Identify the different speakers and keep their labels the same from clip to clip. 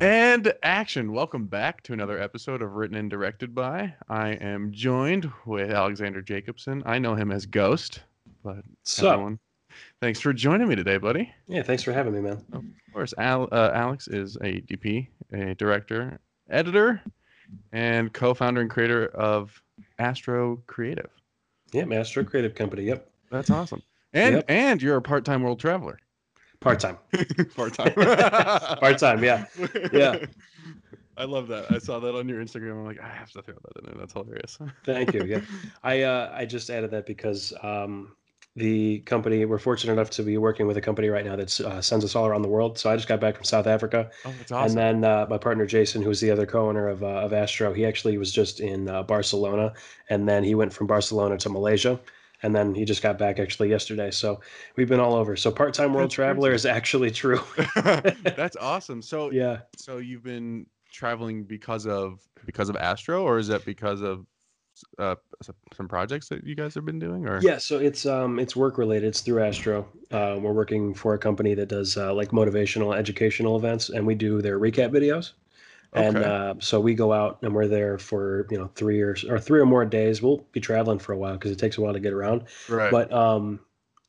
Speaker 1: And action. Welcome back to another episode of Written and Directed by. I am joined with Alexander Jacobson. I know him as Ghost, but
Speaker 2: So,
Speaker 1: everyone, thanks for joining me today, buddy.
Speaker 2: yeah, thanks for having me, man.
Speaker 1: Of course, Al, uh, Alex is a DP, a director, editor, and co-founder and creator of Astro Creative.
Speaker 2: Yeah, Astro Creative Company. Yep,
Speaker 1: That's awesome. And
Speaker 2: Yep.
Speaker 1: and you're a part-time world traveler.
Speaker 2: part time.
Speaker 1: part-time.
Speaker 2: Part time. Yeah, Yeah.
Speaker 1: I love that. I saw that on your Instagram. I'm like, I have to throw that in there. That's hilarious.
Speaker 2: thank you. Yeah, I uh, I just added that because um, the company we're fortunate enough to be working with a company right now that uh, sends us all around the world. So I just got back from South Africa,
Speaker 1: Oh, that's
Speaker 2: and then uh, my partner Jason, who's the other co-owner of uh, of Astro, he actually was just in uh, Barcelona, and then he went from Barcelona to Malaysia. And then he just got back actually yesterday. So we've been all over. So part-time world
Speaker 1: That's
Speaker 2: traveler is actually true.
Speaker 1: that's awesome. So
Speaker 2: yeah.
Speaker 1: so you've been traveling because of because of Astro, or is that because of uh, some projects that you guys have been doing? Or
Speaker 2: Yeah, so it's um it's work related. It's through Astro. Uh, we're working for a company that does uh, like motivational, educational events, and we do their recap videos. And
Speaker 1: Okay.
Speaker 2: uh, so we go out and we're there for you know three or or three or more days. We'll be traveling for a while because it takes a while to get around.
Speaker 1: right.
Speaker 2: But um,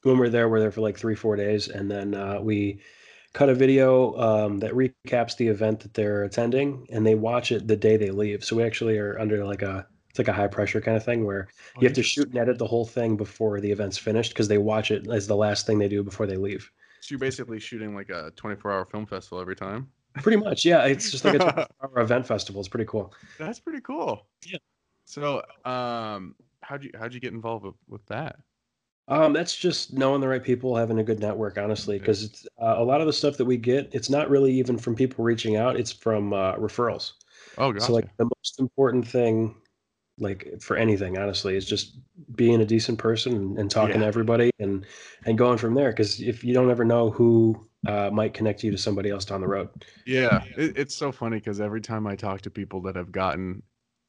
Speaker 2: when we're there, we're there for like three four days, and then uh, we cut a video um, that recaps the event that they're attending, and they watch it the day they leave. So we actually are under like a it's like a high pressure kind of thing where
Speaker 1: Oh,
Speaker 2: you have to shoot and edit the whole thing before the event's finished because they watch it as the last thing they do before they leave.
Speaker 1: So you're basically shooting like a 24-hour film festival every time.
Speaker 2: Pretty much, yeah. It's just like a 24 hour event festival. It's pretty cool.
Speaker 1: That's pretty cool.
Speaker 2: Yeah.
Speaker 1: So, um, how'd you how'd you get involved with, with that?
Speaker 2: Um, that's just knowing the right people, having a good network, honestly, because it's uh, a lot of the stuff that we get. It's not really even from people reaching out. It's from uh, referrals.
Speaker 1: Oh, gotcha.
Speaker 2: So like the most important thing, like for anything, honestly, is just being a decent person and, and talking to everybody and and going from there. Because if you don't ever know who uh, might connect you to somebody else down the road.
Speaker 1: Yeah, it, it's so funny because every time I talk to people that have gotten,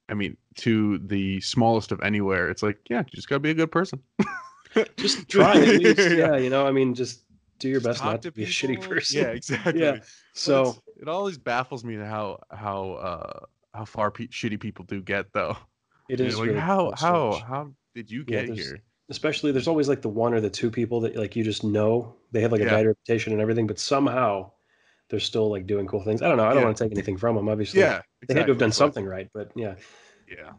Speaker 1: I mean, to the smallest of anywhere, it's like, yeah, you just gotta be a good person.
Speaker 2: Just try at least. Yeah, you know, I mean, just do your best not to be a shitty person.
Speaker 1: Yeah, exactly.
Speaker 2: Yeah. So
Speaker 1: it always baffles me how how uh how far pe- shitty people do get though.
Speaker 2: It
Speaker 1: like
Speaker 2: really
Speaker 1: how
Speaker 2: cool
Speaker 1: how
Speaker 2: switch.
Speaker 1: how did you get
Speaker 2: there's-
Speaker 1: here?
Speaker 2: especially there's always like the one or the two people that like you just know they have like a
Speaker 1: Yeah.
Speaker 2: bad reputation and everything, but somehow they're still like doing cool things. I don't know. I don't
Speaker 1: Yeah.
Speaker 2: want to take anything from them. Obviously,
Speaker 1: Yeah,
Speaker 2: they had to have done something right. But yeah,
Speaker 1: Yeah,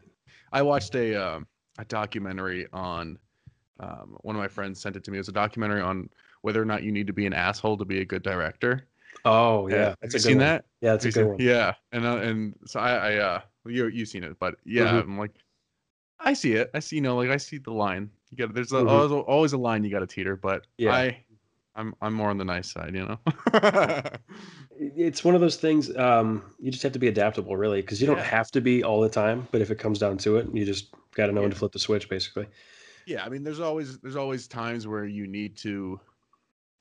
Speaker 1: I watched a um, a documentary on. Um, one of my friends sent it to me. It was a documentary on whether or not you need to be an asshole to be a good director.
Speaker 2: oh yeah,
Speaker 1: have
Speaker 2: that's
Speaker 1: you seen
Speaker 2: one.
Speaker 1: that?
Speaker 2: Yeah, that's a good
Speaker 1: you
Speaker 2: one.
Speaker 1: Yeah, and uh, and so I, I uh, you you've seen it, but yeah,
Speaker 2: Mhm.
Speaker 1: I'm like, I see it. I see, you know, like I see the line. You got there's a,
Speaker 2: Mhm.
Speaker 1: always, always a line you got to teeter, but
Speaker 2: Yeah.
Speaker 1: I, I'm I'm more on the nice side, you know.
Speaker 2: It's one of those things. Um, you just have to be adaptable, really, because you don't
Speaker 1: Yeah.
Speaker 2: have to be all the time. But if it comes down to it, you just got to know when to flip the switch, basically.
Speaker 1: yeah, I mean, there's always there's always times where you need to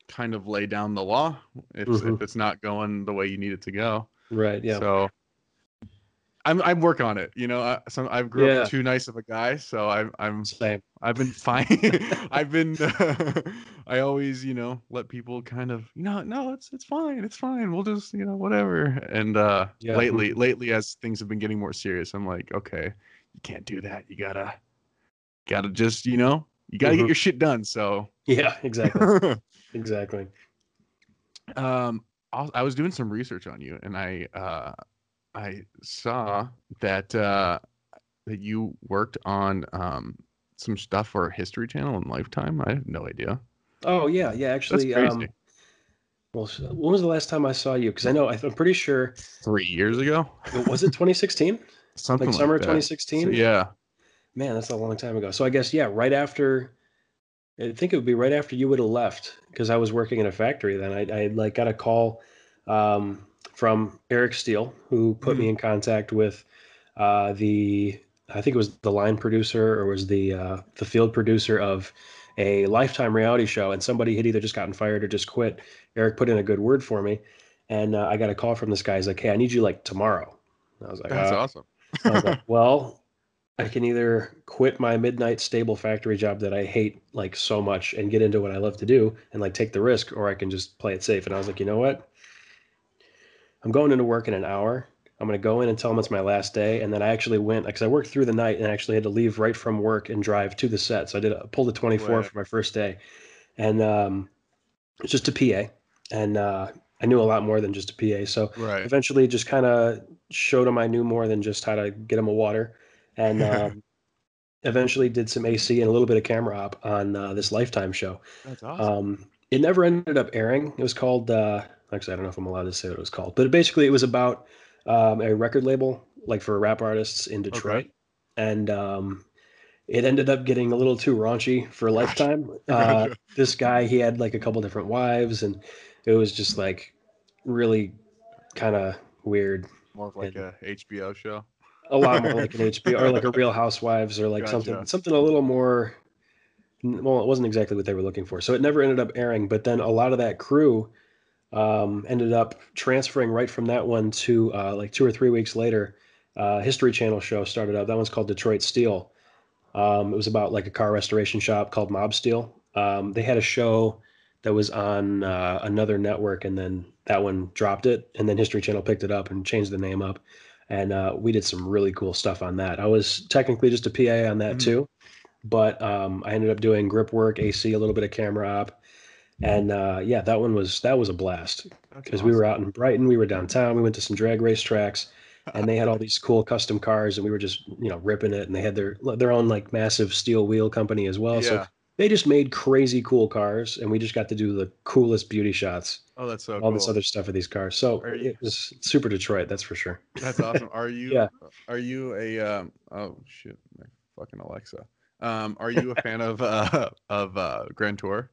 Speaker 1: kind of lay down the law if
Speaker 2: Mhm.
Speaker 1: if it's not going the way you need it to go.
Speaker 2: Right. Yeah.
Speaker 1: So I'm I work on it. You know, I, some I've grew
Speaker 2: Yeah.
Speaker 1: up too nice of a guy, so I'm I'm
Speaker 2: Same.
Speaker 1: I've been fine. I've been. I always, you know, let people kind of, you know, no, it's it's fine, it's fine. We'll just, you know, whatever. And uh
Speaker 2: Yeah.
Speaker 1: lately, lately, as things have been getting more serious, I'm like, okay, you can't do that. You gotta, gotta just, you know, you gotta
Speaker 2: Mhm.
Speaker 1: get your shit done. So,
Speaker 2: Yeah. Exactly. exactly.
Speaker 1: um, I I was doing some research on you, and I, uh, I saw that uh that you worked on um some stuff for History Channel and Lifetime. I have no idea.
Speaker 2: Oh yeah. Yeah. Actually. Um, well, when was the last time I saw you? Because I know I- I'm pretty sure
Speaker 1: Three years ago,
Speaker 2: was it 2016,
Speaker 1: something
Speaker 2: like
Speaker 1: like,
Speaker 2: summer
Speaker 1: that.
Speaker 2: 2016.
Speaker 1: So, yeah.
Speaker 2: Man, that's a long time ago. So I guess yeah, right after. I think it would be right after you would have left because I was working in a factory then. I, I like got a call um, from Eric Steele who put me
Speaker 1: Mm.
Speaker 2: in contact with uh, the I think it was the line producer or was the uh, the field producer of a Lifetime reality show, and somebody had either just gotten fired or just quit. Eric put in a good word for me, and uh, I got a call from this guy. He's like, "Hey, I need you like tomorrow." I was like,
Speaker 1: That's
Speaker 2: "Uh,
Speaker 1: awesome.
Speaker 2: I was like, well, I can either quit my midnight stable factory job that I hate like so much and get into what I love to do and like take the risk, or I can just play it safe. And I was like, you know what? I'm going into work in an hour. I'm going to go in and tell them it's my last day. And then I actually went because I worked through the night and actually had to leave right from work and drive to the set. So I did a, pulled a 24
Speaker 1: Right.
Speaker 2: for my first day, and um, it's just a PA. And uh, I knew a lot more than just a PA. So
Speaker 1: Right.
Speaker 2: eventually just kind of showed them I knew more than just how to get them a water. And um, eventually did some AC and a little bit of camera op on uh, this Lifetime show.
Speaker 1: That's awesome.
Speaker 2: Um, it never ended up airing. It was called, uh, actually, I don't know if I'm allowed to say what it was called, but basically it was about um, a record label, like for rap artists in Detroit. And um, it ended up getting a little too raunchy for Lifetime. Uh, this guy, he had like a couple different wives, and it was just like really kind of weird.
Speaker 1: More of like a HBO show.
Speaker 2: A lot more like an HBO or like a Real Housewives or like something something a little more. Well, it wasn't exactly what they were looking for, so it never ended up airing. But then a lot of that crew um, ended up transferring right from that one to uh, like two or three weeks later. Uh, History Channel show started up. That one's called Detroit Steel. Um, it was about like a car restoration shop called Mobsteel. Um, they had a show that was on uh, another network, and then that one dropped it, and then History Channel picked it up and changed the name up. And uh, we did some really cool stuff on that. I was technically just a PA on that
Speaker 1: Mhm.
Speaker 2: too, but um, I ended up doing grip work, AC, a little bit of camera op, and uh, yeah, that one was that was a blast because we were out in Brighton, we were downtown, we went to some drag race tracks, and they had all these cool custom cars, and we were just you know ripping it, and they had their their own like massive steel wheel company as well. So they just made crazy cool cars, and we just got to do the coolest beauty shots,
Speaker 1: Oh, that's so
Speaker 2: all
Speaker 1: cool.
Speaker 2: this other stuff with these cars. So
Speaker 1: Are
Speaker 2: it was super Detroit, that's for sure.
Speaker 1: That's awesome. Are you?
Speaker 2: Yeah.
Speaker 1: Are you a? Um, oh shit, my fucking Alexa. Um, are you a fan of uh of uh Grand Tour?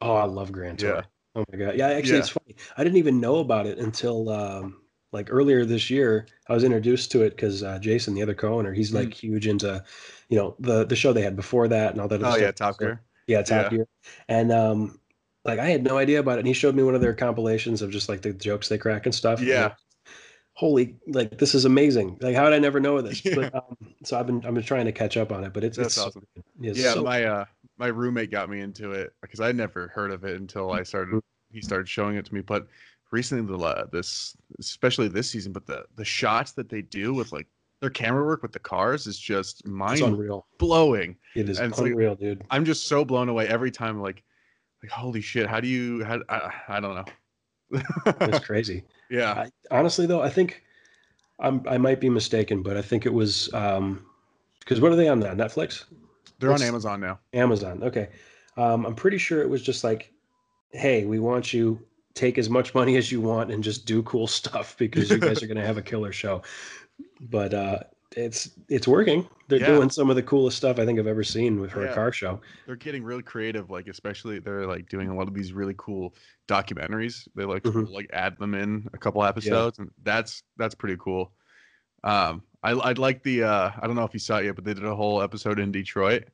Speaker 2: Oh, I love Grand Tour.
Speaker 1: Yeah.
Speaker 2: Oh my god. Yeah, actually,
Speaker 1: Yeah.
Speaker 2: it's funny. I didn't even know about it until um, like earlier this year. I was introduced to it because uh, Jason, the other co-owner, he's like huge into, you know, the the show they had before that and all that.
Speaker 1: Oh yeah,
Speaker 2: stuff.
Speaker 1: Top Gear.
Speaker 2: Yeah, Top
Speaker 1: Yeah.
Speaker 2: Gear. And um, like I had no idea about it, and he showed me one of their compilations of just like the jokes they crack and stuff. and,
Speaker 1: Yeah.
Speaker 2: like, Holy, like this is amazing! Like, how did I never know this?
Speaker 1: Yeah.
Speaker 2: But, um, so I've been I've been trying to catch up on it, but it's
Speaker 1: That's
Speaker 2: it's so
Speaker 1: awesome.
Speaker 2: It's
Speaker 1: Yeah,
Speaker 2: so-
Speaker 1: my uh my roommate got me into it because I'd never heard of it until I started. He started showing it to me, but recently the la- this especially this season, but the the shots that they do with like their camera work with the cars is just mind
Speaker 2: unreal.
Speaker 1: blowing.
Speaker 2: It is
Speaker 1: and it's like-
Speaker 2: unreal, dude.
Speaker 1: I'm just so blown away every time. Like, like holy shit! How do you? How I, I don't know.
Speaker 2: It's crazy.
Speaker 1: yeah,
Speaker 2: I, honestly, though, I think I'm I might be mistaken, but I think it was um because what are they on now? Netflix,
Speaker 1: they're on Amazon now.
Speaker 2: Amazon. Okay, um, I'm pretty sure it was just like, hey, we want you take as much money as you want and just do cool stuff because you guys are gonna have a killer show. But uh, it's it's working. They're
Speaker 1: Yeah.
Speaker 2: doing some of the coolest stuff I think I've ever seen with for
Speaker 1: Yeah.
Speaker 2: a car show.
Speaker 1: They're getting really creative. Like, especially they're like doing a lot of these really cool documentaries. They like
Speaker 2: Mhm.
Speaker 1: like add them in a couple episodes, and that's that's pretty cool. Um, I I'd like the uh I don't know if you saw it yet, but they did a whole episode in Detroit.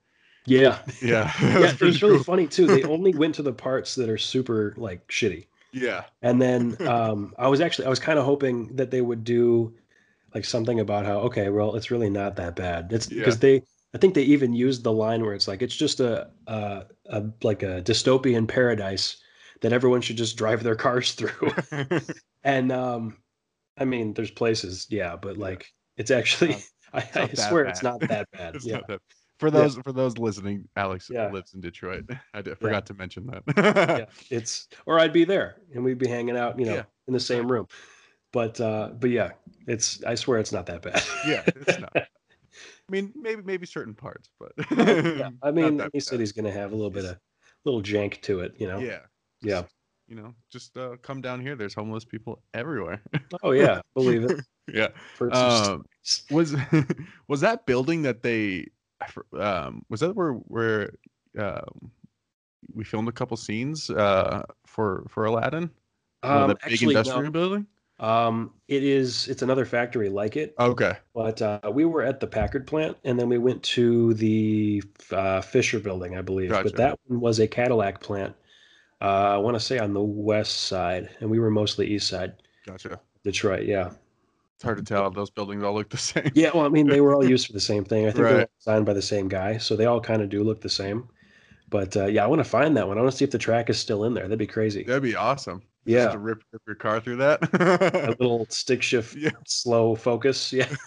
Speaker 2: Yeah,
Speaker 1: Yeah,
Speaker 2: yeah.
Speaker 1: was
Speaker 2: It was really
Speaker 1: cool.
Speaker 2: funny too. They only went to the parts that are super like shitty.
Speaker 1: Yeah,
Speaker 2: And then um, I was actually I was kind of hoping that they would do like something about how okay, well, it's really not that bad. It's
Speaker 1: Yeah.
Speaker 2: because they I think they even used the line where it's like it's just a, a a like a dystopian paradise that everyone should just drive their cars through. and um, I mean, there's places, yeah, but like it's actually I, I swear it's not that bad.
Speaker 1: It's
Speaker 2: yeah.
Speaker 1: that- For those for those listening, Alex
Speaker 2: Yeah.
Speaker 1: lives in Detroit. I did, forgot to mention that.
Speaker 2: yeah, it's or I'd be there and we'd be hanging out, you know,
Speaker 1: Yeah.
Speaker 2: in the same room. But uh, but yeah, it's I swear it's not that bad.
Speaker 1: Yeah, it's not. I mean, maybe maybe certain parts, but
Speaker 2: yeah, I mean, any
Speaker 1: bad.
Speaker 2: city's gonna have a little bit of little jank to it, you know.
Speaker 1: Yeah.
Speaker 2: Yeah.
Speaker 1: You know, just uh, come down here. There's homeless people everywhere.
Speaker 2: Oh yeah, believe it.
Speaker 1: yeah. Um, was was that building that they for- um was that where where um we filmed a couple scenes uh for for Aladdin?
Speaker 2: Um,
Speaker 1: the big
Speaker 2: actually,
Speaker 1: industrial
Speaker 2: no.
Speaker 1: building?
Speaker 2: Um, it is. It's another factory like it,
Speaker 1: Okay.
Speaker 2: but uh, we were at the Packard plant, and then we went to the uh, Fisher building, I believe.
Speaker 1: Gotcha.
Speaker 2: But that one was a Cadillac plant. Uh, I want to say on the west side, and we were mostly east side,
Speaker 1: Gotcha.
Speaker 2: Detroit. Yeah.
Speaker 1: It's hard to tell. Those buildings all look the same.
Speaker 2: Yeah, well, I mean, they were all used for the same thing. I think
Speaker 1: Right.
Speaker 2: they're designed by the same guy, so they all kind of do look the same. But uh, yeah, I want to find that one. I want to see if the track is still in there. That'd be crazy.
Speaker 1: That'd be awesome.
Speaker 2: Yeah.
Speaker 1: Just to rip, rip your car through that.
Speaker 2: A little stick shift,
Speaker 1: Yeah.
Speaker 2: slow focus. Yeah,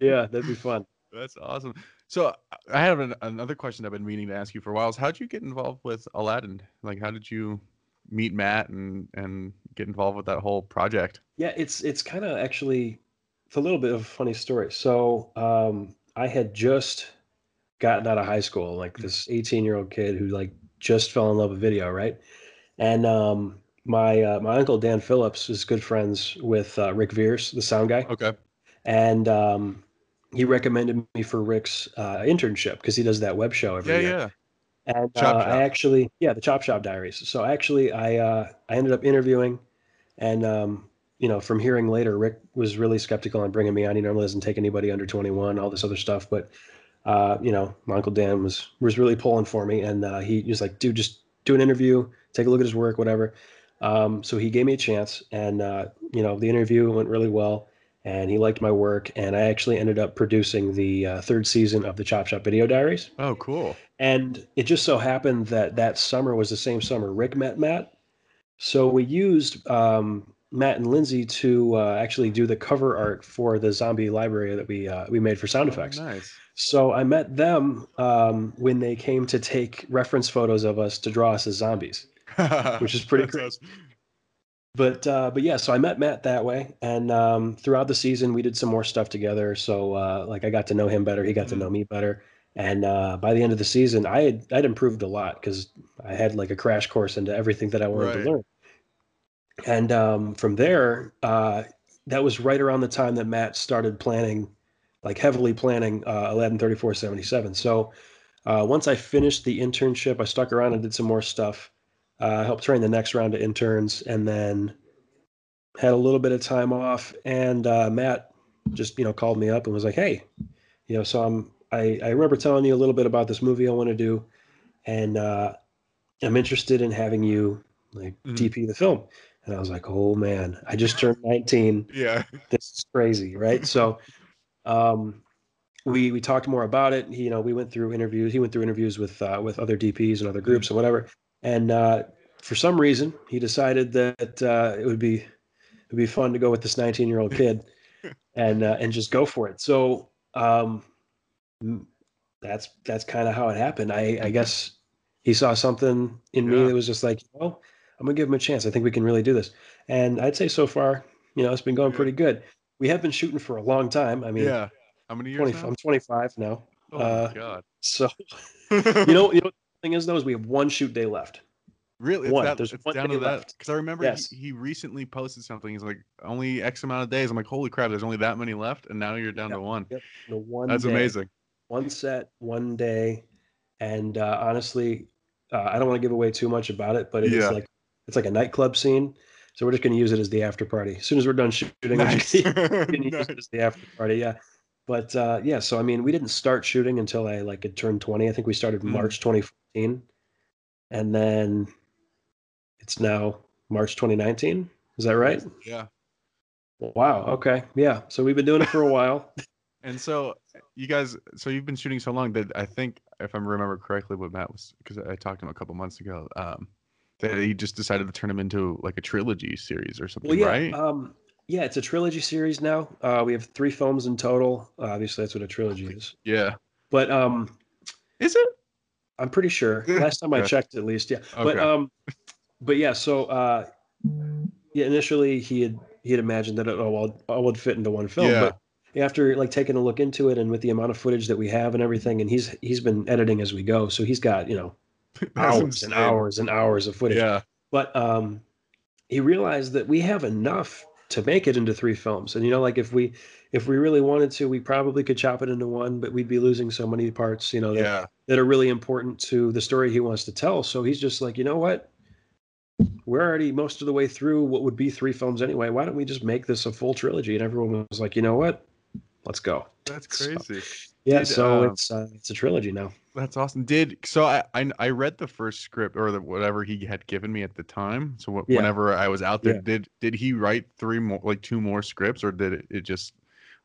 Speaker 2: yeah, that'd be fun.
Speaker 1: That's awesome. So I have an, another question I've been meaning to ask you for a while. Is how did you get involved with Aladdin? Like, how did you meet Matt and and get involved with that whole project?
Speaker 2: Yeah, it's it's kind of actually it's a little bit of a funny story. So um, I had just gotten out of high school, like this 18 year old kid who like just fell in love with video, right? And um, my uh, my uncle Dan Phillips is good friends with uh, Rick Viers, the sound guy,
Speaker 1: Okay.
Speaker 2: and um, he recommended me for Rick's uh, internship because he does that web show every
Speaker 1: Yeah,
Speaker 2: year.
Speaker 1: yeah.
Speaker 2: And uh. I actually, yeah, the Chop Shop Diaries. So actually, I uh, I ended up interviewing, and um, you know, from hearing later, Rick was really skeptical on bringing me on. He normally doesn't take anybody under 21, all this other stuff. But uh, you know, my uncle Dan was was really pulling for me, and uh, he was like, "Dude, just do an interview, take a look at his work, whatever." Um, so he gave me a chance, and uh, you know, the interview went really well, and he liked my work, and I actually ended up producing the uh, third season of the Chop Shop Video Diaries.
Speaker 1: Oh, cool.
Speaker 2: And it just so happened that that summer was the same summer Rick met Matt. So we used um, Matt and Lindsay to uh, actually do the cover art for the zombie library that we uh, we made for sound
Speaker 1: Oh,
Speaker 2: effects.
Speaker 1: nice.
Speaker 2: So I met them um, when they came to take reference photos of us to draw us as zombies. Which is pretty
Speaker 1: awesome.
Speaker 2: But uh, but yeah, so I met Matt that way, and um, throughout the season we did some more stuff together. So uh, like I got to know him better, he got to
Speaker 1: Mhm.
Speaker 2: know me better, and uh, by the end of the season, I had I'd improved a lot because I had like a crash course into everything that I wanted
Speaker 1: Right.
Speaker 2: to learn. And um, from there, uh, that was right around the time that Matt started planning, like heavily planning uh, Aladdin thirty four seventy seven. So uh, once I finished the internship, I stuck around and did some more stuff. Uh, helped train the next round of interns, and then had a little bit of time off. And uh, Matt just you know called me up and was like, "Hey, you know, so I'm I, I remember telling you a little bit about this movie I want to do, and uh, I'm interested in having you like
Speaker 1: Mhm.
Speaker 2: DP the film." And I was like, "Oh man, I just turned 19
Speaker 1: Yeah.
Speaker 2: this is crazy, right? So, um, we we talked more about it. He, you know, we went through interviews. He went through interviews with uh, with other DPs and other groups and whatever. And uh, for some reason, he decided that uh, it would be it would be fun to go with this 19 year old kid and uh, and just go for it. So um, that's that's kind of how it happened. I I guess he saw something in me that was just like, oh, I'm gonna give him a chance. I think we can really do this. And I'd say so far, you know, it's been going
Speaker 1: Yeah.
Speaker 2: pretty good. We have been shooting for a long time. I mean,
Speaker 1: yeah. How many years
Speaker 2: 20,
Speaker 1: now?
Speaker 2: I'm 25 now.
Speaker 1: Oh
Speaker 2: uh,
Speaker 1: god.
Speaker 2: So you know, you know, thing is though is we have one shoot day left.
Speaker 1: Really?
Speaker 2: One.
Speaker 1: that,
Speaker 2: There's one
Speaker 1: down to
Speaker 2: day
Speaker 1: that.
Speaker 2: left.
Speaker 1: Because I remember
Speaker 2: Yes.
Speaker 1: he, he recently posted something. He's like, only X amount of days. I'm like, holy crap, there's only that many left. And now you're down
Speaker 2: Yep.
Speaker 1: to one.
Speaker 2: Yep. The one.
Speaker 1: That's
Speaker 2: day,
Speaker 1: amazing.
Speaker 2: One set, one day, and uh, honestly, uh, I don't want to give away too much about it, but it is
Speaker 1: Yeah.
Speaker 2: like it's like a nightclub scene. So we're just going to use it as the after party. As soon as we're done shooting, we're
Speaker 1: Nice.
Speaker 2: gonna use
Speaker 1: Nice.
Speaker 2: it as the after party. Yeah. But uh, yeah, so I mean, we didn't start shooting until I like had turned 20. I think we started
Speaker 1: Mm.
Speaker 2: March 2014, and then it's now March 2019. Is that right?
Speaker 1: Yeah.
Speaker 2: Wow. Okay. Yeah. So we've been doing it for a while.
Speaker 1: And so you guys, so you've been shooting so long that I think, if I remember correctly, what Matt was, because I talked to him a couple months ago, um, that he just decided to turn him into like a trilogy series or something,
Speaker 2: Well, yeah.
Speaker 1: right?
Speaker 2: Um, yeah, it's a trilogy series now. Uh, we have three films in total. Uh, obviously, that's what a trilogy is.
Speaker 1: yeah.
Speaker 2: But um,
Speaker 1: Is it?
Speaker 2: I'm pretty sure. Last time I
Speaker 1: Okay.
Speaker 2: checked, at least, yeah. But um, but yeah. So uh, yeah, initially he had he had imagined that it all would, all would fit into one film,
Speaker 1: Yeah.
Speaker 2: but after like taking a look into it and with the amount of footage that we have and everything, and he's he's been editing as we go, so he's got you know hours and hours and hours of footage.
Speaker 1: Yeah.
Speaker 2: but um, he realized that we have enough to make it into three films and you know like if we if we really wanted to we probably could chop it into one but we'd be losing so many parts you know that,
Speaker 1: Yeah.
Speaker 2: that are really important to the story he wants to tell so he's just like you know what we're already most of the way through what would be three films anyway why don't we just make this a full trilogy and everyone was like you know what let's go
Speaker 1: That's
Speaker 2: So-
Speaker 1: crazy.
Speaker 2: Yeah,
Speaker 1: Did,
Speaker 2: so
Speaker 1: uh,
Speaker 2: it's uh, it's a trilogy now.
Speaker 1: That's awesome. Did so I, I I read the first script or the, whatever he had given me at the time. So wh-
Speaker 2: Yeah.
Speaker 1: whenever I was out there,
Speaker 2: Yeah.
Speaker 1: did did he write three more like two more scripts or did it, it just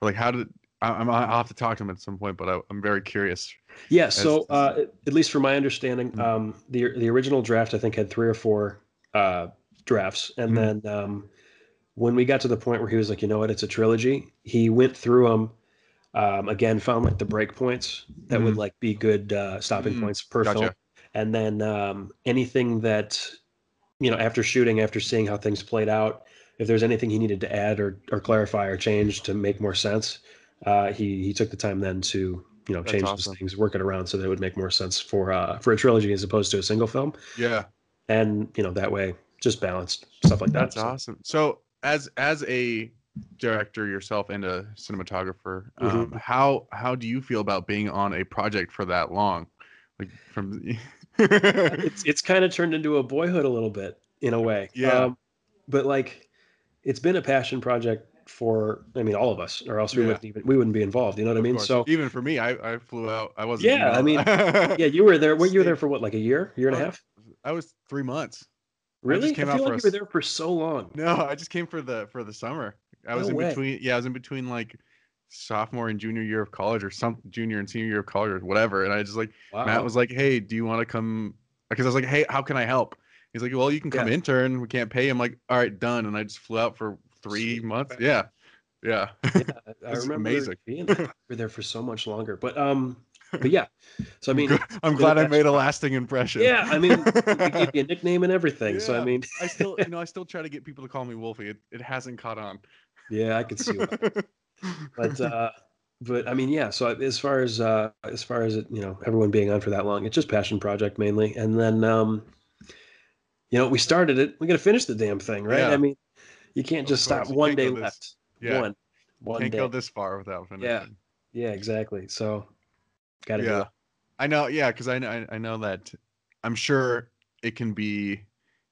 Speaker 1: like how did I, I'm I'll have to talk to him at some point, but I, I'm very curious.
Speaker 2: Yeah, so uh, at least from my understanding,
Speaker 1: Mm.
Speaker 2: um, the the original draft I think had three or four uh, drafts, and
Speaker 1: Mm.
Speaker 2: then um, when we got to the point where he was like, you know what, it's a trilogy, he went through them. Um, again, found like the break points that would
Speaker 1: Mhm.
Speaker 2: like be good uh, stopping
Speaker 1: Mm,
Speaker 2: points per film, and then um, anything that you know after shooting, after seeing how things played out, if there's anything he needed to add or or clarify or change to make more sense, uh, he he took the time then to you know
Speaker 1: That's
Speaker 2: change
Speaker 1: awesome.
Speaker 2: those things, work it around so that it would make more sense for uh, for a trilogy as opposed to a single film,
Speaker 1: Yeah,
Speaker 2: and you know that way just balanced stuff like that.
Speaker 1: that's
Speaker 2: So,
Speaker 1: awesome. So as as a director yourself and a cinematographer, um,
Speaker 2: Mhm.
Speaker 1: how how do you feel about being on a project for that long? Like from
Speaker 2: It's it's kind of turned into a boyhood a little bit in a way.
Speaker 1: Yeah.
Speaker 2: Um, but like it's been a passion project for I mean all of us, or else we
Speaker 1: Yeah.
Speaker 2: wouldn't even we wouldn't be involved. You know what I mean?
Speaker 1: course.
Speaker 2: So
Speaker 1: even for me, I, I flew out. I wasn't.
Speaker 2: Yeah, I mean, yeah, you were there. What you were there for? What like a year, year and a
Speaker 1: Oh,
Speaker 2: half?
Speaker 1: I was three months.
Speaker 2: Really? I,
Speaker 1: came
Speaker 2: feel
Speaker 1: out
Speaker 2: like you were there for so long.
Speaker 1: No, I just came for the for the summer. I was in
Speaker 2: way.
Speaker 1: between. Yeah, I was in between like sophomore and junior year of college, or some junior and senior year of college, or whatever. And I just like
Speaker 2: Wow.
Speaker 1: Matt was like, "Hey, do you want to come?" Because I was like, "Hey, how can I help?" He's like, "Well, you can come
Speaker 2: Yeah.
Speaker 1: intern. We can't pay." I'm like, "All right, done." And I just flew out for three
Speaker 2: Sweet.
Speaker 1: months. Yeah, yeah.
Speaker 2: Yeah, I- remember
Speaker 1: amazing.
Speaker 2: being there. We were there for so much longer. But um, but yeah. So I mean,
Speaker 1: I'm glad I made a lasting impression.
Speaker 2: yeah. I mean, we gave you a nickname and everything. So I mean,
Speaker 1: I still, you know, I still try to get people to call me Wolfie. It, it hasn't caught on.
Speaker 2: yeah, I could see that. But uh, but I mean, yeah. So as far as uh, as far as it, you know, everyone being on for that long, it's just passion project mainly. And then um, you know, we started it. We got to finish the damn thing, right?
Speaker 1: Yeah.
Speaker 2: I mean, you can't just stop
Speaker 1: you
Speaker 2: one
Speaker 1: can't
Speaker 2: day left.
Speaker 1: yeah,
Speaker 2: One. One
Speaker 1: can't
Speaker 2: day.
Speaker 1: go this far without finishing.
Speaker 2: Yeah, Yeah, exactly. So got to do
Speaker 1: yeah i know yeah because I, know I know that i'm sure it can be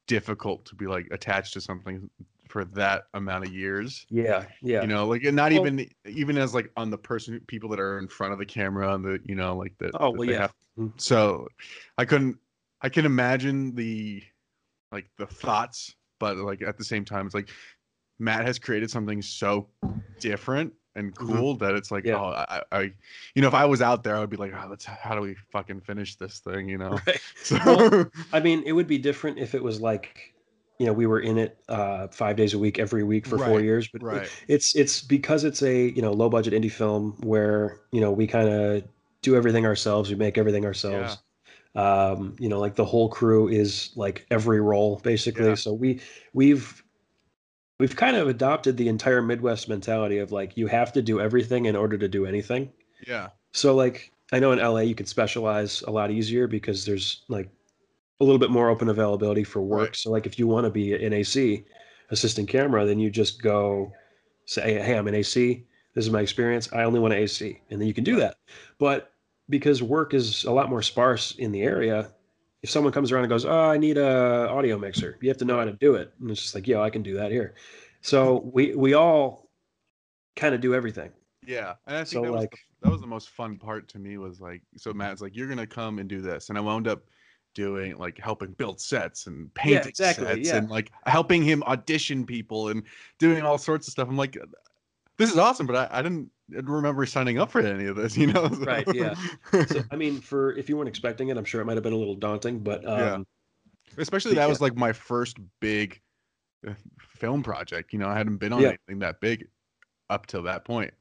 Speaker 1: difficult to be like attached to something for that amount of years
Speaker 2: Yeah, yeah.
Speaker 1: you know like and not
Speaker 2: Well-
Speaker 1: even even as like on the person people that are in front of the camera and the you know like the
Speaker 2: Oh, well, yeah.
Speaker 1: have-
Speaker 2: Mhm.
Speaker 1: so i couldn't i can imagine the like the thoughts but like at the same time it's like matt has created something so different and
Speaker 2: Mhm.
Speaker 1: cool that it's like
Speaker 2: Yeah.
Speaker 1: oh I, I you know if i was out there i would be like oh let's how do we fucking finish this thing you know
Speaker 2: Right.
Speaker 1: so
Speaker 2: Well, I mean, it would be different if it was like, you know, we were in it uh, five days a week every week for four years. But
Speaker 1: right
Speaker 2: it's it's because it's a you know low budget indie film where you know we kind of do everything ourselves. We make everything ourselves. Um, you know, like the whole crew is like every role basically.
Speaker 1: Yeah.
Speaker 2: So we we've we've kind of adopted the entire Midwest mentality of like you have to do everything in order to do anything.
Speaker 1: yeah
Speaker 2: So like I know in LA you can specialize a lot easier because there's like a little bit more open availability for work.
Speaker 1: Right.
Speaker 2: So like if you want to be an AC assistant camera, then you just go say, "Hey, I'm an AC. This is my experience. I only want an AC," and then you can do that. But because work is a lot more sparse in the area, if someone comes around and goes, "Oh, I need a audio mixer," you have to know how to do it, and it's just like, "Yo, I can do that here." So we we all kind of do everything.
Speaker 1: Yeah, and I think
Speaker 2: So,
Speaker 1: that was
Speaker 2: like-
Speaker 1: the, that was the most fun part to me was like so Matt's like you're gonna come and do this, and I wound up doing like helping build sets and painting
Speaker 2: exactly,
Speaker 1: sets
Speaker 2: yeah.
Speaker 1: and like helping him audition people and doing all sorts of stuff. I'm like, this is awesome, but I I didn't remember signing up for any of this, you know? So-
Speaker 2: Right, yeah. So I mean, for if you weren't expecting it, I'm sure it might have been a little daunting, but um,
Speaker 1: Yeah. Especially that
Speaker 2: Yeah.
Speaker 1: was like my first big uh, film project. You know, I hadn't been on
Speaker 2: Yeah.
Speaker 1: anything that big up till that point.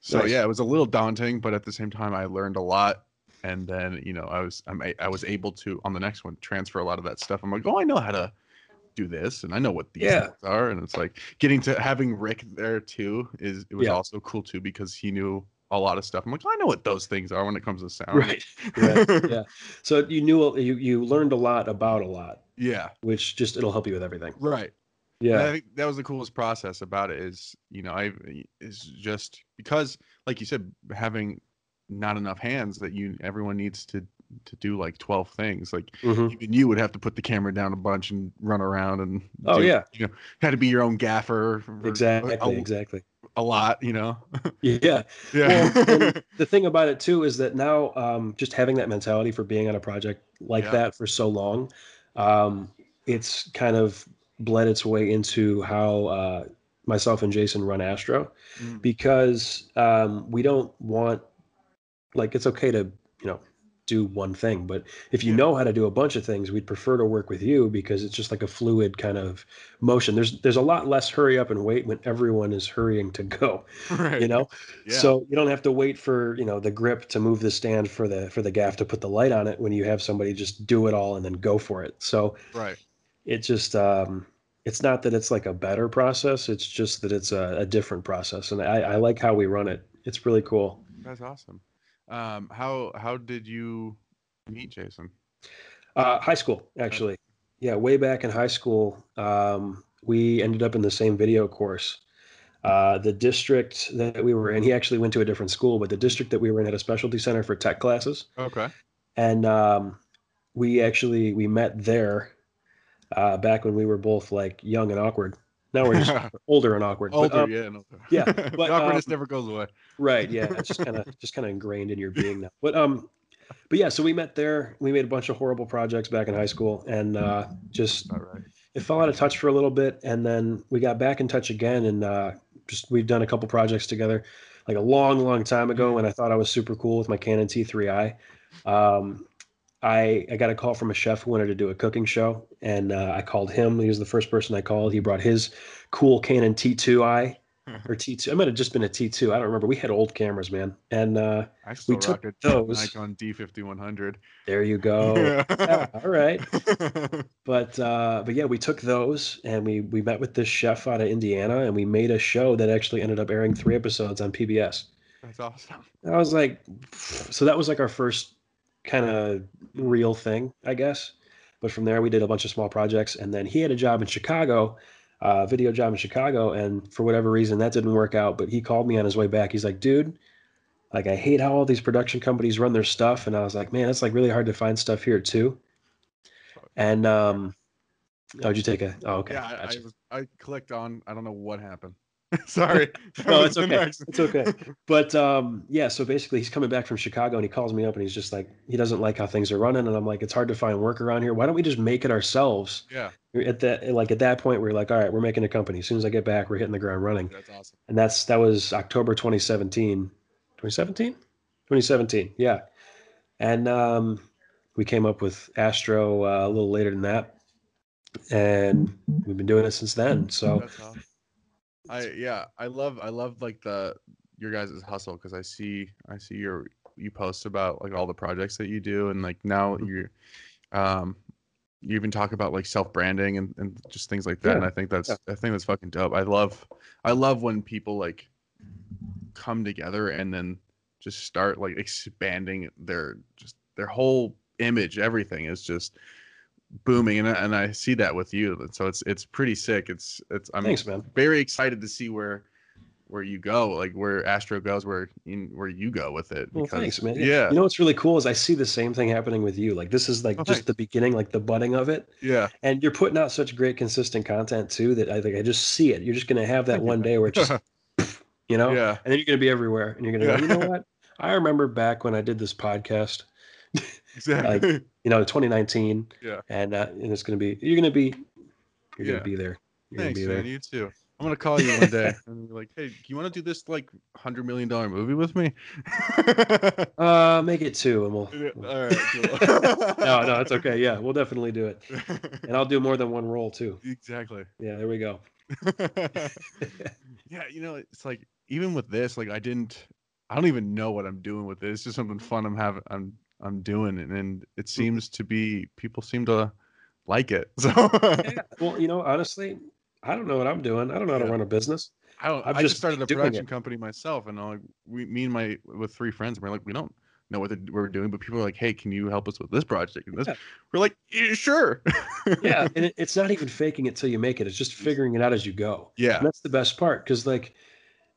Speaker 1: So
Speaker 2: Nice.
Speaker 1: yeah, it was a little daunting, but at the same time, I learned a lot. And then you know, I was I'm, I was able to on the next one transfer a lot of that stuff. I'm like, oh, I know how to do this, and I know what these
Speaker 2: Yeah.
Speaker 1: things are. And it's like getting to having Rick there too is it was
Speaker 2: Yeah.
Speaker 1: also cool too because he knew a lot of stuff. I'm like, I know what those things are when it comes to sound.
Speaker 2: right, right, yeah. So you knew you you learned a lot about a lot,
Speaker 1: yeah.
Speaker 2: which just it'll help you with everything.
Speaker 1: Right. And I
Speaker 2: Yeah,
Speaker 1: think that was the coolest process about it is, you know, I is just because like you said, having not enough hands that you everyone needs to to do like 12 things. Like
Speaker 2: mhm.
Speaker 1: even you would have to put the camera down a bunch and run around and
Speaker 2: Oh,
Speaker 1: do-
Speaker 2: yeah.
Speaker 1: you know, had to be your own gaffer
Speaker 2: exactly,
Speaker 1: a-
Speaker 2: exactly.
Speaker 1: a lot, you know.
Speaker 2: Yeah.
Speaker 1: yeah.
Speaker 2: Well, the thing about it too is that now, um, just having that mentality for being on a project like
Speaker 1: Yeah.
Speaker 2: that for so long, um, it's kind of bled its way into how uh, myself and Jason run Astro
Speaker 1: Mm.
Speaker 2: because um, we don't want like it's okay to do one thing but if you
Speaker 1: Yeah.
Speaker 2: know how to do a bunch of things we'd prefer to work with you because it's just like a fluid kind of motion there's there's a lot less hurry up and wait when everyone is hurrying to go
Speaker 1: right.
Speaker 2: you know
Speaker 1: Yeah.
Speaker 2: so you don't have to wait for you know the grip to move the stand for the for the gaff to put the light on it when you have somebody just do it all and then go for it so
Speaker 1: right.
Speaker 2: it just um it's not that it's like a better process it's just that it's a, a different process and I, I like how we run it it's really cool
Speaker 1: That's awesome. Um, how how did you meet Jason?
Speaker 2: uh high school actually yeah way back in high school um we ended up in the same video course uh, the district that we were in, he actually went to a different school, but the district that we were in had a specialty center for tech classes.
Speaker 1: Okay.
Speaker 2: and um, we actually we met there uh, back when we were both like young and awkward. Now we're just older and awkward. but,
Speaker 1: Older,
Speaker 2: um,
Speaker 1: yeah, no.
Speaker 2: yeah, but,
Speaker 1: awkwardness
Speaker 2: um,
Speaker 1: never goes away.
Speaker 2: right. Yeah, it's just kind of just kind of ingrained in your being now. But um, but yeah, so we met there. We made a bunch of horrible projects back in high school, and uh, just
Speaker 1: right.
Speaker 2: it fell out of touch for a little bit, and then we got back in touch again, and uh, just we've done a couple projects together, like a long, long time ago when I thought I was super cool with my Canon T3i. Um, I I got a call from a chef who wanted to do a cooking show, and uh, I called him. He was the first person I called. He brought his cool Canon T2i or T2. I might have just been a T2. I don't remember. We had old cameras, man, and uh,
Speaker 1: I still
Speaker 2: took those.
Speaker 1: Nikon D5100.
Speaker 2: there you go. Yeah, all right. but uh, but yeah, we took those and we we met with this chef out of Indiana and we made a show that actually ended up airing three episodes on PBS.
Speaker 1: That's awesome.
Speaker 2: I was like, so that was like our first kind of real thing, I guess. But from there, we did a bunch of small projects, and then he had a job in Chicago, uh, video job in Chicago, and for whatever reason that didn't work out. But he called me on his way back. He's like, dude. Like I hate how all these production companies run their stuff, and I was like, man, it's like really hard to find stuff here too. And um, oh, did you take a? Oh, okay.
Speaker 1: yeah, I, I, was, I clicked on. I don't know what happened. Sorry.
Speaker 2: No, it's okay.
Speaker 1: next-
Speaker 2: It's okay. But um, yeah, so basically, he's coming back from Chicago, and he calls me up, and he's just like, he doesn't like how things are running, and I'm like, it's hard to find work around here. Why don't we just make it ourselves?
Speaker 1: yeah,
Speaker 2: At that, like at that point, we're like, all right, we're making a company. As soon as I get back, we're hitting the ground running,
Speaker 1: that's awesome.
Speaker 2: and that's that was October 2017. 2017. 2017. Yeah, and um, we came up with Astro uh, a little later than that, and we've been doing it since then. So
Speaker 1: awesome. I yeah, I love I love like the your guys' hustle because I see I see your you post about like all the projects that you do and like now
Speaker 2: Mhm.
Speaker 1: you're um you even talk about like self branding and, and just things like that and I think that's
Speaker 2: yeah.
Speaker 1: I think that's fucking dope. I love I love when people like come together and then just start like expanding their just their whole image everything is just booming and I, and I see that with you and so it's it's pretty sick it's it's I'm
Speaker 2: thanks, man.
Speaker 1: very excited to see where where you go like where Astro goes where in where you go with it
Speaker 2: Well, thanks, man.
Speaker 1: yeah
Speaker 2: You know what's really cool is I see the same thing happening with you. Like this is like
Speaker 1: Oh,
Speaker 2: just
Speaker 1: thanks.
Speaker 2: the beginning, like the budding of it.
Speaker 1: yeah
Speaker 2: And you're putting out such great, consistent content too that I think I just see it. You're just gonna have that one day where it's just, you know,
Speaker 1: yeah
Speaker 2: and then you're gonna be everywhere, and you're gonna
Speaker 1: Yeah.
Speaker 2: go, you know what? I remember back when I did this podcast,
Speaker 1: exactly
Speaker 2: you know, 2019,
Speaker 1: Yeah.
Speaker 2: and uh, and it's gonna be, you're gonna be, you're
Speaker 1: Yeah.
Speaker 2: gonna be there. You're
Speaker 1: thanks
Speaker 2: gonna be
Speaker 1: man
Speaker 2: there.
Speaker 1: you too I'm gonna call you one day and be like hey do you want to do this like hundred million dollar movie with me
Speaker 2: Uh, make it two, and we'll.
Speaker 1: All right cool.
Speaker 2: no, no, it's okay. Yeah, we'll definitely do it, and I'll do more than one role too.
Speaker 1: exactly
Speaker 2: Yeah, there we go.
Speaker 1: yeah, you know, it's like even with this, like I didn't, I don't even know what I'm doing with it. It's just something fun I'm having, I'm, I'm doing, and, and it seems to be people seem to like it. So
Speaker 2: Yeah, well, you know, honestly, I don't know what I'm doing. I don't know how to
Speaker 1: Yeah.
Speaker 2: run a business.
Speaker 1: I don't. I
Speaker 2: just
Speaker 1: just started a production
Speaker 2: it.
Speaker 1: company myself, and like we, me and my with three friends, we're like we don't know what the- we're doing, but people are like, hey, can you help us with this project and this?
Speaker 2: Yeah.
Speaker 1: We're like, yeah, sure.
Speaker 2: Yeah, and it, it's not even faking it till you make it. It's just figuring it out as you go.
Speaker 1: yeah,
Speaker 2: And that's the best part because like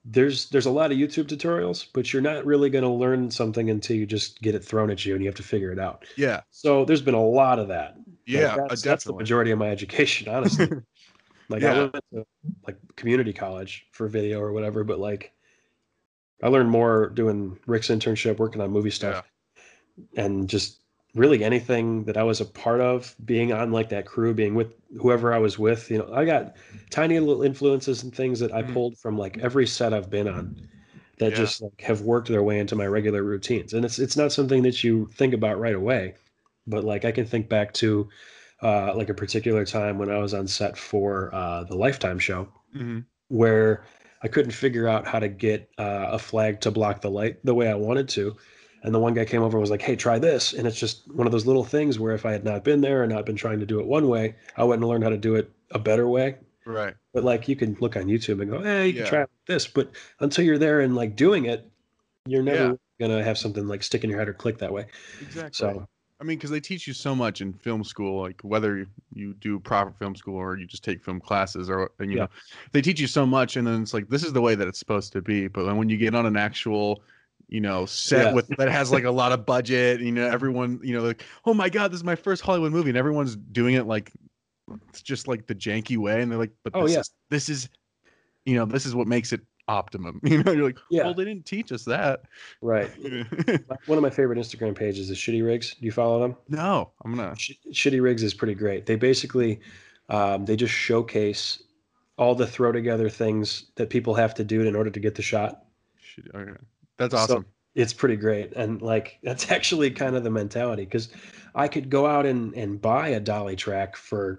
Speaker 2: there's there's a lot of YouTube tutorials, but you're not really going to learn something until you just get it thrown at you and you have to figure it out.
Speaker 1: yeah,
Speaker 2: So there's been a lot of that.
Speaker 1: Yeah. uh,
Speaker 2: that's, that's the majority of my education, honestly. Like
Speaker 1: Yeah.
Speaker 2: I went to like community college for video or whatever, but like I learned more doing Rick's internship, working on movie stuff, and just really anything that I was a part of, being on like that crew, being with whoever I was with. You know, I got tiny little influences and things that I
Speaker 1: Mhm.
Speaker 2: pulled from like every set I've been on that
Speaker 1: Yeah.
Speaker 2: just like have worked their way into my regular routines. And it's it's not something that you think about right away, but like I can think back to uh, like a particular time when I was on set for uh, the Lifetime show
Speaker 1: hmm
Speaker 2: where I couldn't figure out how to get uh, a flag to block the light the way I wanted to. And the one guy came over and was like, "Hey, try this." And it's just one of those little things where if I had not been there and not been trying to do it one way, I wouldn't have learned how to do it a better way.
Speaker 1: Right.
Speaker 2: But like you can look on YouTube and go, "Hey, you
Speaker 1: Yeah.
Speaker 2: can try this," but until you're there and like doing it, you're never
Speaker 1: Yeah.
Speaker 2: gonna have something like stick in your head or click that way.
Speaker 1: Exactly.
Speaker 2: So
Speaker 1: I mean, because they teach you so much in film school, like whether you do proper film school or you just take film classes, or and, you
Speaker 2: Yeah.
Speaker 1: know, they teach you so much, and then it's like this is the way that it's supposed to be. But then when you get on an actual, you know, set
Speaker 2: Yeah.
Speaker 1: with that has like a lot of budget, you know, everyone, you know, like, oh my god, this is my first Hollywood movie, and everyone's doing it like it's just like the janky way, and they're like, but
Speaker 2: Oh,
Speaker 1: this
Speaker 2: yeah.
Speaker 1: is this is, you know, this is what makes it optimum. You know, you're like,
Speaker 2: Yeah.
Speaker 1: well, they didn't teach us that.
Speaker 2: right. One of my favorite Instagram pages is Shitty Rigs. Do you follow them?
Speaker 1: no, I'm gonna.
Speaker 2: Sh- Shitty Rigs is pretty great. They basically um, they just showcase all the throw together things that people have to do in order to get the shot.
Speaker 1: Shit, okay. That's
Speaker 2: So-
Speaker 1: awesome.
Speaker 2: It's pretty great, and like that's actually kind of the mentality because I could go out and and buy a dolly track for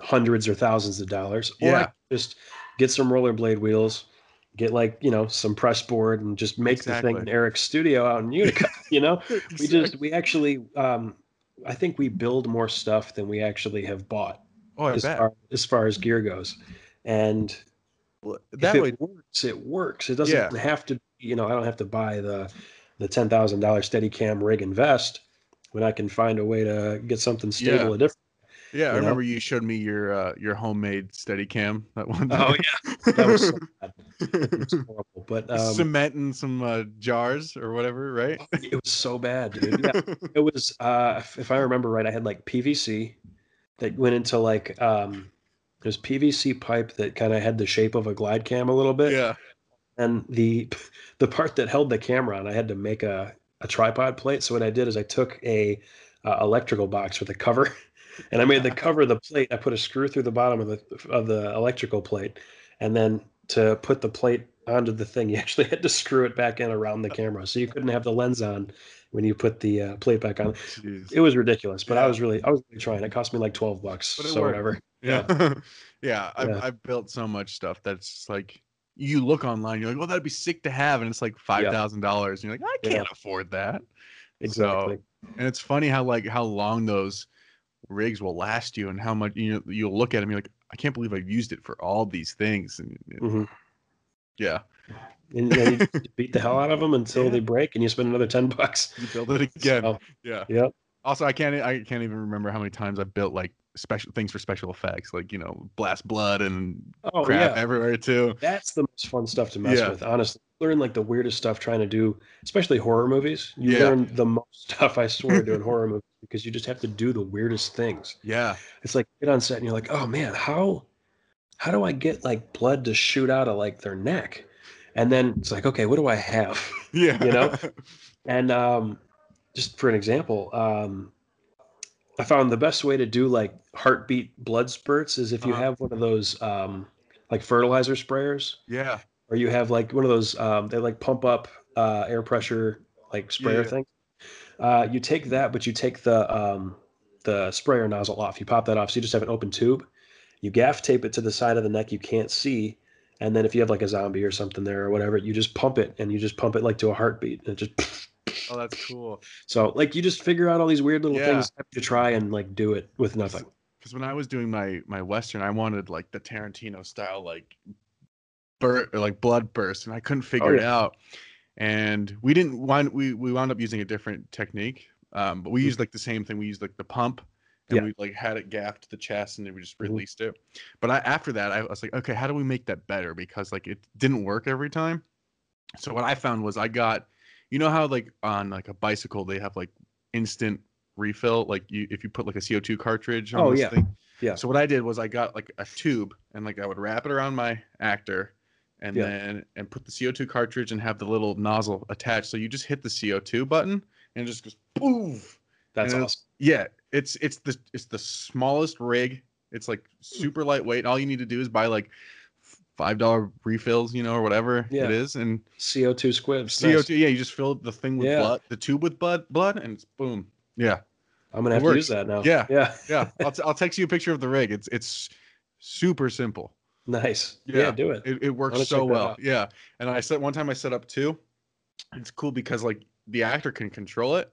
Speaker 2: hundreds or thousands of dollars,
Speaker 1: Yeah.
Speaker 2: just get some rollerblade wheels. Get like you know some press board and just make the thing in Eric's studio out in Utica. You know, we just we actually um i think we build more stuff than we actually have bought
Speaker 1: Oh, I
Speaker 2: as
Speaker 1: bet.
Speaker 2: far, as far as gear goes and
Speaker 1: Well,
Speaker 2: if
Speaker 1: that
Speaker 2: it
Speaker 1: way,
Speaker 2: works it works it doesn't
Speaker 1: Yeah.
Speaker 2: have to you know i don't have to buy the the $10000 steady cam rig and vest when i can find a way to get something stable
Speaker 1: Yeah.
Speaker 2: and different
Speaker 1: yeah, I
Speaker 2: know?
Speaker 1: remember you showed me your uh, your homemade steady cam that one.
Speaker 2: oh
Speaker 1: time.
Speaker 2: yeah that was so bad it was horrible but um,
Speaker 1: Cement in some uh, jars or whatever, right?
Speaker 2: it was so bad dude yeah it was uh if- i remember right i had like pvc that went into like um was pvc pipe that kind of had the shape of a glide cam a little bit
Speaker 1: yeah.
Speaker 2: And the the part that held the camera on i had to make a, a tripod plate so what i did is i took a uh, electrical box with a cover and i made the cover of the plate i put a screw through the bottom of the of the electrical plate and then to put the plate onto the thing you actually had to screw it back in around the camera so you couldn't have the lens on when you put the uh, plate back on
Speaker 1: Jeez.
Speaker 2: it was ridiculous but i was really i was really trying it cost me like 12 bucks so
Speaker 1: worked.
Speaker 2: whatever
Speaker 1: Yeah. yeah. I've,
Speaker 2: Yeah.
Speaker 1: I've built so much stuff that's like you look online, you're like, well, that'd be sick to have, and it's like five thousand dollars, and you're like, I can't afford that.
Speaker 2: exactly
Speaker 1: And it's funny how like how long those rigs will last you, and how much you know, you'll look at them, you're like, I can't believe I've used it for all these things, and
Speaker 2: Mhm.
Speaker 1: yeah,
Speaker 2: and then you beat the hell out of them until
Speaker 1: Yeah.
Speaker 2: they break and you spend another 10 bucks
Speaker 1: you build it again.
Speaker 2: So,
Speaker 1: Yeah.
Speaker 2: yep
Speaker 1: Also, I can't I can't even remember how many times I've built like special things for special effects, like you know, blast blood and
Speaker 2: oh
Speaker 1: crap
Speaker 2: yeah
Speaker 1: everywhere too.
Speaker 2: that's the most fun stuff to mess
Speaker 1: Yeah.
Speaker 2: with honestly learn like the weirdest stuff trying to do especially horror movies you
Speaker 1: Yeah.
Speaker 2: learn the most stuff i swear doing horror movies because you just have to do the weirdest things
Speaker 1: Yeah.
Speaker 2: it's like get on set and you're like oh man how how do i get like blood to shoot out of like their neck and then it's like okay what do i have
Speaker 1: Yeah.
Speaker 2: You know? And um, just for an example, um, I found the best way to do like heartbeat blood spurts is if you
Speaker 1: Uh-huh.
Speaker 2: have one of those um, like fertilizer sprayers,
Speaker 1: yeah.
Speaker 2: or you have like one of those um, they like pump up uh, air pressure like sprayer
Speaker 1: Yeah.
Speaker 2: thing. Uh, you take that, but you take the um, the sprayer nozzle off. You pop that off, so you just have an open tube. You gaff tape it to the side of the neck you can't see, and then if you have like a zombie or something there or whatever, you just pump it and you just pump it like to a heartbeat, and it just
Speaker 1: Oh, that's cool.
Speaker 2: so like you just figure out all these weird little
Speaker 1: Yeah.
Speaker 2: things to try and like do it with nothing.
Speaker 1: Because when I was doing my my western, I wanted like the Tarantino style, like bur- or like blood burst, and I couldn't figure it
Speaker 2: Oh, yeah.
Speaker 1: out. And we didn't wind we we wound up using a different technique, um, but we
Speaker 2: Mhm.
Speaker 1: used like the same thing. We used like the pump, and
Speaker 2: Yeah.
Speaker 1: we like had it gapped to the chest, and then we just
Speaker 2: Mhm.
Speaker 1: released it. But I, after that, I was like, okay, how do we make that better? Because like it didn't work every time. So what I found was I got, you know how like on like a bicycle they have like instant refill, like you if you put like a CO2 cartridge on
Speaker 2: Oh,
Speaker 1: this
Speaker 2: yeah.
Speaker 1: thing.
Speaker 2: Yeah.
Speaker 1: So what I did was I got like a tube and like I would wrap it around my actor and
Speaker 2: Yeah.
Speaker 1: then and put the CO2 cartridge and have the little nozzle attached. So you just hit the CO2 button and it just goes poof.
Speaker 2: That's
Speaker 1: And
Speaker 2: awesome.
Speaker 1: Yeah, it's it's the it's the smallest rig. It's like super lightweight. All you need to do is buy like five dollar refills, you know, or whatever
Speaker 2: Yeah.
Speaker 1: it is, and
Speaker 2: CO2 squibs.
Speaker 1: CO2.
Speaker 2: Nice.
Speaker 1: Yeah, you just fill the thing with
Speaker 2: Yeah.
Speaker 1: blood, the tube with blood, blood, and it's boom. Yeah,
Speaker 2: I'm gonna
Speaker 1: It
Speaker 2: have
Speaker 1: works.
Speaker 2: to use that now.
Speaker 1: Yeah.
Speaker 2: Yeah.
Speaker 1: yeah. I'll t- I'll text you a picture of the rig. It's it's super simple.
Speaker 2: Nice.
Speaker 1: Yeah.
Speaker 2: Yeah. do it.
Speaker 1: It, it works so well.
Speaker 2: out.
Speaker 1: Yeah, and I set one time I set up two. It's cool because like the actor can control it,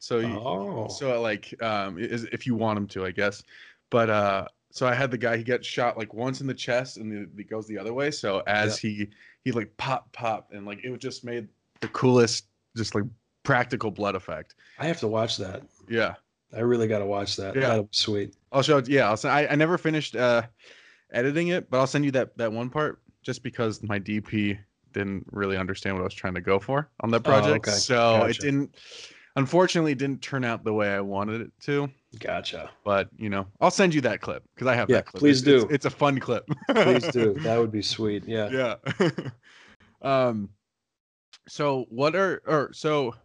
Speaker 1: so you,
Speaker 2: Oh.
Speaker 1: so like um is if you want him to i guess but uh so i had the guy he gets shot like once in the chest and the, it goes the other way so as he he like pop pop and like it just made the coolest just like practical blood effect
Speaker 2: I have to watch that.
Speaker 1: yeah
Speaker 2: I really got to watch that.
Speaker 1: Yeah.
Speaker 2: That'll be sweet.
Speaker 1: i'll show it yeah i'll send i, I never finished uh editing it but i'll send you that that one part just because my dp didn't really understand what i was trying to go for on that
Speaker 2: Oh,
Speaker 1: project
Speaker 2: okay.
Speaker 1: so it didn't unfortunately it didn't turn out the way i wanted it to
Speaker 2: Gotcha.
Speaker 1: but you know, I'll send you that clip because I have
Speaker 2: Yeah,
Speaker 1: that clip.
Speaker 2: please
Speaker 1: It's- it's-
Speaker 2: do.
Speaker 1: It's, a fun clip.
Speaker 2: Please do. That would be sweet. Yeah.
Speaker 1: yeah. um. So what are or so?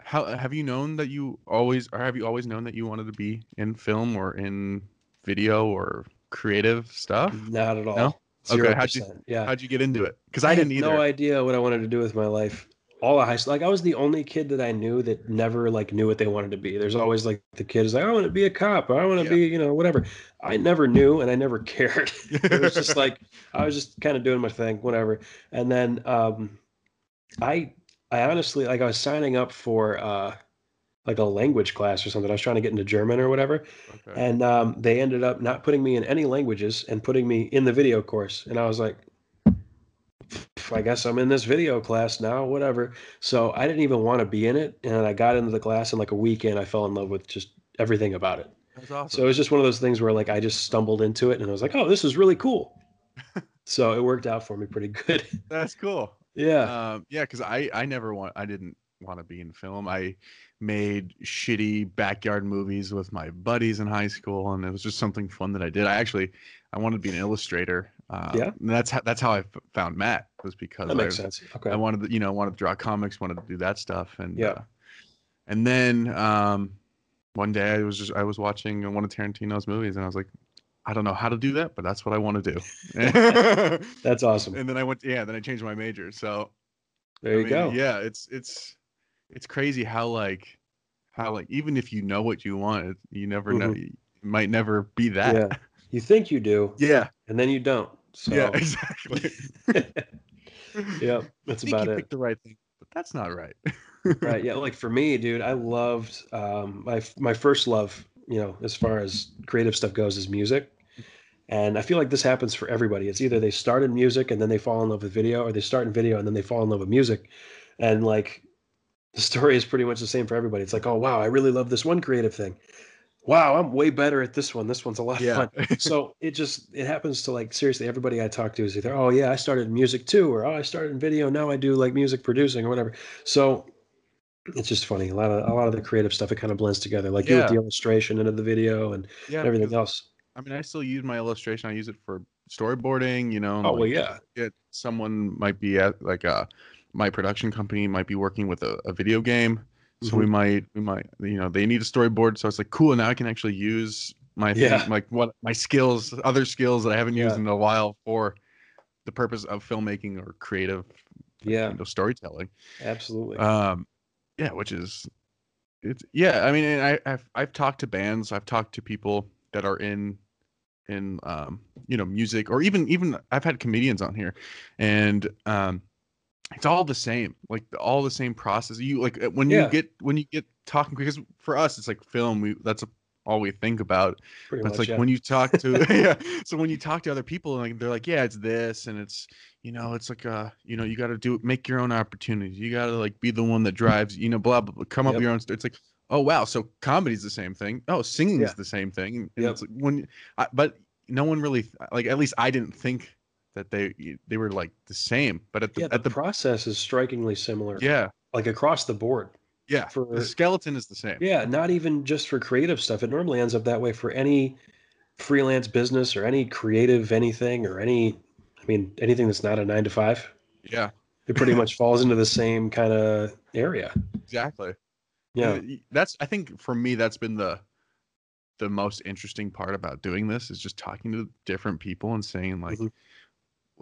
Speaker 1: How have you known that you always or have you always known that you wanted to be in film or in video or creative stuff?
Speaker 2: Not at all.
Speaker 1: No? Okay,
Speaker 2: Zero
Speaker 1: how'd you-.
Speaker 2: Yeah.
Speaker 1: How'd you get into it? Because I, didn't
Speaker 2: had
Speaker 1: either.
Speaker 2: no idea what I wanted to do with my life. All of high school, like I was the only kid that I knew that never like knew what they wanted to be. There's always like the kid is like, I want to be a cop, I want to
Speaker 1: Yeah.
Speaker 2: be, you know, whatever. I never knew, and I never cared. it was just like I was just kind of doing my thing, whatever. And then um, I, I honestly like I was signing up for uh, like a language class or something. I was trying to get into German or whatever,
Speaker 1: okay.
Speaker 2: and um, they ended up not putting me in any languages and putting me in the video course. And I was like, I guess I'm in this video class now, whatever. So I didn't even want to be in it. And I got into the class, and like a weekend, I fell in love with just everything about it.
Speaker 1: That's awesome.
Speaker 2: So it was just one of those things where like I just stumbled into it and I was like, oh, this is really cool. so it worked out for me pretty good.
Speaker 1: That's cool.
Speaker 2: yeah.
Speaker 1: Um, yeah, because I I never want I didn't want to be in film. I made shitty backyard movies with my buddies in high school, and it was just something fun that I did. I actually I wanted to be an illustrator. Uh,
Speaker 2: Yeah?
Speaker 1: and that's how that's how I f- found Matt was because
Speaker 2: That makes
Speaker 1: I,
Speaker 2: sense. Okay.
Speaker 1: I wanted to, you know wanted to draw comics, wanted to do that stuff, and
Speaker 2: Yeah.
Speaker 1: uh, and then um, one day I was just I was watching one of Tarantino's movies, and I was like. I don't know how to do that, but that's what I want to do.
Speaker 2: That's awesome.
Speaker 1: and then I went, yeah, then I changed my major. So
Speaker 2: There
Speaker 1: I
Speaker 2: you
Speaker 1: mean,
Speaker 2: go.
Speaker 1: Yeah, it's it's it's crazy how like how like even if you know what you want, you never know.
Speaker 2: Mhm.
Speaker 1: It might never be that.
Speaker 2: Yeah. You think you do,
Speaker 1: Yeah.
Speaker 2: and then you don't. So
Speaker 1: Yeah. Exactly.
Speaker 2: yeah, that's about
Speaker 1: you
Speaker 2: it.
Speaker 1: the right thing, but that's not right.
Speaker 2: right yeah like for me dude i loved um my my first love you know as far as creative stuff goes is music and i feel like this happens for everybody it's either they start in music and then they fall in love with video or they start in video and then they fall in love with music and like the story is pretty much the same for everybody it's like oh wow i really love this one creative thing wow i'm way better at this one this one's a lot of fun so it just it happens to like seriously everybody i talk to is either oh yeah i started music too or oh i started in video now i do like music producing or whatever so it's just funny a lot of a lot of the creative stuff it kind of blends together like you with the
Speaker 1: Yeah.
Speaker 2: illustration into the video and
Speaker 1: yeah.
Speaker 2: everything
Speaker 1: because,
Speaker 2: else
Speaker 1: I mean, I still use my illustration. I use it for storyboarding. You know.
Speaker 2: oh well
Speaker 1: like,
Speaker 2: yeah
Speaker 1: it, someone might be at like a my production company might be working with a, a video game so we might we might you know they need a storyboard. So it's like cool now i can actually use my thing, like what my skills other skills that i haven't used in a while for the purpose of filmmaking or creative
Speaker 2: yeah.
Speaker 1: you know, storytelling.
Speaker 2: Absolutely.
Speaker 1: Um yeah which is it's yeah i mean I, i've i've talked to bands i've talked to people that are in in um you know music or even even i've had comedians on here. And um it's all the same like all the same process you like uh, when
Speaker 2: Yeah.
Speaker 1: you get when you get talking because for us it's like film we that's all we think about
Speaker 2: pretty
Speaker 1: but
Speaker 2: much
Speaker 1: it's like
Speaker 2: yeah.
Speaker 1: when you talk to yeah so when you talk to other people like they're like yeah it's this and it's you know it's like uh you know you got to do make your own opportunities you got to like be the one that drives you know blah blah, blah come up with your own st- it's like oh wow so comedy's the same thing oh singing's
Speaker 2: Yeah.
Speaker 1: the same thing and
Speaker 2: Yep.
Speaker 1: it's like when I, but no one really like at least i didn't think that they they were like the same but at the
Speaker 2: yeah the
Speaker 1: at the
Speaker 2: process is strikingly similar
Speaker 1: yeah
Speaker 2: like across the board
Speaker 1: Yeah,
Speaker 2: for
Speaker 1: the skeleton is the same.
Speaker 2: yeah, not even just for creative stuff. It normally ends up that way for any freelance business or any creative anything or any I mean anything that's not a 9 to 5.
Speaker 1: Yeah,
Speaker 2: It pretty much falls into the same kind of area.
Speaker 1: exactly.
Speaker 2: Yeah.
Speaker 1: That's I think for me that's been the the most interesting part about doing this is just talking to different people and saying like
Speaker 2: Mhm.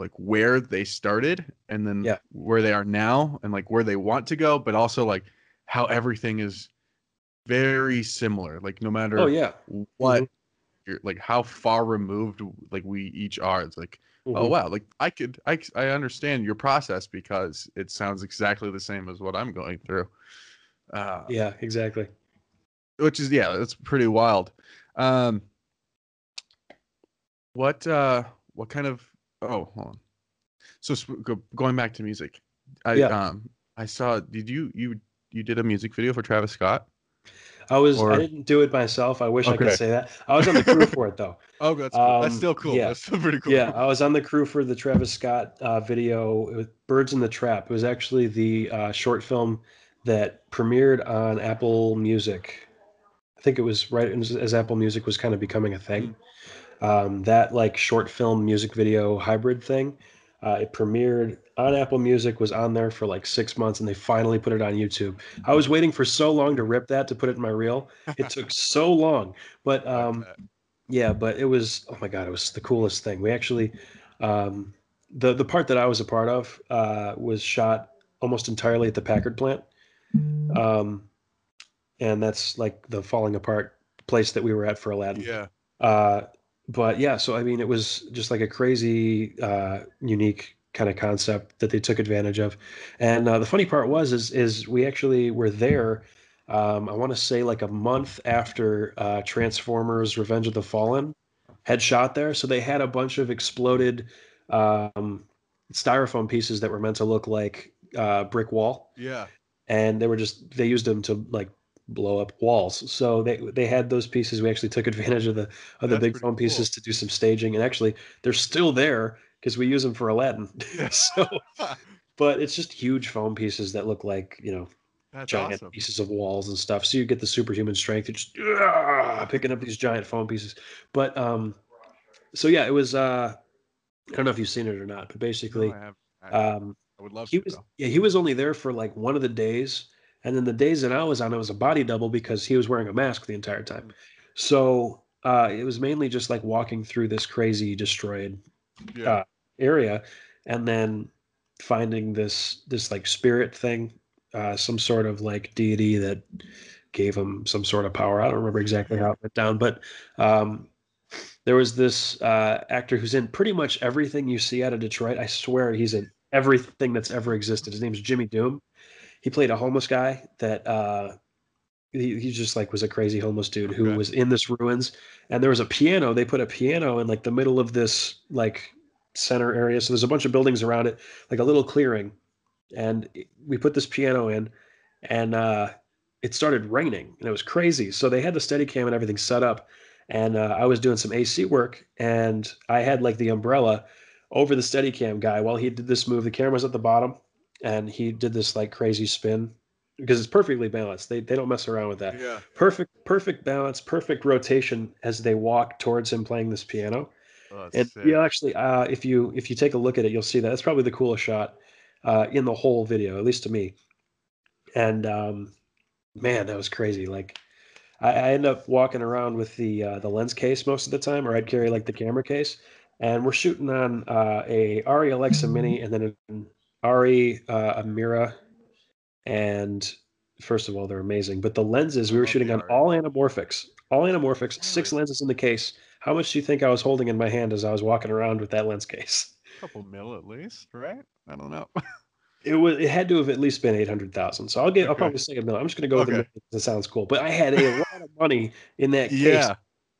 Speaker 1: Like where they started and then
Speaker 2: Yeah.
Speaker 1: where they are now and like where they want to go but also like how everything is very similar like no matter
Speaker 2: Oh yeah.
Speaker 1: what
Speaker 2: Mhm.
Speaker 1: you're like how far removed like we each are it's like oh
Speaker 2: Mhm.
Speaker 1: wow like i could I I understand your process because it sounds exactly the same as what i'm going through uh
Speaker 2: Yeah, exactly.
Speaker 1: which is yeah that's pretty wild um what uh what kind of oh hold on so go, going back to music i
Speaker 2: Yeah.
Speaker 1: um i saw did you you you did a music video for travis scott
Speaker 2: I was
Speaker 1: Or-
Speaker 2: I didn't do it myself. I wish I could say that. I was on the crew for it though.
Speaker 1: oh that's cool. that's
Speaker 2: Um,
Speaker 1: still cool
Speaker 2: yeah.
Speaker 1: that's still pretty cool
Speaker 2: Yeah, I was on the crew for the Travis Scott uh, video with Birds in the Trap. It was actually the uh, short film that premiered on Apple Music. I think it was right as, as Apple Music was kind of becoming a thing. Um, that like short film music video hybrid thing. Uh, it premiered on Apple Music, was on there for like six months, and they finally put it on YouTube. I was waiting for so long to rip that to put it in my reel. It took so long, but um, yeah, but it was oh my god, it was the coolest thing. We actually um, the the part that I was a part of uh, was shot almost entirely at the Packard plant, um, and that's like the falling apart place that we were at for Aladdin.
Speaker 1: yeah
Speaker 2: Uh, but yeah, so I mean, it was just like a crazy, uh, unique kind of concept that they took advantage of. And uh, the funny part was, is is we actually were there. Um, I want to say like a month after uh, Transformers: Revenge of the Fallen had shot there, so they had a bunch of exploded um, styrofoam pieces that were meant to look like uh, brick wall
Speaker 1: yeah
Speaker 2: and they were just they used them to like blow up walls. So they they had those pieces. We actually took advantage of the of the
Speaker 1: That's
Speaker 2: big foam
Speaker 1: cool.
Speaker 2: pieces to do some staging, and actually they're still there because we use them for Aladdin. So, but it's just huge foam pieces that look like you know
Speaker 1: that's
Speaker 2: giant
Speaker 1: awesome
Speaker 2: pieces of walls and stuff. So you get the superhuman strength. You're just "Ah," picking up these giant foam pieces. But um, so yeah, it was. uh I don't know if you've seen it or not, but basically,
Speaker 1: No, I, have, I,
Speaker 2: um,
Speaker 1: I would love
Speaker 2: he
Speaker 1: to
Speaker 2: was
Speaker 1: though.
Speaker 2: yeah he was only there for like one of the days and then the days that i was on it was a body double because he was wearing a mask the entire time.
Speaker 1: Mm.
Speaker 2: so uh, it was mainly just like walking through this crazy destroyed
Speaker 1: yeah.
Speaker 2: uh, area and then finding this this like spirit thing uh, some sort of like deity that gave him some sort of power. I don't remember exactly how it went down but um, there was this uh, actor who's in pretty much everything you see out of detroit. I swear he's in everything that's ever existed. His name's jimmy doom he played a homeless guy that uh, he, he just like was a crazy homeless dude who
Speaker 1: Okay.
Speaker 2: was in this ruins. And there was a piano they put a piano in like the middle of this like center area. So there's a bunch of buildings around it like a little clearing. And we put this piano in and uh, it started raining and it was crazy. So they had the steady cam and everything set up. And uh, i was doing some ac work and i had like the umbrella over the steady cam guy while he did this move. The camera's at the bottom and he did this like crazy spin because it's perfectly balanced. They, they don't mess around with that.
Speaker 1: Yeah.
Speaker 2: Perfect perfect balance perfect rotation as they walk towards him playing this piano.
Speaker 1: Oh,
Speaker 2: and
Speaker 1: sick.
Speaker 2: yeah actually uh, if you if you take a look at it you'll see that. That's probably the coolest shot uh, in the whole video at least to me. And um, man that was crazy. Like I, I end up walking around with the uh, the lens case most of the time or i'd carry like the camera case. And we're shooting on uh, a ARRI alexa mini and then an ARRI uh, amira and first of all they're amazing but the lenses we were shooting on all anamorphics all anamorphics six lenses in the case. How much do you think i was holding in my hand as i was walking around with that lens case?
Speaker 1: A couple mil at least right? I don't know.
Speaker 2: It was it had to have at least been 800000 so i'll get i'll probably say a million. I'm just going to go with
Speaker 1: Okay.
Speaker 2: 'cause it sounds cool but i had a lot of money in that case.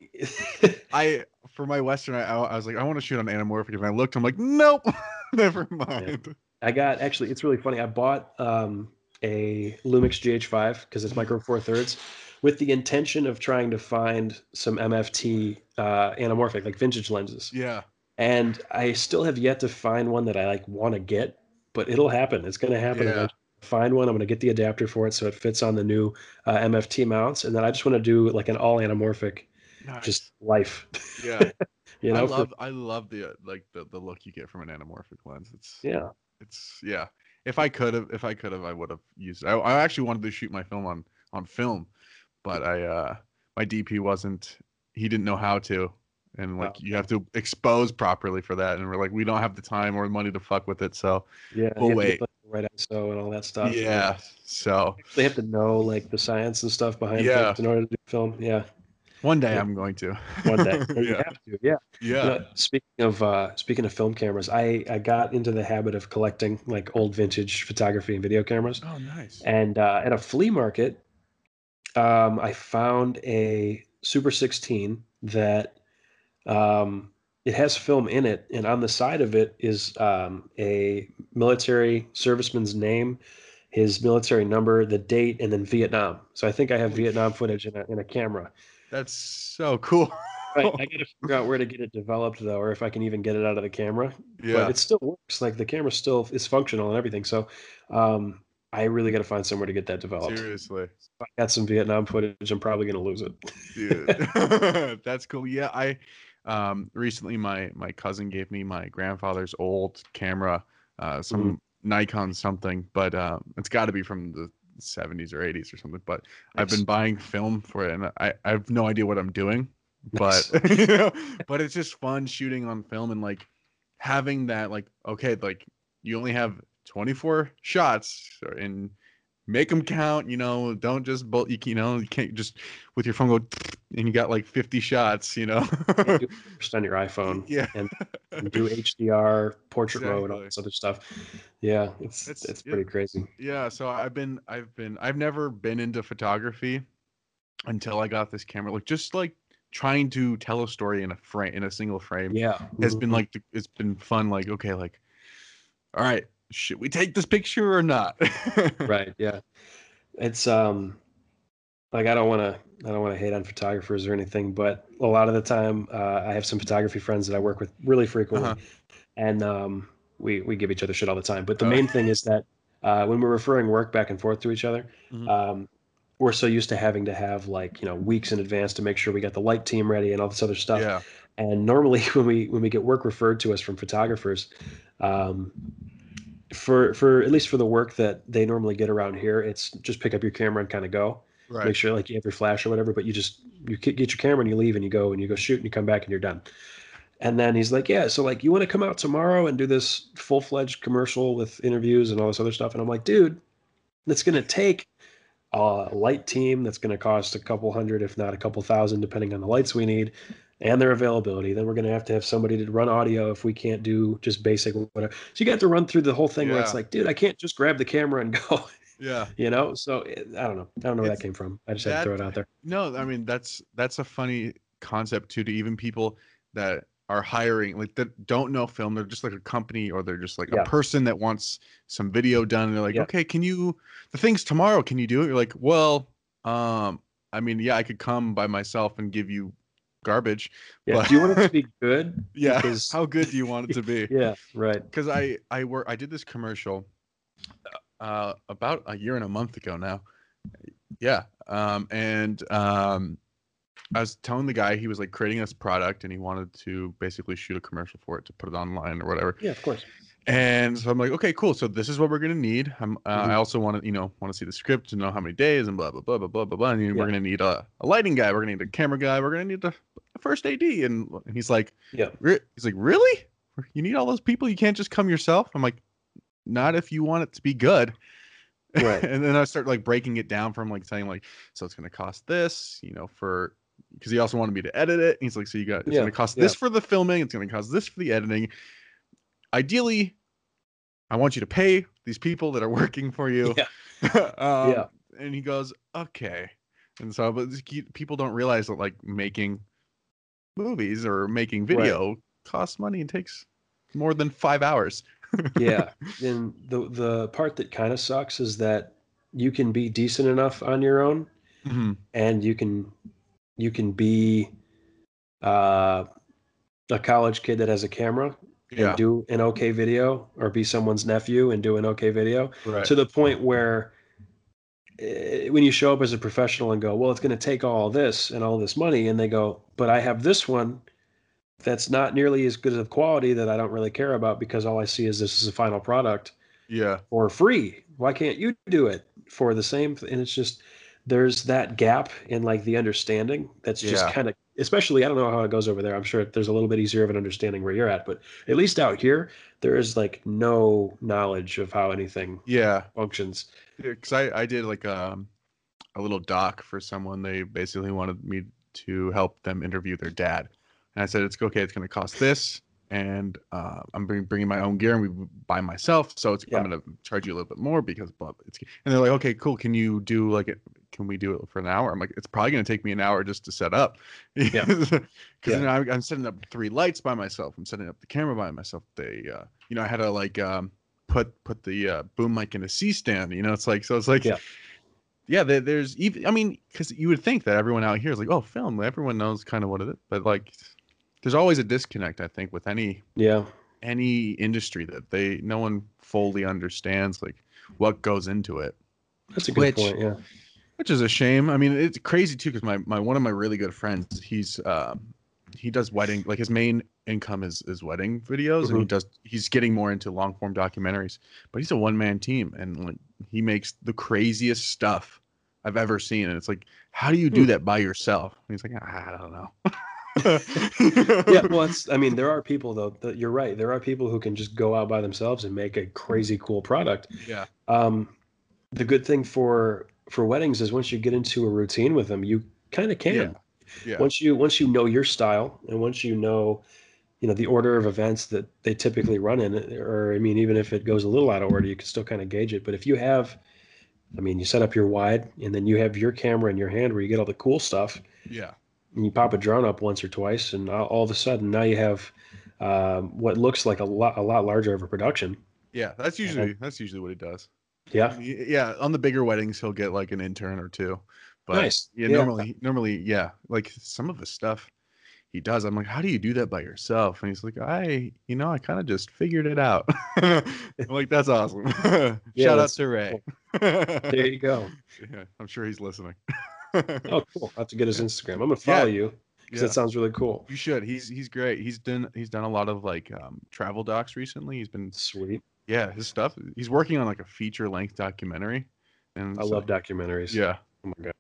Speaker 2: yeah.
Speaker 1: I for my western I, I was like i want to shoot on anamorphic. And i looked i'm like nope never mind
Speaker 2: I got actually. It's really funny. I bought um, a Lumix GH5 because it's micro four thirds, with the intention of trying to find some MFT uh, anamorphic, like vintage lenses.
Speaker 1: yeah
Speaker 2: And I still have yet to find one that I like want to get, but it'll happen. It's going to happen.
Speaker 1: Yeah.
Speaker 2: find one. I'm going to get the adapter for it so it fits on the new uh, MFT mounts, and then I just want to do like an all anamorphic,
Speaker 1: Nice.
Speaker 2: just life.
Speaker 1: yeah.
Speaker 2: you know,
Speaker 1: I
Speaker 2: for-
Speaker 1: love I love the uh, like the, the look you get from an anamorphic lens. It's
Speaker 2: yeah,
Speaker 1: it's yeah. If I could have if I could have I would have used it. I, I actually wanted to shoot my film on on film, but I uh my DP wasn't he didn't know how to. And like
Speaker 2: Oh,
Speaker 1: you have to expose properly for that, and we're like, we don't have the time or money to fuck with it. So
Speaker 2: yeah.
Speaker 1: We'll
Speaker 2: you have to
Speaker 1: wait.
Speaker 2: get, like, the right ISO and all that stuff.
Speaker 1: yeah, so
Speaker 2: they have to know like the science and stuff behind
Speaker 1: Yeah.
Speaker 2: in order to do film. Yeah,
Speaker 1: one day
Speaker 2: Yeah.
Speaker 1: I'm going to.
Speaker 2: one day you
Speaker 1: yeah,
Speaker 2: have to. Yeah.
Speaker 1: Yeah.
Speaker 2: speaking of uh, speaking of film cameras, I I got into the habit of collecting like old vintage photography and video cameras.
Speaker 1: Oh, nice.
Speaker 2: And uh, at a flea market, um, I found a Super 16 that um, it has film in it, and on the side of it is um, a military serviceman's name, his military number, the date, and then Vietnam. So I think I have Vietnam footage in a, in a camera.
Speaker 1: That's so cool.
Speaker 2: Right, I got to figure out where to get it developed though, or if I can even get it out of the camera.
Speaker 1: yeah.
Speaker 2: But it still works. Like the camera still is functional and everything. So um, I really got to find somewhere to get that developed.
Speaker 1: Seriously.
Speaker 2: I got some Vietnam footage. I'm probably to lose it.
Speaker 1: dude that's cool yeah i um recently my my cousin gave me my grandfather's old camera uh some nikon something but um it's got to be from the 70s or 80s or something but i've been buying film for it and i i have no idea what i'm doing
Speaker 2: Nice.
Speaker 1: but you know but it's just fun shooting on film and like having that like okay like you only have 24 shots or- and make them count you know don't just bolt you, you know you can't just with your phone go and you got like 50 shots you know
Speaker 2: You do it first on your iPhone
Speaker 1: yeah
Speaker 2: and, and do HDR, portrait mode, and all this other stuff. Yeah, it's
Speaker 1: It's-
Speaker 2: it's, pretty crazy.
Speaker 1: yeah so i've been i've been i've never been into photography until i got this camera like just like trying to tell a story in a frame in a single frame
Speaker 2: Yeah,
Speaker 1: has been
Speaker 2: mhm.
Speaker 1: like it's been fun like okay like all right should we take this picture or not
Speaker 2: right. Yeah, it's um, like I don't want to I don't want to hate on photographers or anything, but a lot of the time uh, I have some photography friends that I work with really frequently,
Speaker 1: Uh-huh.
Speaker 2: and um, we we give each other shit all the time. But the
Speaker 1: Oh.
Speaker 2: main thing is that uh, when we're referring work back and forth to each other,
Speaker 1: Mhm.
Speaker 2: um, we're so used to having to have like you know weeks in advance to make sure we got the light team ready and all this other stuff.
Speaker 1: yeah
Speaker 2: And normally, when we when we get work referred to us from photographers, um, for for at least for the work that they normally get around here, it's just pick up your camera and kind of go. Make sure like you have your flash or whatever, but you just you get your camera and you leave and you go and you go shoot and you come back and you're done. And then he's like, "Yeah, so like you want to come out tomorrow and do this full fledged commercial with interviews and all this other stuff?" And I'm like, "Dude, that's gonna take a light team that's going to cost a couple hundred, if not a couple thousand, depending on the lights we need and their availability. Then we're going to have to have somebody to run audio if we can't do just basic whatever. So you got to run through the whole thing where it's like, dude, I can't just grab the camera and go,
Speaker 1: yeah
Speaker 2: you know? So it, I don't know. I don't know where
Speaker 1: It's-
Speaker 2: that came from. I just had to throw it out there.
Speaker 1: No, I mean that's that's a funny concept too to even people that are hiring like that don't know film. They're just like a company or they're just like
Speaker 2: Yeah.
Speaker 1: a person that wants some video done. And they're like,
Speaker 2: Yeah.
Speaker 1: okay, can you the thing's tomorrow? Can you do it? You're like, well, um, I mean, yeah, I could come by myself and give you garbage.
Speaker 2: Yeah.
Speaker 1: but-
Speaker 2: Do you want it to be good?
Speaker 1: Yeah,
Speaker 2: Because-
Speaker 1: how good do you want it to be?
Speaker 2: Yeah. Right.
Speaker 1: because I I work I did this commercial uh about a year and a month ago now. Yeah. Um and um I was telling the guy he was like creating this product and he wanted to basically shoot a commercial for it to put it online or whatever.
Speaker 2: Yeah, of course.
Speaker 1: And so I'm like, okay, cool. So this is what we're gonna need. I'm, uh,
Speaker 2: Mhm.
Speaker 1: I also want to, you know, want to see the script to know how many days and blah blah blah blah blah blah blah. And
Speaker 2: Yeah.
Speaker 1: we're gonna need a, a lighting guy. We're gonna need a camera guy. We're gonna need a, a first AD. And, and he's like,
Speaker 2: Yeah.
Speaker 1: Re- he's like, really? You need all those people? You can't just come yourself? I'm like, not if you want it to be good.
Speaker 2: Right.
Speaker 1: and then I start like breaking it down from like saying like, so it's gonna cost this, you know, for because he also wanted me to edit it. He's like, so you got it's
Speaker 2: Yeah,
Speaker 1: gonna cost
Speaker 2: yeah.
Speaker 1: this for the filming, it's gonna cost this for the editing. Ideally, I want you to pay these people that are working for you.
Speaker 2: Yeah.
Speaker 1: um,
Speaker 2: Yeah.
Speaker 1: And he goes, okay. And so, but people don't realize that like making movies or making
Speaker 2: Right.
Speaker 1: video costs money and takes more than five hours.
Speaker 2: yeah and the the part that kind of sucks is that you can be decent enough on your own
Speaker 1: Mhm.
Speaker 2: and you can you can be uh, a college kid that has a camera
Speaker 1: Yeah.
Speaker 2: and do an okay video or be someone's nephew and do an okay video
Speaker 1: Right.
Speaker 2: to the point where eh, when you show up as a professional and go, well, it's going to take all this and all this money, and they go, but I have this one that's not nearly as good of quality that I don't really care about because all I see is this is a final product
Speaker 1: yeah.
Speaker 2: for free. Why can't you do it for the same? th- And it's just there's that gap in like the understanding that's just
Speaker 1: Yeah.
Speaker 2: kind of especially I don't know how it goes over there. I'm sure there's a little bit easier of an understanding where you're at, but at least out here there is like no knowledge of how anything
Speaker 1: Yeah.
Speaker 2: functions.
Speaker 1: because I, I did like um, a little doc for someone. They basically wanted me to help them interview their dad, and I said it's okay. It's going to cost this, and uh, I'm bring, bringing my own gear and we buy myself, so it's
Speaker 2: Yeah.
Speaker 1: I'm going to charge you a little bit more because blah, it's and they're like, okay, cool. Can you do like it? Can we do it for an hour? I'm like, it's probably going to take me an hour just to set up.
Speaker 2: Yeah.
Speaker 1: Because
Speaker 2: Yeah.
Speaker 1: you know, I'm, I'm setting up three lights by myself. I'm setting up the camera by myself. They, uh, you know, I had to like um, put put the uh, boom mic in a C stand. You know, it's like so. It's like,
Speaker 2: Yeah.
Speaker 1: yeah. There, there's even. I mean, because you would think that everyone out here is like, oh, film. Everyone knows kind of what it is, but like, there's always a disconnect. I think with any
Speaker 2: Yeah.
Speaker 1: any industry that they no one fully understands like what goes into it
Speaker 2: That's a good
Speaker 1: Which-
Speaker 2: point. Yeah.
Speaker 1: Which is a shame. I mean, it's crazy too because my, my one of my really good friends, he's um, he does wedding like his main income is is wedding videos, and he does he's getting more into long form documentaries. But he's a one man team, and like he makes the craziest stuff I've ever seen. And it's like, how do you do
Speaker 2: Hmm.
Speaker 1: that by yourself? And he's like, I don't know.
Speaker 2: yeah, well, it's, I mean, there are people though. That you're right. There are people who can just go out by themselves and make a crazy cool product.
Speaker 1: yeah,
Speaker 2: Um, the good thing for for weddings is once you get into a routine with them, you kind of can.
Speaker 1: Yeah. yeah,
Speaker 2: Once you once you know your style and once you know, you know the order of events that they typically run in, or I mean, even if it goes a little out of order, you can still kind of gauge it. But if you have, I mean, you set up your wide, and then you have your camera in your hand where you get all the cool stuff,
Speaker 1: yeah,
Speaker 2: and you pop a drone up once or twice, and all, of a sudden now you have um, what looks like a lot a lot larger of a production.
Speaker 1: yeah. That's usually that's usually what it does.
Speaker 2: Yeah,
Speaker 1: yeah on the bigger weddings he'll get like an intern or two but
Speaker 2: Nice.
Speaker 1: yeah,
Speaker 2: Yeah.
Speaker 1: normally normally yeah like some of the stuff he does i'm like how do you do that by yourself and he's like i you know i kind of just figured it out i'm like that's awesome shout out to ray
Speaker 2: there you go.
Speaker 1: yeah, i'm sure he's listening
Speaker 2: Oh, cool. I have to get his Instagram. I'm gonna follow you because
Speaker 1: yeah.
Speaker 2: that sounds really cool.
Speaker 1: you should he's he's great he's done he's done a lot of like um, travel docs recently he's been
Speaker 2: Sweet.
Speaker 1: Yeah his stuff he's working on like a feature length documentary and
Speaker 2: I
Speaker 1: so-
Speaker 2: love documentaries.
Speaker 1: yeah
Speaker 2: Oh my god.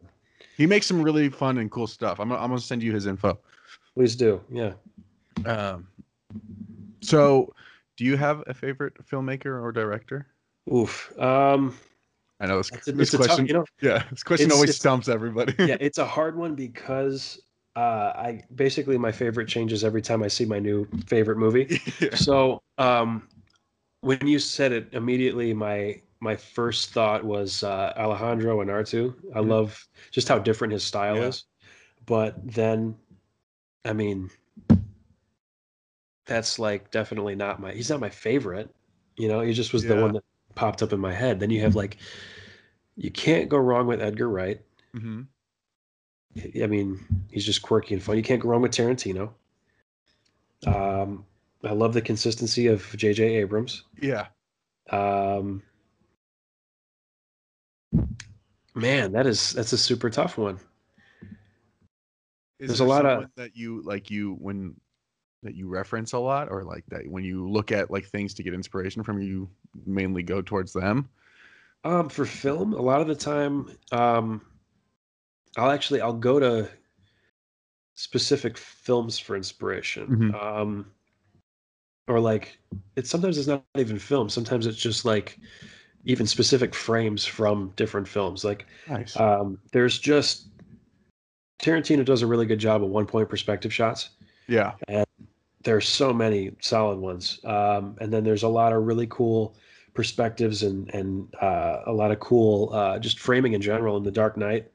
Speaker 1: He makes some really fun and cool stuff. I'm I'm gonna send you his info.
Speaker 2: Please do. Yeah.
Speaker 1: Um, so, do you have a favorite filmmaker or director?
Speaker 2: Oof. Um,
Speaker 1: I know this,
Speaker 2: it's a,
Speaker 1: this
Speaker 2: it's a tough,
Speaker 1: question.
Speaker 2: you know,
Speaker 1: yeah, this question always stumps everybody.
Speaker 2: yeah, it's a hard one because uh, I basically my favorite changes every time I see my new favorite movie.
Speaker 1: yeah.
Speaker 2: So, um, when you said it immediately, my my first thought was uh, Alejandro Inarritu. I
Speaker 1: Mhm.
Speaker 2: love just how different his style
Speaker 1: Yeah.
Speaker 2: is. But then, I mean, that's like definitely not my. He's not my favorite. You know, he just was the one that popped up in my head. Then you have like, you can't go wrong with Edgar Wright.
Speaker 1: hmm
Speaker 2: I mean, he's just quirky and fun. You can't go wrong with Tarantino. Um, I love the consistency of J.J. Abrams.
Speaker 1: Yeah.
Speaker 2: Um, man, that is that's a super tough one.
Speaker 1: Is
Speaker 2: There's
Speaker 1: there
Speaker 2: a lot of-
Speaker 1: that you like you when that you reference a lot, or like that when you look at like things to get inspiration from, you mainly go towards them.
Speaker 2: Um, for film, a lot of the time, um, I'll actually I'll go to specific films for inspiration.
Speaker 1: Mhm.
Speaker 2: Um, or like it's sometimes it's not even film. Sometimes it's just like even specific frames from different films. Like
Speaker 1: Nice.
Speaker 2: um, there's just Tarantino does a really good job of one point perspective shots.
Speaker 1: yeah.
Speaker 2: And there's so many solid ones um, and then there's a lot of really cool perspectives and and uh, a lot of cool uh, just framing in general in the dark knight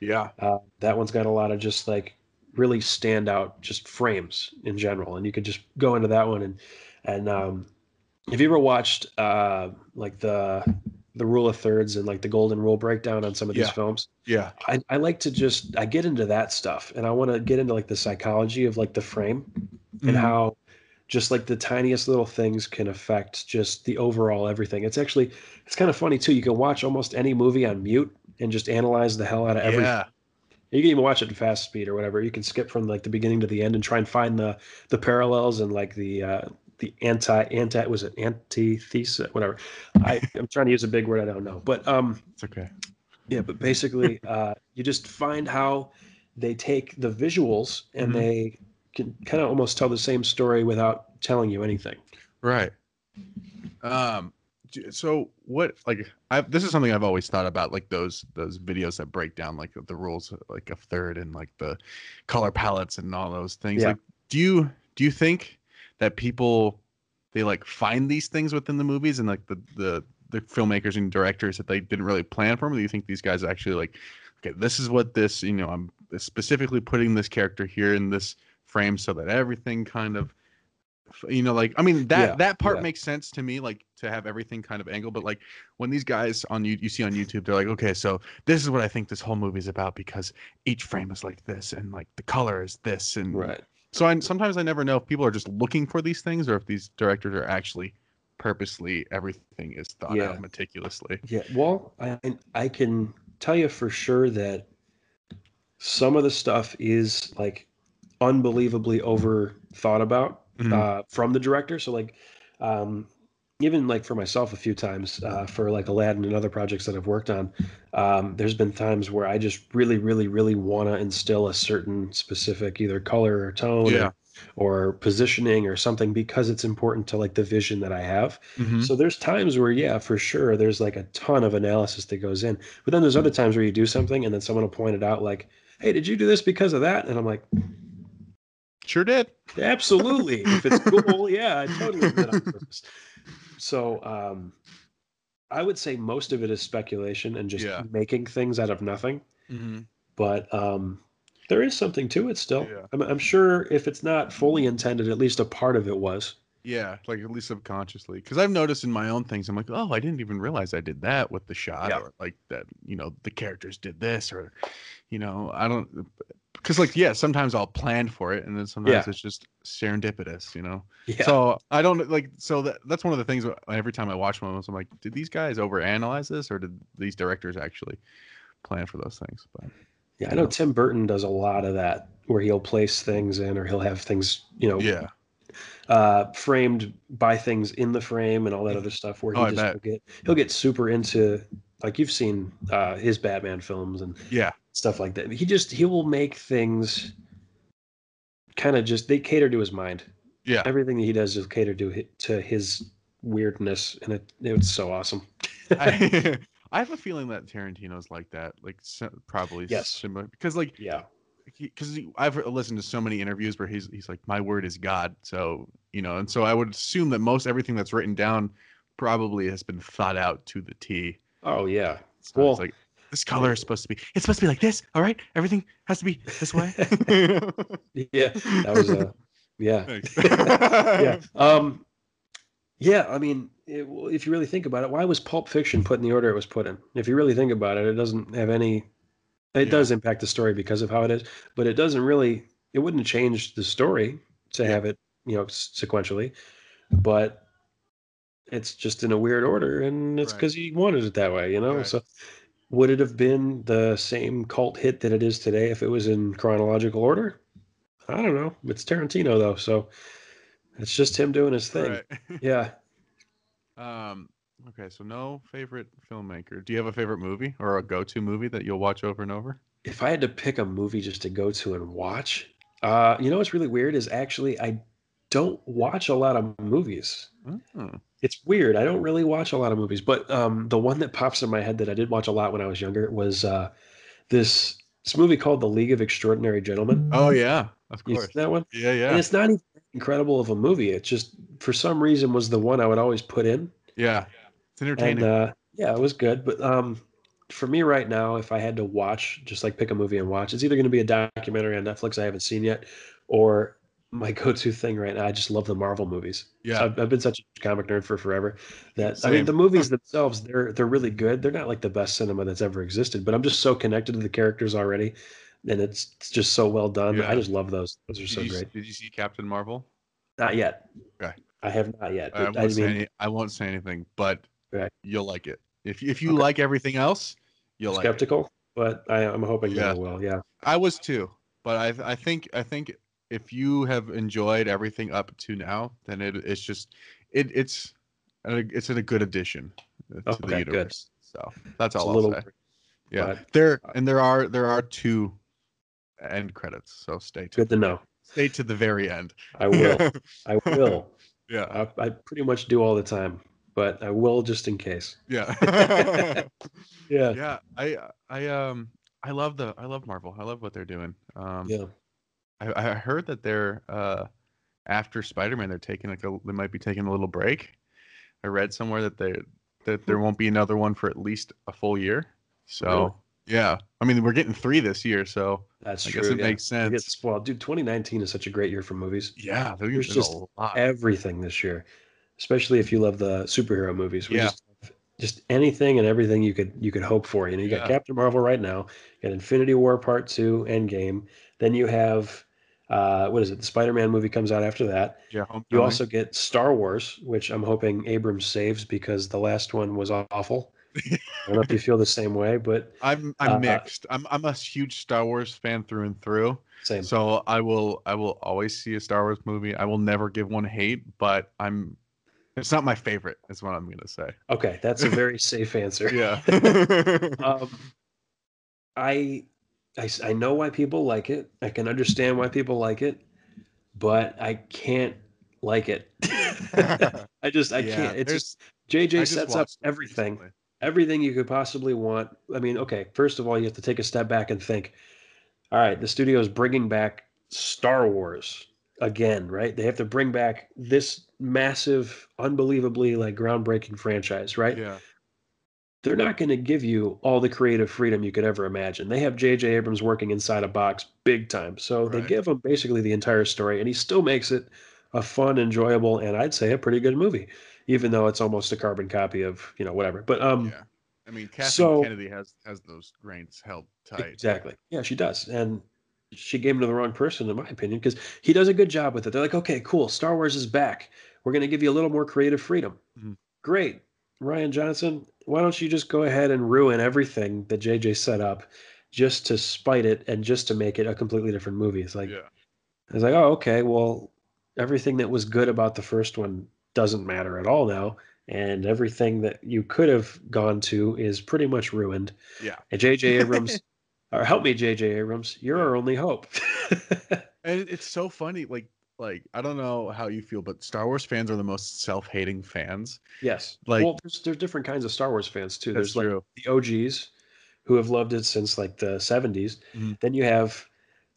Speaker 1: Yeah.
Speaker 2: uh, that one's got a lot of just like really stand out just frames in general and you could just go into that one and and um, have you ever watched uh, like the the rule of thirds and like the golden rule breakdown on some of these films
Speaker 1: Yeah.
Speaker 2: I, I like to just I get into that stuff and I want to get into like the psychology of like the frame and
Speaker 1: Mhm.
Speaker 2: how just like the tiniest little things can affect just the overall everything. It's actually it's kind of funny too. You can watch almost any movie on mute and just analyze the hell out of everything.
Speaker 1: Yeah.
Speaker 2: You can even watch it in fast speed or whatever. You can skip from like the beginning to the end and try and find the the parallels and like the uh, the anti anti was it antithesis whatever. I I'm trying to use a big word I don't know, but um
Speaker 1: It's okay.
Speaker 2: yeah, but basically uh, you just find how they take the visuals and
Speaker 1: Mhm.
Speaker 2: they can kind of almost tell the same story without telling you anything.
Speaker 1: Right. Um. So what? Like, I this is something I've always thought about, like those those videos that break down like the rules, like of third and like the color palettes and all those things.
Speaker 2: Yeah.
Speaker 1: Like, do you do you think that people they like find these things within the movies and like the the the filmmakers and directors that they didn't really plan for them? Or do you think these guys actually like, okay, this is what this you know I'm specifically putting this character here in this frame so that everything kind of you know like i mean that
Speaker 2: Yeah,
Speaker 1: that part
Speaker 2: yeah.
Speaker 1: makes sense to me like to have everything kind of angled but like when these guys on you you see on youtube they're like okay so this is what i think this whole movie is about because each frame is like this and like the color is this and
Speaker 2: Right.
Speaker 1: so i sometimes i never know if people are just looking for these things or if these directors are actually purposely everything is thought
Speaker 2: Yeah.
Speaker 1: out meticulously
Speaker 2: Yeah, well, I I can tell you for sure that some of the stuff is like unbelievably over thought about
Speaker 1: Mhm.
Speaker 2: uh, from the director. So like, um, even like for myself a few times uh, for like Aladdin and other projects that I've worked on, um, there's been times where I just really, really, really want to instill a certain specific either color or tone
Speaker 1: Yeah.
Speaker 2: or, or positioning or something because it's important to like the vision that I have.
Speaker 1: Mhm.
Speaker 2: So there's times where, yeah, for sure, there's like a ton of analysis that goes in. But then there's other times where you do something and then someone will point it out, like, "Hey, did you do this because of that?" And I'm like,
Speaker 1: sure did
Speaker 2: "Absolutely. if it's cool, yeah, I totally did on purpose." So um, I would say most of it is speculation and just
Speaker 1: Yeah.
Speaker 2: making things out of nothing.
Speaker 1: mm-hmm.
Speaker 2: But um, there is something to it still.
Speaker 1: Yeah.
Speaker 2: I'm, I'm sure if it's not fully intended, at least a part of it was.
Speaker 1: Yeah, like at least subconsciously, because I've noticed in my own things, I'm like, oh, I didn't even realize I did that with the shot,
Speaker 2: Yeah.
Speaker 1: or like that, you know, the characters did this, or, you know, I don't, because like, yeah, sometimes I'll plan for it, and then sometimes
Speaker 2: Yeah.
Speaker 1: it's just serendipitous, you know.
Speaker 2: Yeah.
Speaker 1: So I don't like, so that that's one of the things. Every time I watch one of those, I'm like, did these guys overanalyze this, or did these directors actually plan for those things? But
Speaker 2: Yeah, I know Tim Burton does a lot of that, where he'll place things in, or he'll have things, you know,
Speaker 1: yeah,
Speaker 2: uh, framed by things in the frame and all that other stuff. Where he
Speaker 1: Oh,
Speaker 2: just will get he'll get super into, like you've seen uh, his Batman films and
Speaker 1: yeah,
Speaker 2: stuff like that. He just he will make things kind of just they cater to his mind.
Speaker 1: yeah.
Speaker 2: Everything that he does is cater to to his weirdness, and it it's so awesome.
Speaker 1: I, I have a feeling that Tarantino's like that, like probably
Speaker 2: Yes.
Speaker 1: similar, because like
Speaker 2: yeah,
Speaker 1: because I've listened to so many interviews where he's he's like, my word is God. So you know, and so I would assume that most everything that's written down probably has been thought out to the T.
Speaker 2: oh yeah.
Speaker 1: So
Speaker 2: Well-
Speaker 1: it's like this color is supposed to be. It's supposed to be like this. All right, everything has to be this way.
Speaker 2: Yeah, that was a yeah. Yeah. Um, yeah. I mean, it, if you really think about it, why was Pulp Fiction put in the order it was put in? If you really think about it, it doesn't have any. It
Speaker 1: Yeah.
Speaker 2: does impact the story because of how it is, but it doesn't really. It wouldn't change the story to
Speaker 1: Yeah.
Speaker 2: have it, you know, s- sequentially, but it's just in a weird order, and it's
Speaker 1: Right.
Speaker 2: because he wanted it that way, you know.
Speaker 1: Right.
Speaker 2: So, would it have been the same cult hit that it is today if it was in chronological order? I don't know. It's Tarantino though, so it's just him doing his thing.
Speaker 1: Right.
Speaker 2: Yeah.
Speaker 1: Um. Okay, so no favorite filmmaker. Do you have a favorite movie or a go-to movie that you'll watch over and over?
Speaker 2: If I had to pick a movie just to go to and watch, uh, you know what's really weird is actually I don't watch a lot of movies.
Speaker 1: Oh,
Speaker 2: It's weird. I don't really watch a lot of movies, but um, the one that pops in my head that I did watch a lot when I was younger was uh, this this movie called The League of Extraordinary Gentlemen.
Speaker 1: oh yeah, of
Speaker 2: You
Speaker 1: course.
Speaker 2: that one?
Speaker 1: Yeah, yeah.
Speaker 2: And it's not even incredible of a movie. It just for some reason was the one I would always put in.
Speaker 1: yeah. It's
Speaker 2: and
Speaker 1: entertaining.
Speaker 2: uh, yeah, it was good. But um, for me right now, if I had to watch, just like pick a movie and watch, it's either going to be a documentary on Netflix I haven't seen yet, or my go-to thing right now. I just love the Marvel movies.
Speaker 1: yeah,
Speaker 2: I've, I've been such a comic nerd for forever that I mean the movies themselves they're they're really good. They're not like the best cinema that's ever existed, but I'm just so connected to the characters already, and it's, it's just so well done.
Speaker 1: Yeah.
Speaker 2: I just love those. Those are
Speaker 1: did,
Speaker 2: so
Speaker 1: you,
Speaker 2: great.
Speaker 1: did you see Captain Marvel?
Speaker 2: Not yet.
Speaker 1: Okay.
Speaker 2: I have not yet.
Speaker 1: I won't,
Speaker 2: I
Speaker 1: say
Speaker 2: mean,
Speaker 1: any, I won't say anything, but
Speaker 2: Right.
Speaker 1: you'll like it. If if you
Speaker 2: Okay.
Speaker 1: like everything else, you'll like
Speaker 2: skeptical, but I, I'm hoping
Speaker 1: Yeah.
Speaker 2: that will. Yeah.
Speaker 1: I was too, but I I think I think if you have enjoyed everything up to now, then it it's just it it's it's in a good addition to the
Speaker 2: Okay, good.
Speaker 1: universe. So that's all
Speaker 2: little.
Speaker 1: I'll say. Yeah,
Speaker 2: but-
Speaker 1: there and there are there are two end credits, so stay tuned.
Speaker 2: Good to know.
Speaker 1: Stay to the very end.
Speaker 2: I will. I will.
Speaker 1: yeah,
Speaker 2: I, I pretty much do all the time, but I will just in case.
Speaker 1: yeah,
Speaker 2: Yeah.
Speaker 1: yeah. I I um I love the I love Marvel. I love what they're doing. Um,
Speaker 2: Yeah.
Speaker 1: I, I heard that they're uh after Spider-Man they're taking like a they might be taking a little break. I read somewhere that they that there won't be another one for at least a full year. So
Speaker 2: Really?
Speaker 1: yeah, I mean we're getting three this year, so
Speaker 2: That's
Speaker 1: I
Speaker 2: true.
Speaker 1: guess it
Speaker 2: yeah.
Speaker 1: makes
Speaker 2: We get
Speaker 1: sense.
Speaker 2: well, Dude, 2019 is such a great year for movies.
Speaker 1: Yeah, there's,
Speaker 2: just
Speaker 1: a lot.
Speaker 2: Everything this year, especially if you love the superhero movies. We
Speaker 1: Yeah.
Speaker 2: Just, just anything and everything you could you could hope for. You know, you got Captain Marvel right now. You got Infinity War Part Two, Endgame. Then you have uh, what is it? The Spider-Man movie comes out after that.
Speaker 1: yeah,
Speaker 2: You also get Star Wars, which I'm hoping Abrams saves because the last one was awful. I don't know if you feel the same way, but
Speaker 1: I'm I'm
Speaker 2: uh,
Speaker 1: mixed. I'm I'm a huge Star Wars fan through and through.
Speaker 2: same.
Speaker 1: So I will I will always see a Star Wars movie. I will never give one hate, but I'm it's not my favorite, is what I'm gonna say.
Speaker 2: Okay, that's a very safe answer.
Speaker 1: Yeah.
Speaker 2: um, I, I I know why people like it. I can understand why people like it, but I can't like it. I just I
Speaker 1: Yeah,
Speaker 2: can't. It's just JJ
Speaker 1: just
Speaker 2: sets up everything,
Speaker 1: recently.
Speaker 2: everything you could possibly want. I mean, okay, first of all, you have to take a step back and think. All right, the studio is bringing back Star Wars again, right? They have to bring back this massive, unbelievably like groundbreaking franchise, right?
Speaker 1: Yeah.
Speaker 2: They're not going to give you all the creative freedom you could ever imagine. They have J.J. Abrams working inside a box big time. So they give him basically the entire story, and he still makes it a fun, enjoyable, and I'd say a pretty good movie, even though it's almost a carbon copy of, you know, whatever. But um,
Speaker 1: yeah. I mean, Kathleen
Speaker 2: so-
Speaker 1: Kennedy has has those reins held tight.
Speaker 2: Exactly. Yeah, she does. And she gave him to the wrong person, in my opinion, because he does a good job with it. They're like, okay, cool. Star Wars is back. We're going to give you a little more creative freedom.
Speaker 1: Mhm.
Speaker 2: Great. Rian Johnson, why don't you just go ahead and ruin everything that JJ set up just to spite it and just to make it a completely different movie? It's like,
Speaker 1: yeah.
Speaker 2: I was like, oh, okay. Well, everything that was good about the first one doesn't matter at all now. And everything that you could have gone to is pretty much ruined.
Speaker 1: Yeah.
Speaker 2: And J.J. Abrams, or help me, J.J. Abrams, you're our only hope.
Speaker 1: And it's so funny, like like I don't know how you feel, but Star Wars fans are the most self-hating fans.
Speaker 2: yes.
Speaker 1: Like-
Speaker 2: well, there's, there's different kinds of Star Wars fans too. There's like
Speaker 1: true.
Speaker 2: the OGs who have loved it since like the 70s.
Speaker 1: Mhm.
Speaker 2: Then you have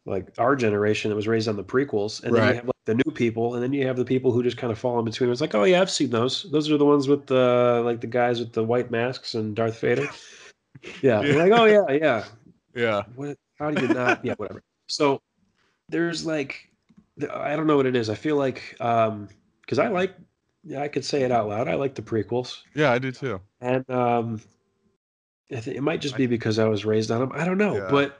Speaker 2: like our generation that was raised on the prequels, and then you have like the new people, and then you have the people who just kind of fall in between. It's like, oh yeah, I've seen those. Those are the ones with the like the guys with the white masks and Darth Vader. Yeah,
Speaker 1: Yeah.
Speaker 2: Like, oh yeah, yeah.
Speaker 1: Yeah.
Speaker 2: What? How do you not? Yeah, whatever. So there's like, I don't know what it is. I feel like um because I like, yeah, I could say it out loud. I like the prequels,
Speaker 1: Yeah, I do too.
Speaker 2: and um, I think it might just be because I was raised on them. I don't know,
Speaker 1: Yeah.
Speaker 2: but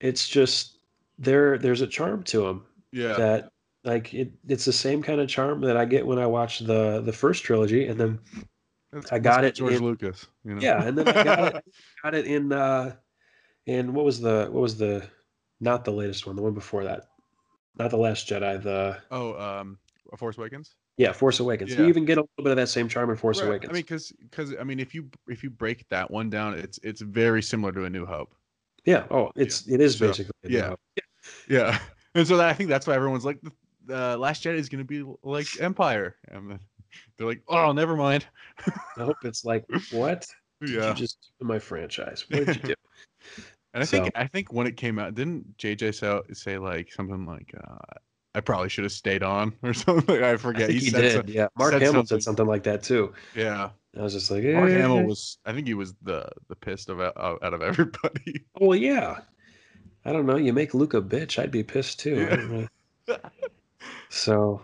Speaker 2: it's just there. There's a charm to them
Speaker 1: Yeah.
Speaker 2: that like it. It's the same kind of charm that I get when I watch the the first trilogy, and then
Speaker 1: That's-
Speaker 2: I got it
Speaker 1: George
Speaker 2: in-
Speaker 1: Lucas. You know?
Speaker 2: yeah, and then I got it. got it in uh, in what was the what was the not the latest one, the one before that, not the Last Jedi. The
Speaker 1: Oh, um, Force Awakens.
Speaker 2: yeah, Force Awakens. You even get a little bit of that same charm in Force
Speaker 1: Right.
Speaker 2: Awakens.
Speaker 1: I mean, because because I mean, if you if you break that one down, it's it's very similar to A New Hope.
Speaker 2: yeah. Oh, it's it is
Speaker 1: So,
Speaker 2: basically a new
Speaker 1: yeah.
Speaker 2: hope.
Speaker 1: Yeah, and so that, I think that's why everyone's like, the, Last Jedi is going to be like Empire, and they're like, oh, never mind.
Speaker 2: I hope it's like what did
Speaker 1: Yeah,
Speaker 2: you just do my franchise? What did you do?
Speaker 1: And I think
Speaker 2: so-
Speaker 1: I think when it came out, didn't JJ say, say like something like, uh, I probably should have stayed on or something. I
Speaker 2: I
Speaker 1: forget.
Speaker 2: think he,
Speaker 1: said
Speaker 2: did.
Speaker 1: some-
Speaker 2: yeah, Mark Hamill
Speaker 1: something.
Speaker 2: said something like that too.
Speaker 1: yeah.
Speaker 2: I was just like,
Speaker 1: Mark
Speaker 2: eh.
Speaker 1: Hamill was. I think he was the the pissed of out out of everybody.
Speaker 2: Oh well, yeah. I don't know. You make Luke a bitch, I'd be pissed too.
Speaker 1: Yeah.
Speaker 2: So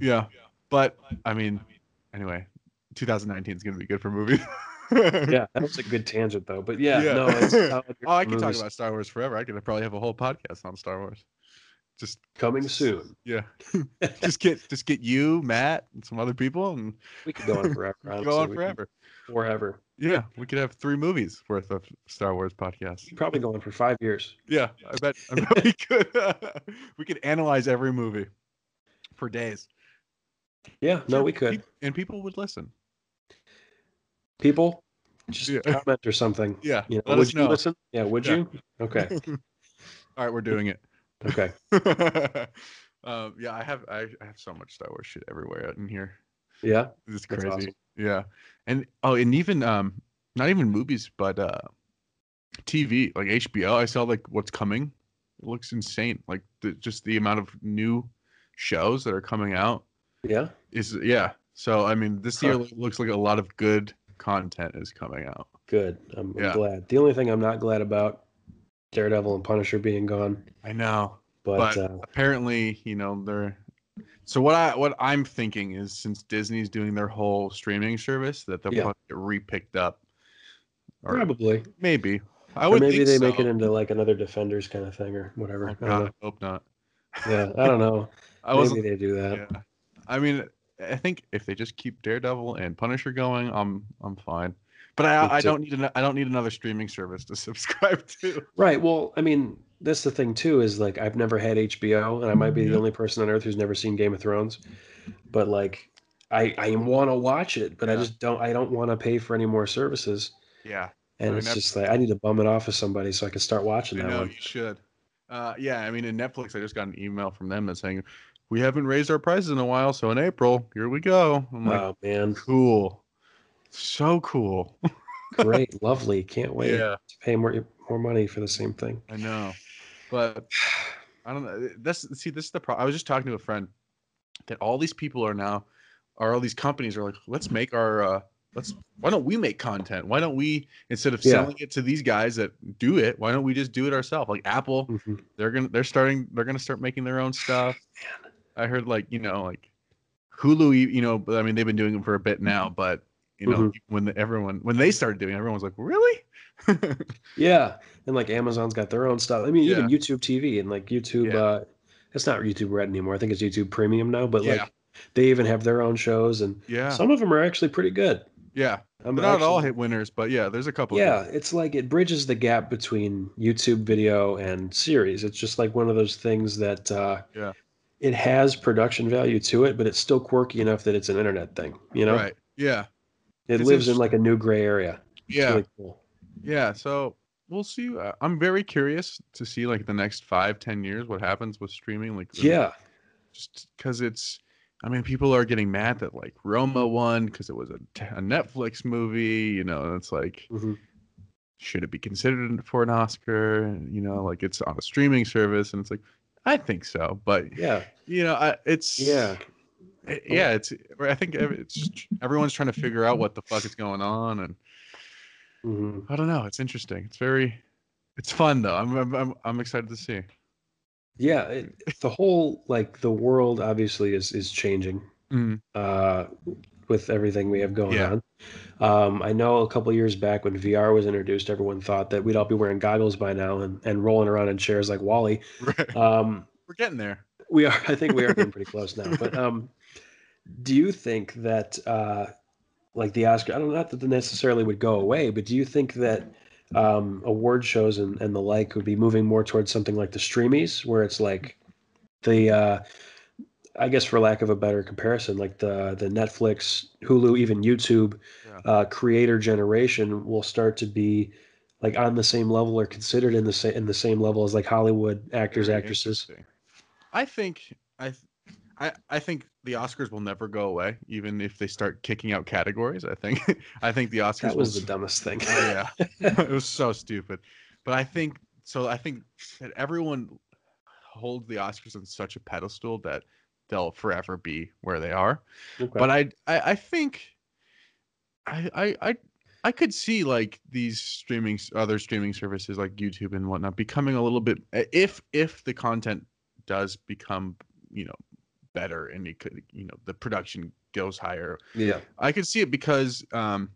Speaker 1: Yeah, but I mean, anyway, 2019 is going to be good for movies.
Speaker 2: Yeah, that was a good tangent though. But yeah,
Speaker 1: Yeah.
Speaker 2: no, it's
Speaker 1: Oh, I could talk about Star Wars forever. I could probably have a whole podcast on Star Wars. just
Speaker 2: Coming soon.
Speaker 1: yeah, just get just get you, Matt, and some other people, and
Speaker 2: We could go on forever.
Speaker 1: go on forever.
Speaker 2: Forever.
Speaker 1: Yeah, we could have three movies worth of Star Wars podcasts.
Speaker 2: Probably going for five years.
Speaker 1: Yeah, I bet, I bet we could. we could analyze every movie for days.
Speaker 2: Yeah, no, we could.
Speaker 1: And people would listen.
Speaker 2: People, just
Speaker 1: Yeah.
Speaker 2: comment or something.
Speaker 1: Yeah,
Speaker 2: You know,
Speaker 1: let
Speaker 2: would
Speaker 1: us
Speaker 2: you
Speaker 1: know.
Speaker 2: listen? Yeah, would
Speaker 1: Yeah.
Speaker 2: you? Okay.
Speaker 1: All right, we're doing it.
Speaker 2: Okay.
Speaker 1: um, yeah, I have I, I have so much Star Wars shit everywhere out in here.
Speaker 2: Yeah.
Speaker 1: It's
Speaker 2: That's
Speaker 1: crazy.
Speaker 2: awesome.
Speaker 1: Yeah, and oh, and even um, not even movies, but uh, TV like HBO. I saw like what's coming. It looks insane. Like the, just the amount of new shows that are coming out
Speaker 2: Yeah.
Speaker 1: is yeah. So I mean, this year
Speaker 2: Huh.
Speaker 1: looks like a lot of good content is coming out.
Speaker 2: Good. I'm, I'm glad. The only thing I'm not glad about Daredevil and Punisher being gone,
Speaker 1: I know,
Speaker 2: but,
Speaker 1: but
Speaker 2: uh,
Speaker 1: apparently, you know, they're. So what I what I'm thinking is since Disney's doing their whole streaming service, that they'll
Speaker 2: Yeah.
Speaker 1: probably get re-picked up.
Speaker 2: Probably.
Speaker 1: maybe. I
Speaker 2: Or
Speaker 1: would
Speaker 2: maybe they
Speaker 1: so.
Speaker 2: make it into like another Defenders kind of thing or whatever.
Speaker 1: Oh,
Speaker 2: I
Speaker 1: God, I hope not.
Speaker 2: Yeah, I don't know.
Speaker 1: I
Speaker 2: maybe they do that.
Speaker 1: Yeah. I mean, I think if they just keep Daredevil and Punisher going, I'm I'm fine. But I I don't need an, I don't need another streaming service to subscribe to.
Speaker 2: Right. Well, I mean, that's the thing too. Is like I've never had HBO, and I might be the only person on earth who's never seen Game of Thrones. But like, I I want to watch it, but I just don't. I don't want to pay for any more services,
Speaker 1: Yeah,
Speaker 2: and
Speaker 1: I mean,
Speaker 2: it's just like I need to bum it off of somebody so I can start watching
Speaker 1: I
Speaker 2: that
Speaker 1: know
Speaker 2: one.
Speaker 1: you should. Uh, yeah, I mean, in Netflix, I just got an email from them that's saying we haven't raised our prices in a while, so in April, here we go. I'm like,
Speaker 2: Oh man,
Speaker 1: cool, so cool.
Speaker 2: great, lovely. Can't wait
Speaker 1: yeah,
Speaker 2: to pay more more money for the same thing.
Speaker 1: I know, but I don't know. That's see, this is the problem. I was just talking to a friend that all these people are now, or all these companies are like, let's make our, uh, let's. Why don't we make content? Why don't we instead of
Speaker 2: Yeah.
Speaker 1: selling it to these guys that do it? Why don't we just do it ourselves? Like Apple,
Speaker 2: Mhm.
Speaker 1: they're gonna they're starting they're gonna start making their own stuff. I heard like you know like Hulu, you know, but I mean they've been doing it for a bit now, but you know
Speaker 2: Mhm.
Speaker 1: when the, everyone when they started doing, it, everyone was like, really?
Speaker 2: Yeah, and like Amazon's got their own stuff. I mean, even YouTube TV and like YouTube.
Speaker 1: Yeah.
Speaker 2: uh It's not YouTube Red anymore. I think it's YouTube Premium now. But
Speaker 1: Yeah.
Speaker 2: like, they even have their own shows, and
Speaker 1: yeah,
Speaker 2: some of them are actually pretty good.
Speaker 1: yeah.
Speaker 2: I'm
Speaker 1: not all hit winners, but yeah, there's a couple.
Speaker 2: Yeah, it's like it bridges the gap between YouTube video and series. It's just like one of those things that uh,
Speaker 1: Yeah.
Speaker 2: It has production value to it, but it's still quirky enough that it's an internet thing. You know,
Speaker 1: right. Yeah,
Speaker 2: it
Speaker 1: It's
Speaker 2: lives in like a new gray area. It's
Speaker 1: yeah,
Speaker 2: really cool.
Speaker 1: yeah. So we'll see. Uh, I'm very curious to see like the next five, ten years what happens with streaming. Like
Speaker 2: Yeah,
Speaker 1: just because it's i mean people are getting mad that like roma won because it was a, a netflix movie you know it's like
Speaker 2: Mhm.
Speaker 1: should it be considered for an oscar you know like it's on a streaming service and it's like i think so but
Speaker 2: yeah,
Speaker 1: you know I, it's
Speaker 2: yeah.
Speaker 1: it- yeah it's i think it's everyone's trying to figure out what the fuck is going on and
Speaker 2: hmm
Speaker 1: i don't know it's interesting. It's very it's fun though. I'm i'm, I'm, I'm excited to see.
Speaker 2: Yeah, it, the whole like the world obviously is is changing.
Speaker 1: Mm,
Speaker 2: uh, with everything we have going
Speaker 1: Yeah.
Speaker 2: on. Um, I know a couple years back when VR was introduced, everyone thought that we'd all be wearing goggles by now and, and rolling around in chairs like WALL-E.
Speaker 1: right
Speaker 2: Um,
Speaker 1: we're getting there
Speaker 2: we are, I think, we are getting pretty close now. But um, do you think that uh, like the Oscar, I don't know not that they necessarily would go away, but do you think that um, award shows and, and the like would be moving more towards something like the Streamys, where it's like the uh, I guess for lack of a better comparison, like the the Netflix, Hulu, even YouTube
Speaker 1: Yeah.
Speaker 2: uh, creator generation will start to be like on the same level or considered in the same in the same level as like Hollywood actors,
Speaker 1: Very
Speaker 2: actresses.
Speaker 1: I think I, I I think the Oscars will never go away, even if they start kicking out categories. I think I think the Oscars
Speaker 2: That was
Speaker 1: will
Speaker 2: the dumbest thing.
Speaker 1: Oh, yeah, it was so stupid. But I think so. I think that everyone holds the Oscars on such a pedestal that they'll forever be where they are.
Speaker 2: Okay.
Speaker 1: But I, I, I think, I, I, I, I could see like these streaming, other streaming services like YouTube and whatnot becoming a little bit, if if the content does become, you know, better and it could, you know, the production goes higher
Speaker 2: yeah.
Speaker 1: I could see it because um,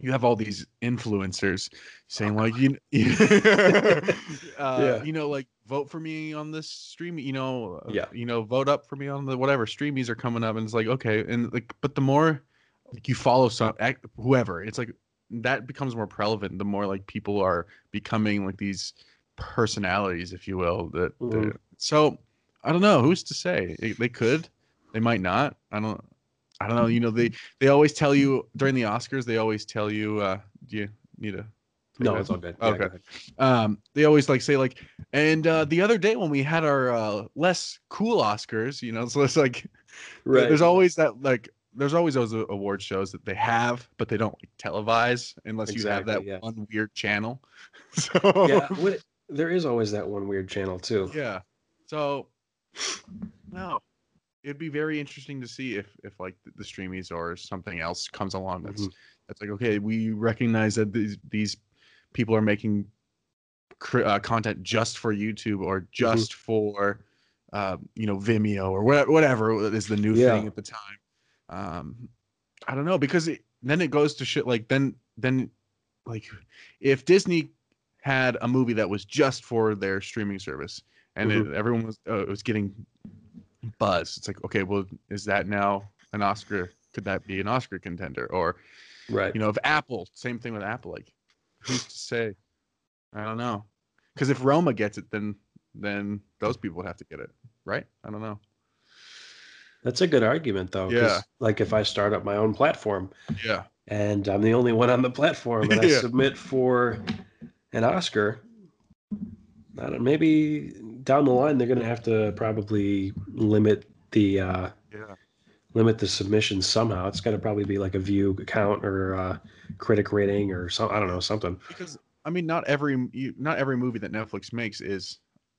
Speaker 1: you have all these influencers saying like you, uh,
Speaker 2: Yeah.
Speaker 1: you know, like vote for me on this stream. You know, uh,
Speaker 2: Yeah.
Speaker 1: You know, vote up for me on the whatever Streamys are coming up, and it's like okay, and like, but the more like you follow some whoever, it's like that becomes more prevalent. The more like people are becoming like these personalities, if you will. That that- so I don't know. Who's to say They- they could, they might not. I don't. I don't know. You know, they they always tell you during the Oscars. They always tell you. uh Do you need a
Speaker 2: No, it's all good. Yeah,
Speaker 1: Okay. um they always like say like and uh the other day when we had our uh less cool oscars you know so it's like
Speaker 2: Right.
Speaker 1: there's always that like there's always those uh, award shows that they have but they don't like, televise unless you have that
Speaker 2: yeah.
Speaker 1: one weird channel so
Speaker 2: yeah. What, there is always that one weird channel too.
Speaker 1: yeah so no it'd be very interesting to see if if like the, Streamys or something else comes along that's
Speaker 2: Mhm.
Speaker 1: that's like okay we recognize that these these people are making cr- uh, content just for youtube or just for uh, you know vimeo or wha- whatever is the new
Speaker 2: Yeah.
Speaker 1: thing at the time. Um i don't know because it, then it goes to shit like then then like if disney had a movie that was just for their streaming service and it, everyone was uh, it was getting buzz it's like okay well is that now an oscar? Could that be an oscar contender? Or
Speaker 2: Right.
Speaker 1: you know if apple same thing with apple like who's to say i don't know because if roma gets it then then those people would have to get it right i don't know
Speaker 2: That's a good argument though.
Speaker 1: Yeah.
Speaker 2: Like if I start up my own platform
Speaker 1: yeah
Speaker 2: and I'm the only one on the platform and I
Speaker 1: Yeah.
Speaker 2: submit for an Oscar, I don't, maybe down the line they're going to have to probably limit the uh,
Speaker 1: yeah
Speaker 2: limit the submissions somehow. It's going to probably be like a view count or uh, critic rating or some I don't know something.
Speaker 1: because i mean not every you, not every movie that netflix makes is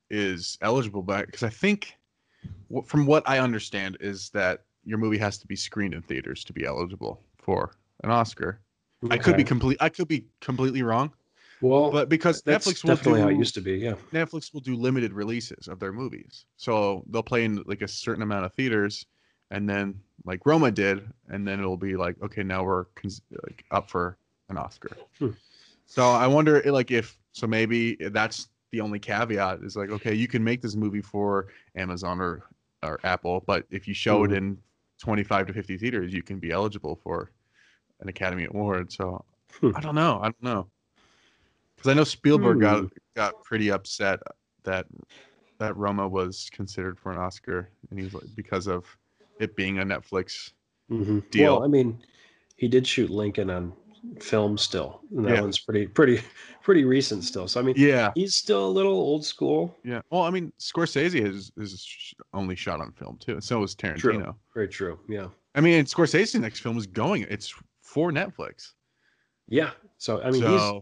Speaker 1: is eligible but because i think from what i understand is that your movie has to be screened in theaters to be eligible for an oscar i could be complete i could be completely wrong.
Speaker 2: well,
Speaker 1: but because netflix will
Speaker 2: definitely
Speaker 1: do
Speaker 2: how it used to be. Yeah.
Speaker 1: Netflix will do limited releases of their movies. So they'll play in like a certain amount of theaters and then like Roma did and then it'll be like okay, now we're cons- like up for an Oscar.
Speaker 2: Hmm.
Speaker 1: So I wonder like if so maybe that's the only caveat is like okay, you can make this movie for Amazon or or Apple, but if you show it in 25 to 50 theaters, you can be eligible for an Academy Award. So
Speaker 2: Hmm.
Speaker 1: I don't know. I don't know. Because I know Spielberg got
Speaker 2: Hmm.
Speaker 1: got pretty upset that that Roma was considered for an Oscar, and he was like because of it being a Netflix.
Speaker 2: hmm
Speaker 1: Deal.
Speaker 2: Well, I mean, he did shoot Lincoln on film still, and that
Speaker 1: Yeah.
Speaker 2: one's pretty, pretty, pretty recent still. So I mean,
Speaker 1: Yeah,
Speaker 2: he's still a little old school.
Speaker 1: yeah. Well, I mean, Scorsese is is only shot on film too. So is Tarantino.
Speaker 2: True. Very true. Yeah.
Speaker 1: I mean, and Scorsese's next film is going. It's for Netflix.
Speaker 2: Yeah. So I mean,
Speaker 1: so
Speaker 2: he's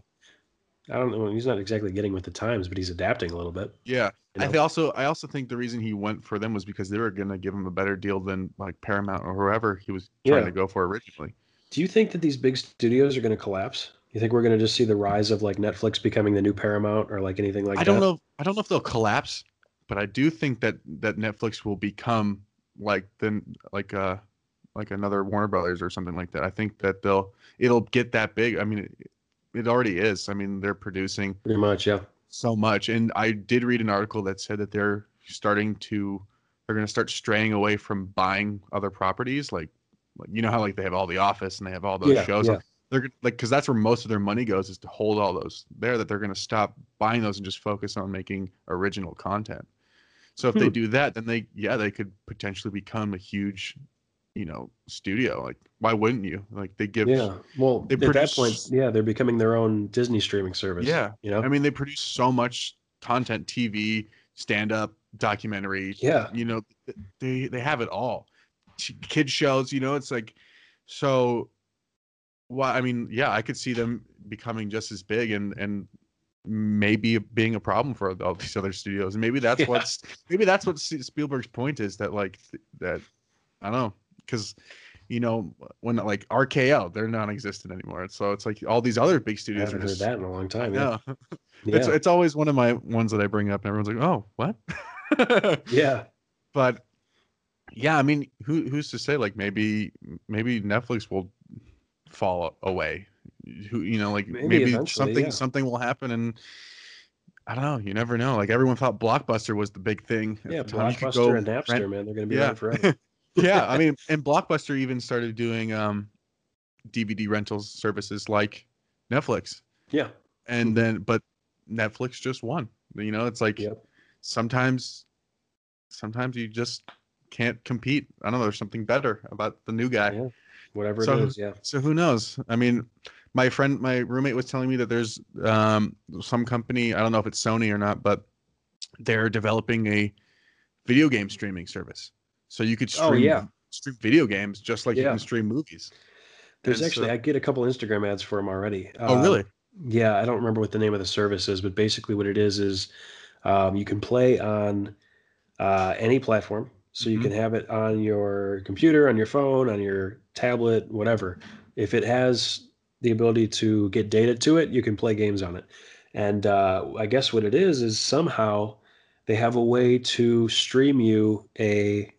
Speaker 2: I don't know. He's not exactly getting with the times, but he's adapting a little bit.
Speaker 1: yeah,
Speaker 2: you
Speaker 1: I
Speaker 2: know?
Speaker 1: th- also I also think the reason he went for them was because they were gonna give him a better deal than like Paramount or whoever he was trying
Speaker 2: Yeah.
Speaker 1: to go for originally.
Speaker 2: Do you think that these big studios are going to collapse? You think we're going to just see the rise of like Netflix becoming the new Paramount or like anything like that?
Speaker 1: I don't know. I don't know if they'll collapse, but I do think that that Netflix will become like then like uh like another Warner Brothers or something like that. I think that they'll it'll get that big. I mean, it, already is. I mean, they're producing
Speaker 2: Pretty much, yeah.
Speaker 1: so much, and I did read an article that said that they're starting to they're going to start straying away from buying other properties, like like you know how like they have all the Office and they have all those
Speaker 2: Yeah,
Speaker 1: shows.
Speaker 2: yeah.
Speaker 1: They're like because that's where most of their money goes is to hold all those there. That they're going to stop buying those and just focus on making original content. So if they
Speaker 2: Hmm.
Speaker 1: do that, then they yeah they could potentially become a huge, you know, studio. Like why wouldn't you? Like they give
Speaker 2: Yeah. Well,
Speaker 1: they
Speaker 2: at that
Speaker 1: produce-
Speaker 2: point, yeah, they're becoming their own Disney streaming service.
Speaker 1: Yeah.
Speaker 2: You know?
Speaker 1: I mean, they produce so much content, TV, stand up, documentary.
Speaker 2: yeah.
Speaker 1: You know, they they have it all. Kid shows, you know, it's like so. Why? I mean, yeah, I could see them becoming just as big and and maybe being a problem for all these other studios. And maybe that's
Speaker 2: Yeah.
Speaker 1: what's maybe that's what Spielberg's point is that like th- that I don't know because you know when like RKO they're non-existent anymore. So it's like all these other big
Speaker 2: I
Speaker 1: studios
Speaker 2: haven't
Speaker 1: are
Speaker 2: heard
Speaker 1: just
Speaker 2: that in a long time. Yeah.
Speaker 1: yeah.
Speaker 2: Yeah.
Speaker 1: It's it's always one of my ones that I bring up, and everyone's like, "Oh, what?"
Speaker 2: yeah.
Speaker 1: but yeah, I mean, who who's to say? Like maybe maybe Netflix will fall away. Who you know, like
Speaker 2: Maybe
Speaker 1: maybe, something
Speaker 2: yeah.
Speaker 1: something will happen, and I don't know. You never know. Like everyone thought Blockbuster was the big thing.
Speaker 2: Yeah,
Speaker 1: the. You could
Speaker 2: Blockbuster and Napster,
Speaker 1: rent-
Speaker 2: man, they're gonna be
Speaker 1: Yeah.
Speaker 2: around forever.
Speaker 1: yeah, I mean, and Blockbuster even started doing um, DVD rentals services like Netflix,
Speaker 2: Yeah.
Speaker 1: and then but Netflix just won. You know, it's like
Speaker 2: Yep.
Speaker 1: sometimes, sometimes you just can't compete. I don't know. There's something better about the new guy.
Speaker 2: Yeah. Whatever
Speaker 1: So-
Speaker 2: it is, yeah.
Speaker 1: So who knows? I mean, my friend, my roommate was telling me that there's um, some company. I don't know if it's Sony or not, but they're developing a video game streaming service. So you could stream,
Speaker 2: Oh, yeah.
Speaker 1: stream video games just like you can stream movies.
Speaker 2: There's
Speaker 1: And
Speaker 2: actually
Speaker 1: so-
Speaker 2: I get a couple Instagram ads for them already.
Speaker 1: oh,
Speaker 2: Uh,
Speaker 1: really?
Speaker 2: Yeah, I don't remember what the name of the service is, but basically what it is is um, you can play on uh, any platform. So you
Speaker 1: Mhm.
Speaker 2: can have it on your computer, on your phone, on your tablet, whatever. If it has the ability to get data to it, you can play games on it. And uh, I guess what it is is somehow they have a way to stream you a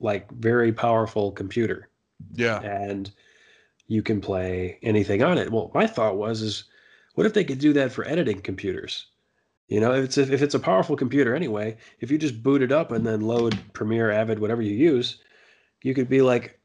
Speaker 2: like very powerful computer
Speaker 1: Yeah.
Speaker 2: and you can play anything on it. Well, my thought was is what if they could do that for editing computers? You know, if it's if it's a powerful computer anyway, if you just boot it up and then load Premiere, Avid, whatever you use, you could be like,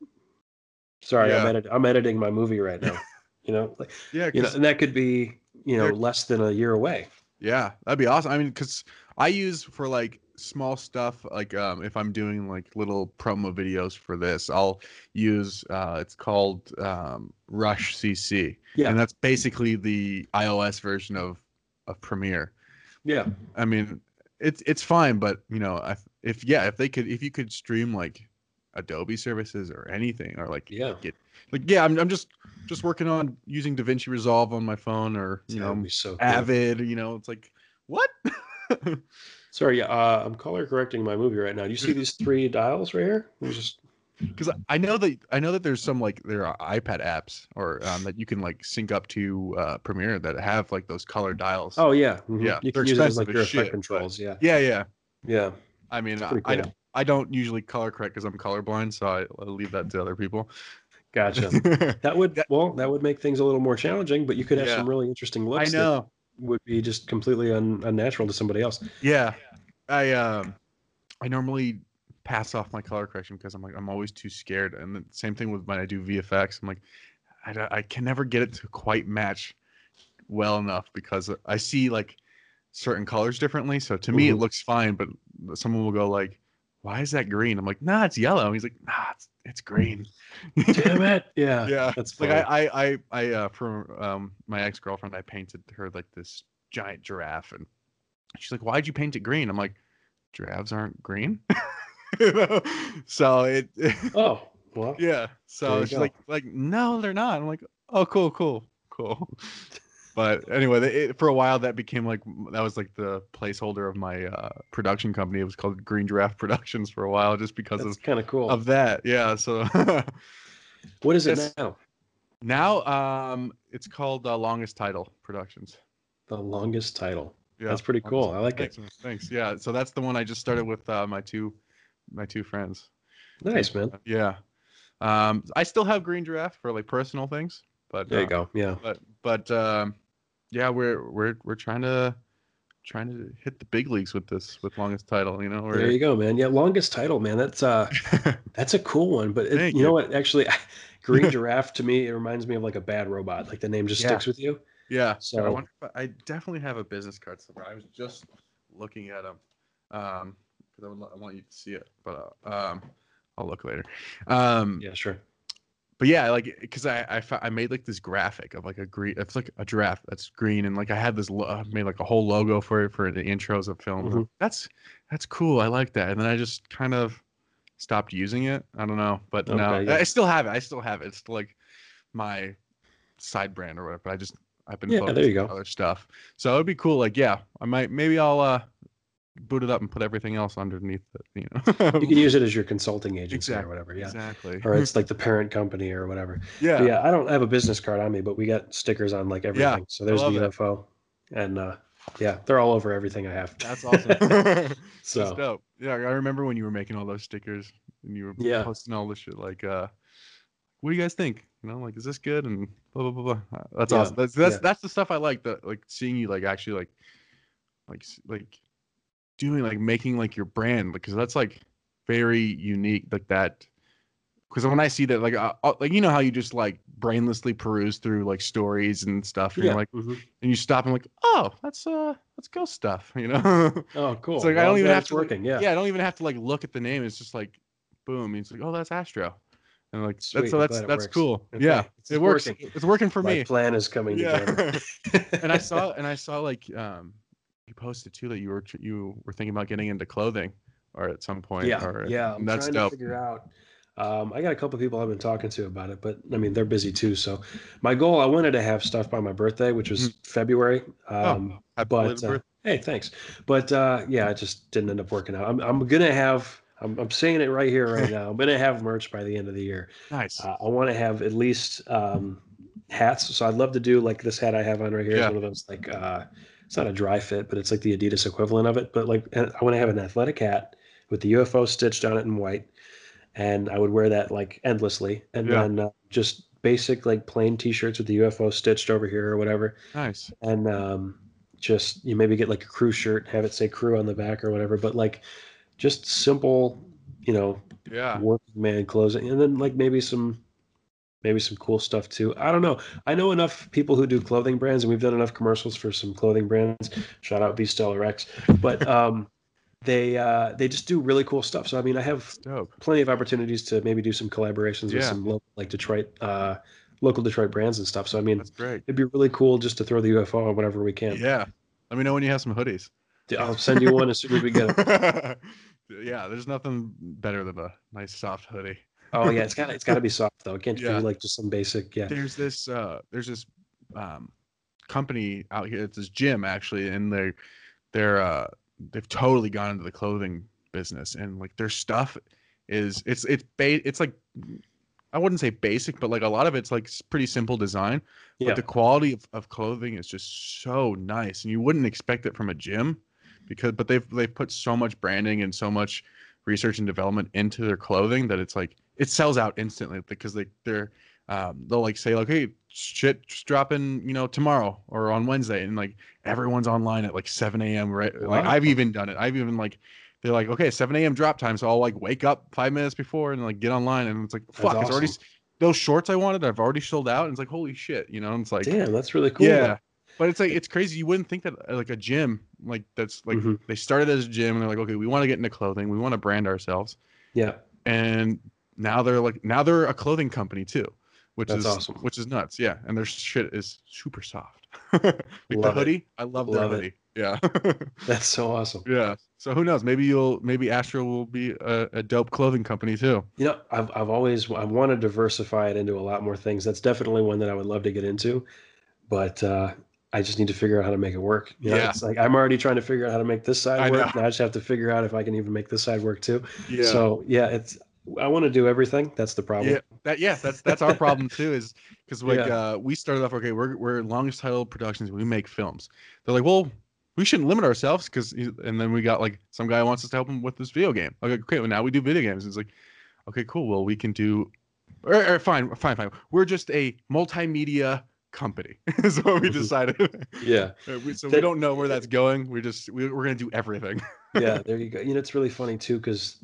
Speaker 2: "Sorry, I'm edit- I'm editing my movie right now." you know, like,
Speaker 1: Yeah.
Speaker 2: you know, and that could be you know less than a year away.
Speaker 1: Yeah, that'd be awesome. I mean, because I use for like small stuff, like um, if I'm doing like little promo videos for this, I'll use uh, it's called um, Rush CC,
Speaker 2: Yeah,
Speaker 1: and that's basically the iOS version of of Premiere.
Speaker 2: yeah,
Speaker 1: I mean, it's it's fine, but you know, I, if yeah, if they could, if you could stream like Adobe services or anything, or like
Speaker 2: yeah.
Speaker 1: get like yeah, I'm I'm just just working on using DaVinci Resolve on my phone, or you
Speaker 2: That
Speaker 1: know,
Speaker 2: so.
Speaker 1: Avid. You know, it's like what?
Speaker 2: Sorry, yeah, uh, I'm color correcting my movie right now. Do you see these three dials right here? Just
Speaker 1: because I know that I know that there's some like there are iPad apps or um, that you can like sync up to uh, Premiere that have like those color dials.
Speaker 2: Oh yeah, mhm.
Speaker 1: Yeah,
Speaker 2: You can use it as like your effect
Speaker 1: shit, but-
Speaker 2: controls. Yeah,
Speaker 1: yeah, yeah.
Speaker 2: yeah.
Speaker 1: I mean, I,
Speaker 2: pretty
Speaker 1: I don't I don't usually color correct because I'm colorblind, so I, I leave that to other people.
Speaker 2: Gotcha. That would well, that would make things a little more challenging, but you could have
Speaker 1: Yeah.
Speaker 2: some really interesting
Speaker 1: I
Speaker 2: looks that
Speaker 1: know.
Speaker 2: Would be just completely un, unnatural to somebody else.
Speaker 1: Yeah, I um, I normally pass off my color correction because I'm like I'm always too scared, and the same thing with when I do VFX. I'm like, I, I can never get it to quite match well enough because I see like certain colors differently. So to me, it
Speaker 2: Mhm.
Speaker 1: looks fine, but someone will go like, "Why is that green?" I'm like, "Nah, it's yellow." And he's like, "Nah, it's it's green."
Speaker 2: Damn it! Yeah,
Speaker 1: yeah,
Speaker 2: that's
Speaker 1: like. I I I, I uh, for um my ex girlfriend, I painted her like this giant giraffe, and she's like, "Why'd you paint it green?" I'm like, "Giraffes aren't green." You know? so it,
Speaker 2: Oh well,
Speaker 1: yeah. So she's
Speaker 2: go.
Speaker 1: like, like no, they're not. I'm like, oh, cool, cool, cool. But anyway, it, for a while that became like that was like the placeholder of my uh, production company. It was called Green Giraffe Productions for a while, just because of
Speaker 2: kind of cool.
Speaker 1: of that. Yeah. So
Speaker 2: what is it now?
Speaker 1: now um it's called uh, Longest Title Productions.
Speaker 2: The longest title.
Speaker 1: Yeah,
Speaker 2: That's pretty cool. I like it.
Speaker 1: thanks, Thanks. Yeah. So that's the one I just started with uh, my two my two friends.
Speaker 2: Nice man.
Speaker 1: Yeah. Um, I still have Green Giraffe for like personal things, but
Speaker 2: There
Speaker 1: uh,
Speaker 2: you go. Yeah.
Speaker 1: But but um, yeah, we're we're we're trying to trying to hit the big leagues with this with longest title. You know,
Speaker 2: There you go, man. Yeah, longest title, man. That's uh, that's a cool one. But it,
Speaker 1: Thank
Speaker 2: you know what? Actually, green giraffe to me, it reminds me of like a bad robot. Like the name just
Speaker 1: Yeah.
Speaker 2: sticks with you.
Speaker 1: yeah. So I, wonder if I, I definitely have a business card somewhere. I was just looking at them um because I, would, I want you to see it, but uh, um, I'll look later. Um,
Speaker 2: Yeah, sure.
Speaker 1: But yeah, like because I I, I made like this graphic of like a green. It's like a giraffe that's green, and like I had this lo- I made like a whole logo for it for the intros of films.
Speaker 2: Mhm.
Speaker 1: That's that's cool. I like that. And then I just kind of stopped using it. I don't know, but no,
Speaker 2: yeah.
Speaker 1: I still have it. I still have it. It's still like my side brand or whatever. But I just I've been
Speaker 2: Yeah, there you
Speaker 1: on
Speaker 2: go.
Speaker 1: other stuff. So it'd be cool. Like yeah, I might maybe I'll uh boot it up and put everything else underneath it. You know.
Speaker 2: You can use it as your consulting agency
Speaker 1: Exactly,
Speaker 2: or whatever. Yeah.
Speaker 1: Exactly.
Speaker 2: Or it's like the parent company or whatever.
Speaker 1: yeah.
Speaker 2: But yeah, I don't have a business card on me, but we got stickers on like everything. Yeah, so there's the
Speaker 1: love it.
Speaker 2: UFO, and uh, yeah, they're all over everything I have.
Speaker 1: That's awesome. That's
Speaker 2: so
Speaker 1: dope. Yeah, I remember when you were making all those stickers and you were
Speaker 2: Yeah.
Speaker 1: posting all this shit. Like, uh, what do you guys think? You know, like, is this good? And blah blah blah blah. That's
Speaker 2: Yeah,
Speaker 1: awesome. That's that's
Speaker 2: yeah.
Speaker 1: that's the stuff I like. That like seeing you like actually like like like doing like making like your brand because that's like very unique like that because when I see that like I, like you know how you just like brainlessly peruse through like stories and stuff and
Speaker 2: Yeah.
Speaker 1: you're like
Speaker 2: Mhm.
Speaker 1: and you stop and like oh that's uh that's ghost stuff you know
Speaker 2: Oh, cool.
Speaker 1: it's like I don't even have to
Speaker 2: working. Yeah.
Speaker 1: yeah I don't even have to like look at the name it's just like boom it's like oh that's Astro and like
Speaker 2: Sweet,
Speaker 1: that's so that's that's
Speaker 2: works.
Speaker 1: cool
Speaker 2: Okay,
Speaker 1: yeah
Speaker 2: it's
Speaker 1: it works
Speaker 2: working.
Speaker 1: it's working for
Speaker 2: My
Speaker 1: me
Speaker 2: plan is coming together.
Speaker 1: yeah and I saw and I saw like um you posted too that you were you were thinking about getting into clothing or at some point
Speaker 2: yeah,
Speaker 1: or
Speaker 2: yeah. I'm
Speaker 1: that's
Speaker 2: trying
Speaker 1: dope
Speaker 2: to figure out. Um, I got a couple people I've been talking to about it, but I mean they're busy too. So my goal, I wanted to have stuff by my birthday, which was February. Um,
Speaker 1: Happy
Speaker 2: but uh, hey, thanks. But uh, yeah, it just didn't end up working out. I'm I'm gonna have. I'm, I'm saying it right here, right now. I'm gonna have merch by the end of the year.
Speaker 1: nice
Speaker 2: Uh, I want to have at least um, hats. So I'd love to do like this hat I have on right here.
Speaker 1: Yeah.
Speaker 2: one of those like uh, it's not a dry fit, but it's like the Adidas equivalent of it. But like I want to have an athletic hat with the UFO stitched on it in white, and I would wear that like endlessly. And
Speaker 1: Yeah.
Speaker 2: then uh, just basic like plain T-shirts with the UFO stitched over here or whatever.
Speaker 1: nice
Speaker 2: And um, just you maybe get like a crew shirt, have it say crew on the back or whatever. But like just simple, you know,
Speaker 1: yeah
Speaker 2: working man clothes and then like maybe some maybe some cool stuff too. I don't know. I know enough people who do clothing brands and we've done enough commercials for some clothing brands. Shout out b stellar x. But um they uh they just do really cool stuff. So i mean i have plenty of opportunities to maybe do some collaborations with some local like detroit uh local detroit brands and stuff. So i mean it'd be really cool just to throw the ufo on whatever we can.
Speaker 1: Yeah. Let me know when you have some hoodies.
Speaker 2: I'll send you one as soon as we get it
Speaker 1: yeah there's nothing better than a nice soft hoodie
Speaker 2: oh yeah it's got it's got to be soft though. It can't
Speaker 1: Yeah.
Speaker 2: be like just some basic yeah.
Speaker 1: There's this uh there's this um company out here it's this gym actually and they're they're uh they've totally gone into the clothing business and like their stuff is it's it's ba- it's like i wouldn't say basic but like a lot of it's like pretty simple design
Speaker 2: yeah.
Speaker 1: but the quality of, of clothing is just so nice and you wouldn't expect it from a gym because but they've they've put so much branding and so much research and development into their clothing that it's like it sells out instantly because they they're um, they'll like say like hey shit just dropping you know tomorrow or on wednesday and like everyone's online at like 7 a.m right? Like i've even done it. I've even like they're like okay 7 a.m drop time so i'll like wake up five minutes before and like get online and it's like fuck it's already those shorts i wanted i've already sold out and it's like holy shit you know and it's like
Speaker 2: damn that's really cool.
Speaker 1: Yeah but it's like it's crazy. You wouldn't think that uh, like a gym like that's like
Speaker 2: Mhm.
Speaker 1: they started as a gym and they're like okay we want to get into clothing we want to brand ourselves
Speaker 2: yeah.
Speaker 1: and now they're like now they're a clothing company too which
Speaker 2: That's
Speaker 1: is
Speaker 2: awesome.
Speaker 1: which is nuts yeah and their shit is super soft like the
Speaker 2: Love it.
Speaker 1: hoodie i love
Speaker 2: Love it.
Speaker 1: hoodie yeah
Speaker 2: That's so awesome.
Speaker 1: yeah so who knows maybe you'll maybe astro will be a, a dope clothing company too
Speaker 2: You know, I've I've always I want to diversify it into a lot more things. That's definitely one that I would love to get into, but uh, I just need to figure out how to make it work. You know,
Speaker 1: Yeah.
Speaker 2: it's like I'm already trying to figure out how to make this side
Speaker 1: I
Speaker 2: work. I just have to figure out if I can even make this side work too.
Speaker 1: yeah
Speaker 2: So yeah, it's I want to do everything. That's the problem.
Speaker 1: Yeah, that yeah, that's that's our problem too. Is because like
Speaker 2: Yeah.
Speaker 1: uh, we started off okay, we're we're longest title productions. We make films. They're like, well, we shouldn't limit ourselves because, and then we got like some guy wants us to help him with this video game. Okay, okay, well now we do video games. It's like, okay, cool. Well, we can do, or, or fine, fine, fine. We're just a multimedia company. is what we
Speaker 2: Mhm.
Speaker 1: decided.
Speaker 2: Yeah,
Speaker 1: Uh, so we don't know where that's going. We're just we, we're gonna do everything.
Speaker 2: yeah. There you go. You know, it's really funny too because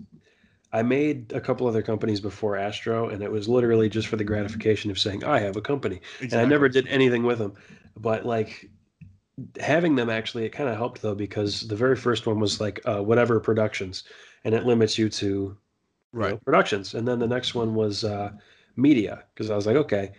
Speaker 2: I made a couple other companies before Astro, and it was literally just for the gratification of saying I have a company. and I never did anything with them. But like having them actually, it kind of helped though because the very first one was like uh, whatever productions, and it limits you to you know,
Speaker 1: Right.
Speaker 2: productions. And then the next one was uh, media because I was like, okay,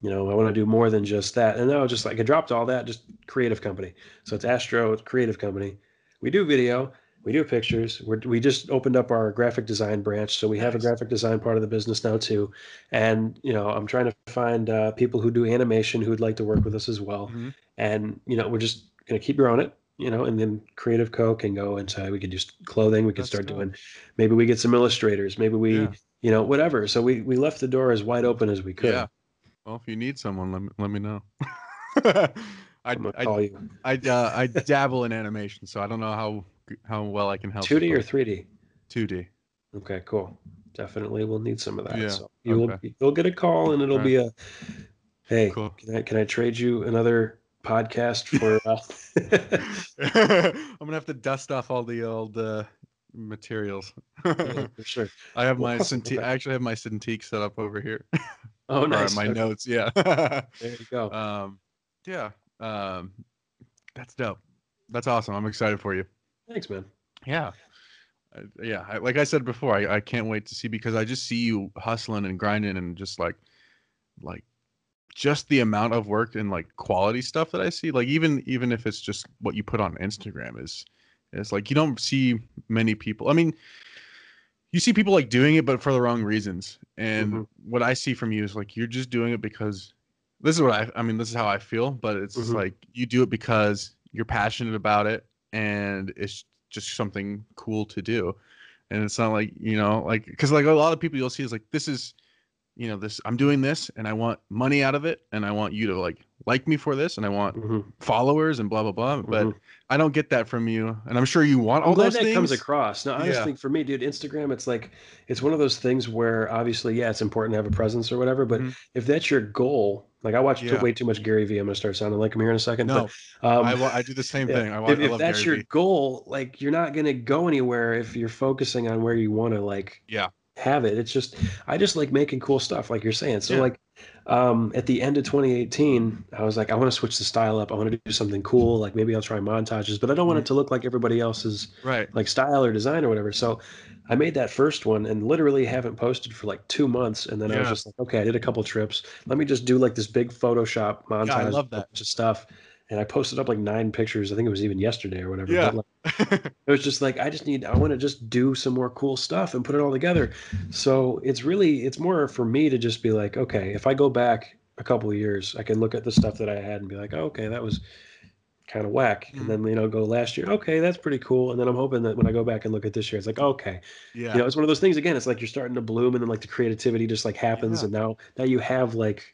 Speaker 2: you know, I want to do more than just that. And then I was just like, I dropped all that, just creative company. So it's Astro, it's creative company. We do video, we do pictures. We're, we just opened up our graphic design branch, so we have a graphic design part of the business now too. And you know, I'm trying to find uh, people who do animation who'd like to work with us as well.
Speaker 1: Mhm.
Speaker 2: And you know, we're just gonna keep growing it. You know, and then Creative Co can go into we could do clothing. We could
Speaker 1: That's
Speaker 2: start
Speaker 1: dope.
Speaker 2: doing. Maybe we get some illustrators. Maybe we,
Speaker 1: Yeah.
Speaker 2: you know, whatever. So we we left the door as wide open as we could.
Speaker 1: Yeah. Well, if you need someone, let me, let me know. I
Speaker 2: you
Speaker 1: I uh, I dabble in animation, so I don't know how how well I can help.
Speaker 2: 2D or 3D.
Speaker 1: two D?
Speaker 2: Okay, cool. Definitely, we'll need some of that.
Speaker 1: Yeah,
Speaker 2: So you will
Speaker 1: okay.
Speaker 2: you'll get a call, and it'll be a, hey,
Speaker 1: Cool.
Speaker 2: can I can I trade you another podcast for.
Speaker 1: Uh... I'm gonna have to dust off all the old uh, materials.
Speaker 2: yeah, for sure.
Speaker 1: I have my Cintiq.
Speaker 2: okay.
Speaker 1: I actually have my Cintiq set up over here.
Speaker 2: Oh, nice.
Speaker 1: my
Speaker 2: Okay,
Speaker 1: notes. Yeah.
Speaker 2: There you go.
Speaker 1: um, yeah. Um, that's dope. That's awesome. I'm excited for you.
Speaker 2: Thanks, man.
Speaker 1: Yeah. Uh, yeah. I, like I said before, I, I can't wait to see because I just see you hustling and grinding and just like, like, just the amount of work and like quality stuff that I see. Like even even if it's just what you put on Instagram is is like you don't see many people. I mean, you see people like doing it, but for the wrong reasons. And
Speaker 2: Mhm.
Speaker 1: what I see from you is like you're just doing it because this is what I I mean, this is how I feel, but it's
Speaker 2: Mhm.
Speaker 1: like you do it because you're passionate about it and it's just something cool to do. And it's not like, you know, like because like a lot of people you'll see is like this is you know, this I'm doing this and I want money out of it and I want you to like like me for this and I want
Speaker 2: Mhm,
Speaker 1: followers and blah blah blah. But
Speaker 2: mhm.
Speaker 1: I don't get that from you. And I'm sure you want all
Speaker 2: glad
Speaker 1: those
Speaker 2: that
Speaker 1: things.
Speaker 2: comes across. No, I just think for me, dude, Instagram, it's like it's one of those things where obviously, yeah, it's important to have a presence or whatever. But
Speaker 1: Mhm.
Speaker 2: if that's your goal, like I watch
Speaker 1: Yeah.
Speaker 2: way too much Gary Vee. I'm gonna start sounding like him here in a second.
Speaker 1: No,
Speaker 2: but, um,
Speaker 1: I, I do the same
Speaker 2: yeah,
Speaker 1: thing. I,
Speaker 2: if,
Speaker 1: I
Speaker 2: if that's
Speaker 1: Gary
Speaker 2: your
Speaker 1: Vee.
Speaker 2: goal, like you're not gonna go anywhere if you're focusing on where you want to like
Speaker 1: Yeah.
Speaker 2: Have it. It's just I just like making cool stuff, like you're saying. So
Speaker 1: Yeah.
Speaker 2: like um at the end of 2018, I was like, I want to switch the style up. I want to do something cool. Like maybe I'll try montages, but I don't want it to look like everybody else's
Speaker 1: Right.
Speaker 2: like style or design or whatever. So I made that first one and literally haven't posted for like two months. And then I was just like, okay, I did a couple trips. Let me just do like this big Photoshop montage.
Speaker 1: Yeah, I love that.
Speaker 2: of stuff. And I posted up like nine pictures. I think it was even yesterday or whatever.
Speaker 1: Yeah.
Speaker 2: Like, it was just like I just need I want to just do some more cool stuff and put it all together. So it's really it's more for me to just be like, okay, if I go back a couple of years, I can look at the stuff that I had and be like, oh, okay, that was kind of whack.
Speaker 1: Mhm.
Speaker 2: And then you know go last year, okay, that's pretty cool. And then I'm hoping that when I go back and look at this year, it's like, okay,
Speaker 1: yeah.
Speaker 2: you know, it's one of those things again. It's like you're starting to bloom, and then like the creativity just like happens,
Speaker 1: Yeah.
Speaker 2: and now now you have like,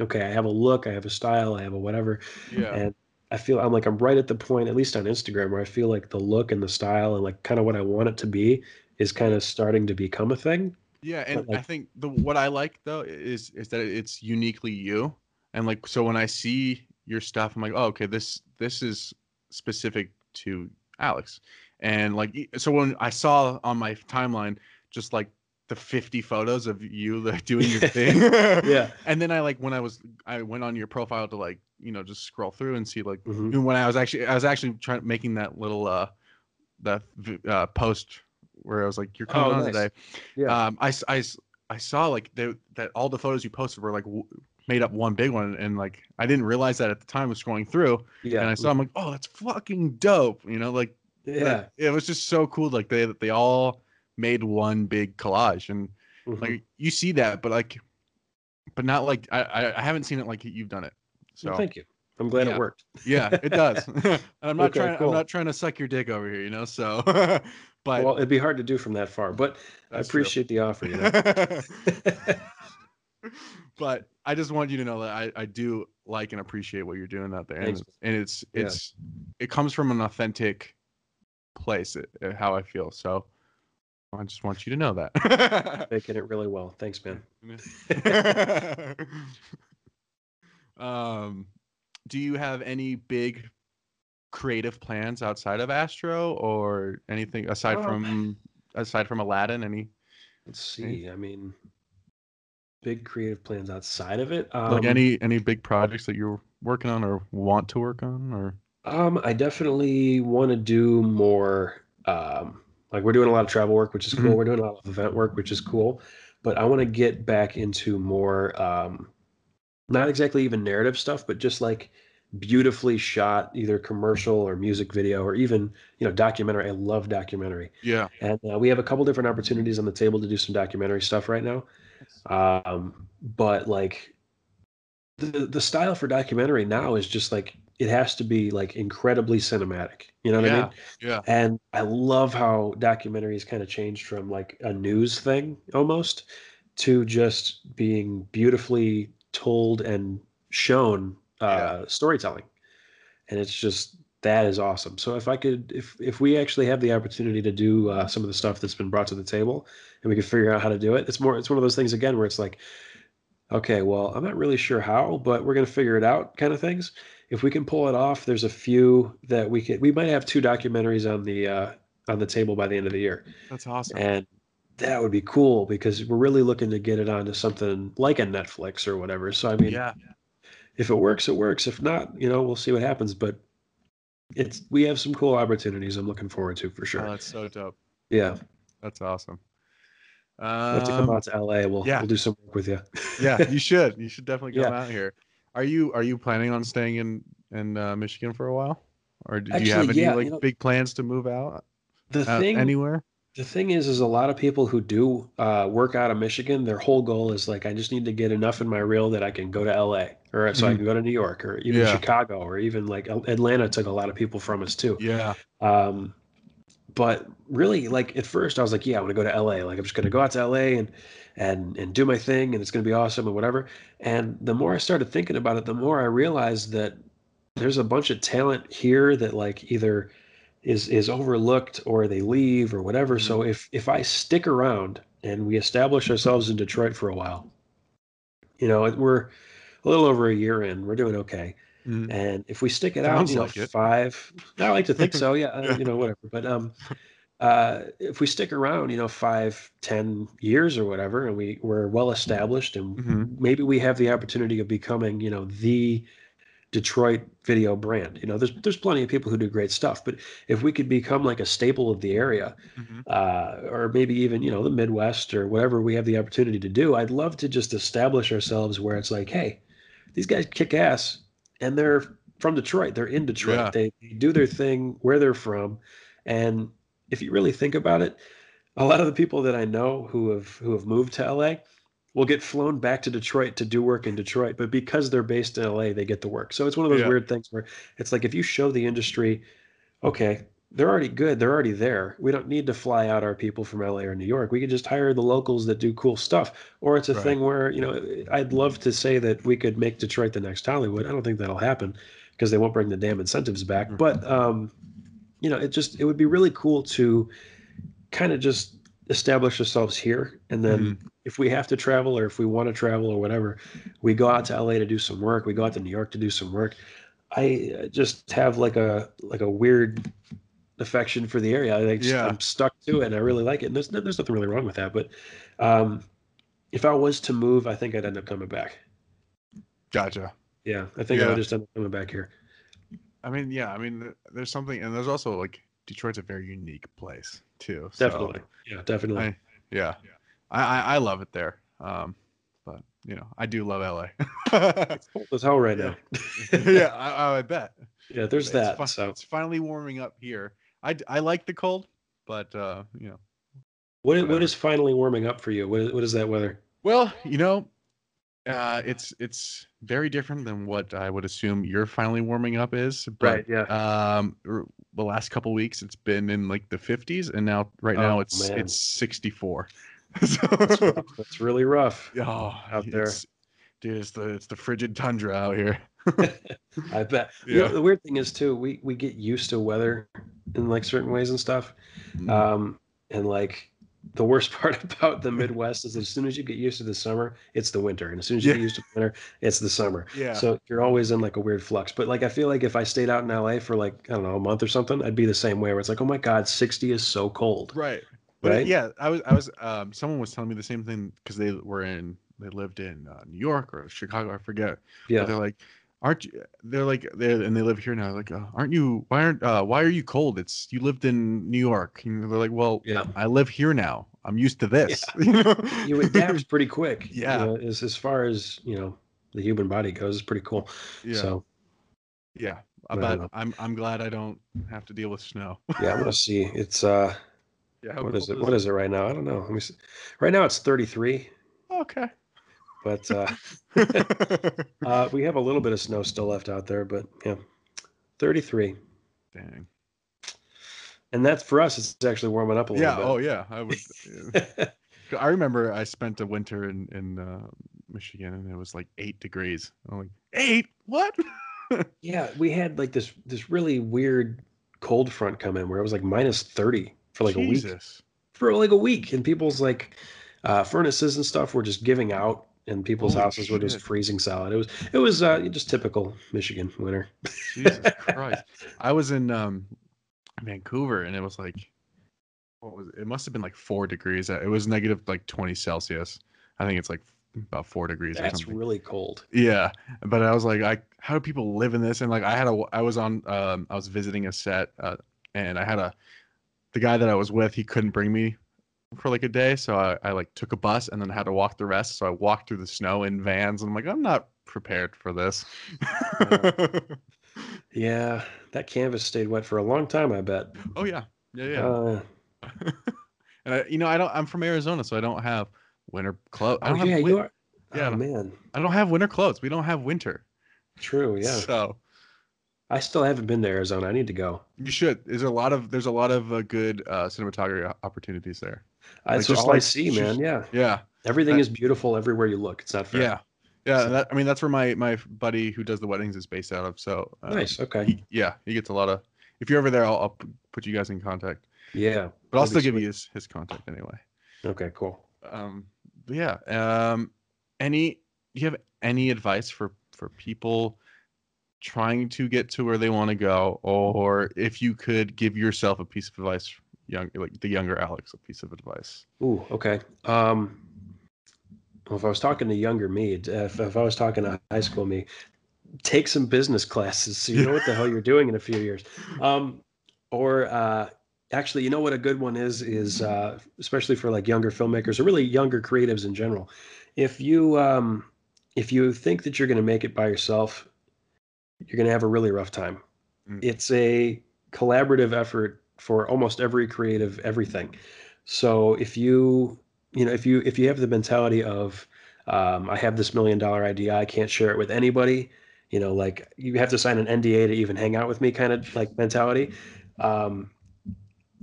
Speaker 2: okay, I have a look, I have a style, I have a whatever,
Speaker 1: yeah.
Speaker 2: and I feel I'm like I'm right at the point, at least on Instagram, where I feel like the look and the style and like kind of what I want it to be is kind of starting to become a thing.
Speaker 1: Yeah, and
Speaker 2: like-
Speaker 1: I think the what I like though is is that it's uniquely you, and like so when I see your stuff, I'm like, oh, okay, this this is specific to Alex, and like so when I saw on my timeline just like the 50 photos of you like doing your thing,
Speaker 2: Yeah.
Speaker 1: and then I like when I was I went on your profile to like you know just scroll through and see like
Speaker 2: Mhm.
Speaker 1: and when I was actually I was actually trying making that little uh that uh post where I was like you're coming
Speaker 2: Oh,
Speaker 1: on
Speaker 2: nice.
Speaker 1: today
Speaker 2: Yeah.
Speaker 1: um I, I, I saw like they, that all the photos you posted were like w- made up one big one and like I didn't realize that at the time was scrolling through
Speaker 2: yeah.
Speaker 1: and I saw I'm like oh that's fucking dope you know like
Speaker 2: yeah.
Speaker 1: like, it was just so cool like they that they all made one big collage and
Speaker 2: Mhm.
Speaker 1: like you see that but like but not like I I, haven't seen it like you've done it so
Speaker 2: Well, thank you. I'm glad
Speaker 1: Yeah.
Speaker 2: it worked.
Speaker 1: yeah it does and I'm not
Speaker 2: Okay,
Speaker 1: trying
Speaker 2: cool.
Speaker 1: I'm not trying to suck your dick over here you know so but
Speaker 2: well, it'd be hard to do from that far, but I
Speaker 1: That's true.
Speaker 2: appreciate the offer. You know?
Speaker 1: but I just want you to know that I, I do like and appreciate what you're doing out there, and
Speaker 2: Thanks.
Speaker 1: it's, and it's
Speaker 2: Yeah.
Speaker 1: it's it comes from an authentic place, uh, how I feel. So I just want you to know that.
Speaker 2: Making it really well. Thanks, man.
Speaker 1: um, do you have any big creative plans outside of Astro or anything aside
Speaker 2: Um,
Speaker 1: from aside from Aladdin? Any
Speaker 2: Let's see. I mean, big creative plans outside of it. Um,
Speaker 1: like any any big projects that you're working on or want to work on or
Speaker 2: Um, I definitely want to do more. Um, like we're doing a lot of travel work, which is cool.
Speaker 1: Mhm.
Speaker 2: We're doing a lot of event work, which is cool. But I want to get back into more, um, not exactly even narrative stuff, but just like beautifully shot, either commercial or music video, or even you know documentary. I love documentary,
Speaker 1: yeah
Speaker 2: and uh, we have a couple different opportunities on the table to do some documentary stuff right now. Um, but like the the style for documentary now is just like it has to be like incredibly cinematic. You know what I mean?
Speaker 1: yeah
Speaker 2: And I love how documentaries kind of changed from like a news thing almost to just being beautifully told and shown uh, storytelling. And it's just that is awesome. So if I could, if if we actually have the opportunity to do uh, some of the stuff that's been brought to the table, and we can figure out how to do it, it's more. It's one of those things again where it's like, okay, well, I'm not really sure how, but we're gonna figure it out, kind of things. if we can pull it off, there's a few that we could. We might have two documentaries on the uh, on the table by the end of the year,
Speaker 1: That's awesome.
Speaker 2: and that would be cool because we're really looking to get it onto something like a Netflix or whatever. So I mean,
Speaker 1: yeah.
Speaker 2: if it works, it works. If not, you know, we'll see what happens. But it's we have some cool opportunities. I'm looking forward to for
Speaker 1: Oh,
Speaker 2: sure.
Speaker 1: that's so dope.
Speaker 2: yeah,
Speaker 1: That's awesome.
Speaker 2: We'll have to come
Speaker 1: Um,
Speaker 2: out to LA. We'll
Speaker 1: yeah.
Speaker 2: we'll do some work with you.
Speaker 1: yeah, you should. You should definitely come
Speaker 2: Yeah.
Speaker 1: out here. Are you are you planning on staying in in uh, Michigan for a while, or do you have any
Speaker 2: yeah,
Speaker 1: like
Speaker 2: you know-
Speaker 1: big plans to move out
Speaker 2: The thing
Speaker 1: anywhere?
Speaker 2: The thing is, is a lot of people who do uh, work out of Michigan, their whole goal is like, I just need to get enough in my reel that I can go to LA, or so I
Speaker 1: Mhm.
Speaker 2: can go to New York, or even
Speaker 1: Yeah.
Speaker 2: Chicago, or even like Atlanta took a lot of people from us too.
Speaker 1: Yeah,
Speaker 2: Um, but really, like at first, I was like, yeah, I want to go to LA. Like I'm just going to go out to LA and and and do my thing, and it's going to be awesome and whatever. And the more I started thinking about it, the more I realized that there's a bunch of talent here that like either is is overlooked or they leave or whatever. So mm-hmm. if if I stick around and we establish ourselves in Detroit for a while, you know, we're a little over a year in, we're doing okay.
Speaker 1: Mhm.
Speaker 2: And if we stick it out,
Speaker 1: Sounds
Speaker 2: you know,
Speaker 1: like
Speaker 2: five, I like to think so. Yeah, uh,
Speaker 1: Yeah.
Speaker 2: you know, whatever. But um, uh, if we stick around, you know, five, ten years or whatever, and we we're well established, and
Speaker 1: Mhm.
Speaker 2: maybe we have the opportunity of becoming, you know, the Detroit video brand. You know, there's there's plenty of people who do great stuff, but if we could become like a staple of the area,
Speaker 1: Mhm.
Speaker 2: uh, or maybe even you know the Midwest or whatever we have the opportunity to do, I'd love to just establish ourselves where it's like, hey, these guys kick ass, and they're from Detroit. They're in Detroit.
Speaker 1: Yeah.
Speaker 2: They do their thing where they're from, and if you really think about it, a lot of the people that I know who have who have moved to LA will get flown back to Detroit to do work in Detroit, but because they're based in LA, they get the work. So it's one of those
Speaker 1: Yeah.
Speaker 2: weird things where it's like if you show the industry, okay, they're already good, they're already there. We don't need to fly out our people from LA or New York. We can just hire the locals that do cool stuff. Or it's a
Speaker 1: Right.
Speaker 2: thing where, you know, I'd love to say that we could make Detroit the next Hollywood. I don't think that'll happen because they won't bring the damn incentives back.
Speaker 1: Mhm.
Speaker 2: But um, you know, it just it would be really cool to kind of just establish ourselves here and then
Speaker 1: Mhm.
Speaker 2: if we have to travel or if we want to travel or whatever we go out to la to do some work we go out to new york to do some work i uh, just have like a like a weird affection for the area I just,
Speaker 1: Yeah.
Speaker 2: i'm stuck to it and i really like it and there's, there's nothing really wrong with that but um if i was to move i think i'd end up coming back
Speaker 1: Gotcha.
Speaker 2: yeah i think i
Speaker 1: Yeah.
Speaker 2: would just end up coming back here
Speaker 1: I mean, yeah. I mean, there's something, and there's also like Detroit's a very unique place too. so,
Speaker 2: definitely yeah definitely
Speaker 1: I- yeah, I, I I love it there. Um, but you know, I do love LA.
Speaker 2: it's cold as hell right
Speaker 1: Yeah.
Speaker 2: now
Speaker 1: yeah, I, I bet.
Speaker 2: yeah there's
Speaker 1: It's
Speaker 2: that
Speaker 1: fi-
Speaker 2: so
Speaker 1: it's finally warming up here. I, I like the cold, but uh, you know,
Speaker 2: what,
Speaker 1: whatever.
Speaker 2: what is finally warming up for you what is, what is that weather
Speaker 1: well, you know, uh, it's it's very different than what I would assume you're finally warming up is. But
Speaker 2: yeah
Speaker 1: um, the last couple weeks it's been in like the 50s, and now right now
Speaker 2: Oh,
Speaker 1: it's
Speaker 2: man.
Speaker 1: it's 64.
Speaker 2: That's,
Speaker 1: so,
Speaker 2: rough. That's really rough.
Speaker 1: oh,
Speaker 2: out there.
Speaker 1: dude, it's the it's the frigid tundra out here.
Speaker 2: I bet. You know, the weird thing is too, we we get used to weather in like certain ways and stuff.
Speaker 1: Mm.
Speaker 2: Um, and like the worst part about the Midwest is as soon as you get used to the summer, it's the winter, and as soon as you
Speaker 1: Yeah.
Speaker 2: get used to winter, it's the summer.
Speaker 1: yeah.
Speaker 2: So you're always in like a weird flux. But like I feel like if I stayed out in LA for like I don't know a month or something, I'd be the same way. Where it's like, oh my god, 60 is so cold.
Speaker 1: Right. But
Speaker 2: Right?
Speaker 1: yeah, I was I was um someone was telling me the same thing because they were in they lived in uh, New York or Chicago, I forget. But
Speaker 2: Yeah.
Speaker 1: they're like, aren't you? They're like they're and they live here now. Like, uh, aren't you? Why aren't? Uh, why are you cold? It's you lived in New York. And they're like, well,
Speaker 2: Yeah.
Speaker 1: I live here now. I'm used to this. you know?
Speaker 2: You adapt pretty quick. you
Speaker 1: Yeah.
Speaker 2: know, as as far as you know the human body goes, it's pretty cool.
Speaker 1: yeah.
Speaker 2: So
Speaker 1: yeah. But. I'm I'm glad I don't have to deal with snow.
Speaker 2: yeah, I'm gonna see. It's uh
Speaker 1: yeah.
Speaker 2: what is it? What is it right now? I don't know. Let me see. Right now it's 33,
Speaker 1: Okay.
Speaker 2: But uh, uh, we have a little bit of snow still left out there. But yeah, 33,
Speaker 1: Dang.
Speaker 2: and that's for us. It's actually warming up a little bit.
Speaker 1: Yeah.
Speaker 2: little
Speaker 1: Oh yeah. I would. yeah. I remember I spent a winter in in uh, Michigan and it was like eight degrees. I'm like eight? What?
Speaker 2: yeah, we had like this this really weird cold front come in where it was like minus 30 for like a week.
Speaker 1: Jesus.
Speaker 2: For like a week, and people's like uh, furnaces and stuff were just giving out. And people's
Speaker 1: Holy
Speaker 2: houses were just
Speaker 1: shit.
Speaker 2: freezing solid. It was it was uh, just typical Michigan winter.
Speaker 1: Jesus Christ. I was in um Vancouver and it was like what was it? It must have been like four degrees. It was negative like 20 Celsius. I think it's like about four degrees or something.
Speaker 2: really cold.
Speaker 1: Yeah, but I was like, I how do people live in this? And like, I had a, I was on, um, I was visiting a set, uh, and I had a, the guy that I was with, he couldn't bring me for like a day, so I, I like took a bus and then had to walk the rest. So I walked through the snow in vans. And I'm like, I'm not prepared for this.
Speaker 2: Yeah, that canvas stayed wet for a long time. I bet.
Speaker 1: oh yeah, yeah, yeah.
Speaker 2: Uh,
Speaker 1: and I, you know, I don't. I'm from Arizona, so I don't have winter clothes. I
Speaker 2: oh
Speaker 1: don't have
Speaker 2: yeah,
Speaker 1: win-
Speaker 2: you are.
Speaker 1: yeah, I
Speaker 2: Oh man,
Speaker 1: I don't have winter clothes. We don't have winter.
Speaker 2: true. Yeah,
Speaker 1: So
Speaker 2: I still haven't been to Arizona. I need to go.
Speaker 1: you should. There's a lot of there's a lot of uh, good uh, cinematography opportunities there.
Speaker 2: That's
Speaker 1: just
Speaker 2: all I
Speaker 1: like-
Speaker 2: see,
Speaker 1: just-
Speaker 2: man. Yeah,
Speaker 1: Yeah.
Speaker 2: everything
Speaker 1: I-
Speaker 2: is beautiful everywhere you look. It's not fair.
Speaker 1: Yeah. Yeah.
Speaker 2: So-
Speaker 1: That, I mean, that's where my, my buddy who does the weddings is based out of. So, uh,
Speaker 2: Nice. Okay.
Speaker 1: he- yeah, he gets a lot of, if you're ever there, I'll, I'll put you guys in contact,
Speaker 2: Yeah.
Speaker 1: but I'll still give
Speaker 2: sweet.
Speaker 1: you his, his contact anyway.
Speaker 2: Okay. Cool.
Speaker 1: Um, yeah. Um, any, do you have any advice for, for people trying to get to where they want to go? Or if you could give yourself a piece of advice, young, like the younger Alex, a piece of advice.
Speaker 2: Ooh. Okay. Um. Well, if I was talking to younger me, if, if I was talking to high school me, take some business classes so you know what the hell you're doing in a few years. Um, or uh, actually, you know what a good one is is uh, especially for like younger filmmakers or really younger creatives in general. If you um, if you think that you're going to make it by yourself, you're going to have a really rough time.
Speaker 1: Mm.
Speaker 2: It's a collaborative effort for almost every creative everything. So if you you know if you if you have the mentality of um, I have this million dollar idea, I can't share it with anybody. You know, like you have to sign an NDA to even hang out with me, kind of like mentality. Um,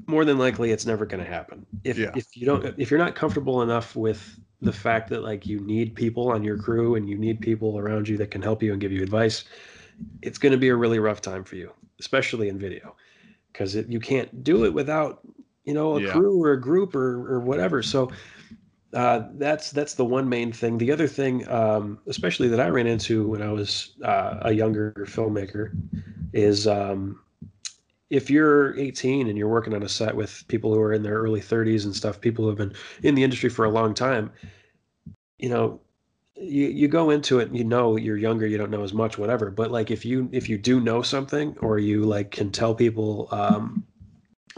Speaker 2: more than likely, it's never going to happen. If
Speaker 1: Yeah.
Speaker 2: if you don't, if you're not comfortable enough with the fact that like you need people on your crew and you need people around you that can help you and give you advice, it's going to be a really rough time for you, especially in video, because you can't do it without you know a
Speaker 1: Yeah.
Speaker 2: crew or a group or or whatever. So uh, that's that's the one main thing. The other thing, um, especially that I ran into when I was uh, a younger filmmaker, is um, if you're 18 and you're working on a set with people who are in their early 30s and stuff, people who have been in the industry for a long time, you know, you, you go into it, and you know, you're younger, you don't know as much, whatever. But like if you if you do know something or you like can tell people, um,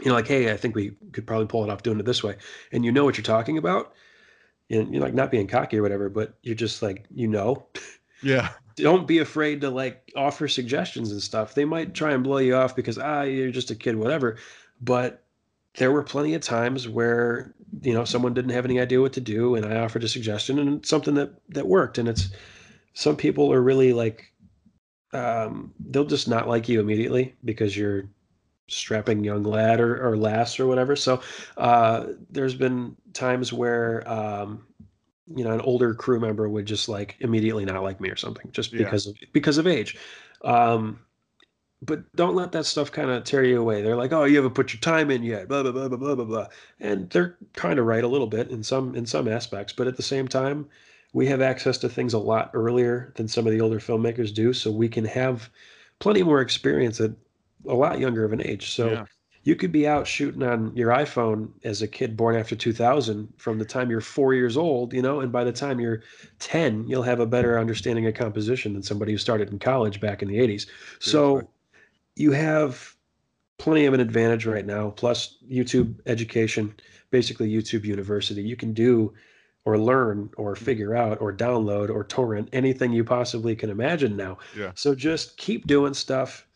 Speaker 2: you know, like, hey, I think we could probably pull it off doing it this way, and you know what you're talking about, and you're like not being cocky or whatever, but you're just like you know,
Speaker 1: Yeah.
Speaker 2: don't be afraid to like offer suggestions and stuff. They might try and blow you off because ah, you're just a kid, whatever. But there were plenty of times where you know someone didn't have any idea what to do, and I offered a suggestion and it's something that that worked. And it's some people are really like um, they'll just not like you immediately because you're strapping young lad or, or lass or whatever. So uh, there's been times where um, you know an older crew member would just like immediately not like me or something just
Speaker 1: Yeah.
Speaker 2: because of because of age. Um, but don't let that stuff kind of tear you away. They're like, "Oh, you haven't put your time in yet," blah blah blah blah blah blah blah, and they're kind of right a little bit in some in some aspects. But at the same time, we have access to things a lot earlier than some of the older filmmakers do, so we can have plenty more experience at a lot younger of an age. So
Speaker 1: Yeah.
Speaker 2: you could be out shooting on your iPhone as a kid born after 2000 from the time you're four years old, you know, and by the time you're 10, you'll have a better understanding of composition than somebody who started in college back in the 80s. So. You have plenty of an advantage right now, plus YouTube education, basically YouTube University. You can do or learn or figure out or download or torrent anything you possibly can imagine now.
Speaker 1: Yeah.
Speaker 2: So just keep doing stuff.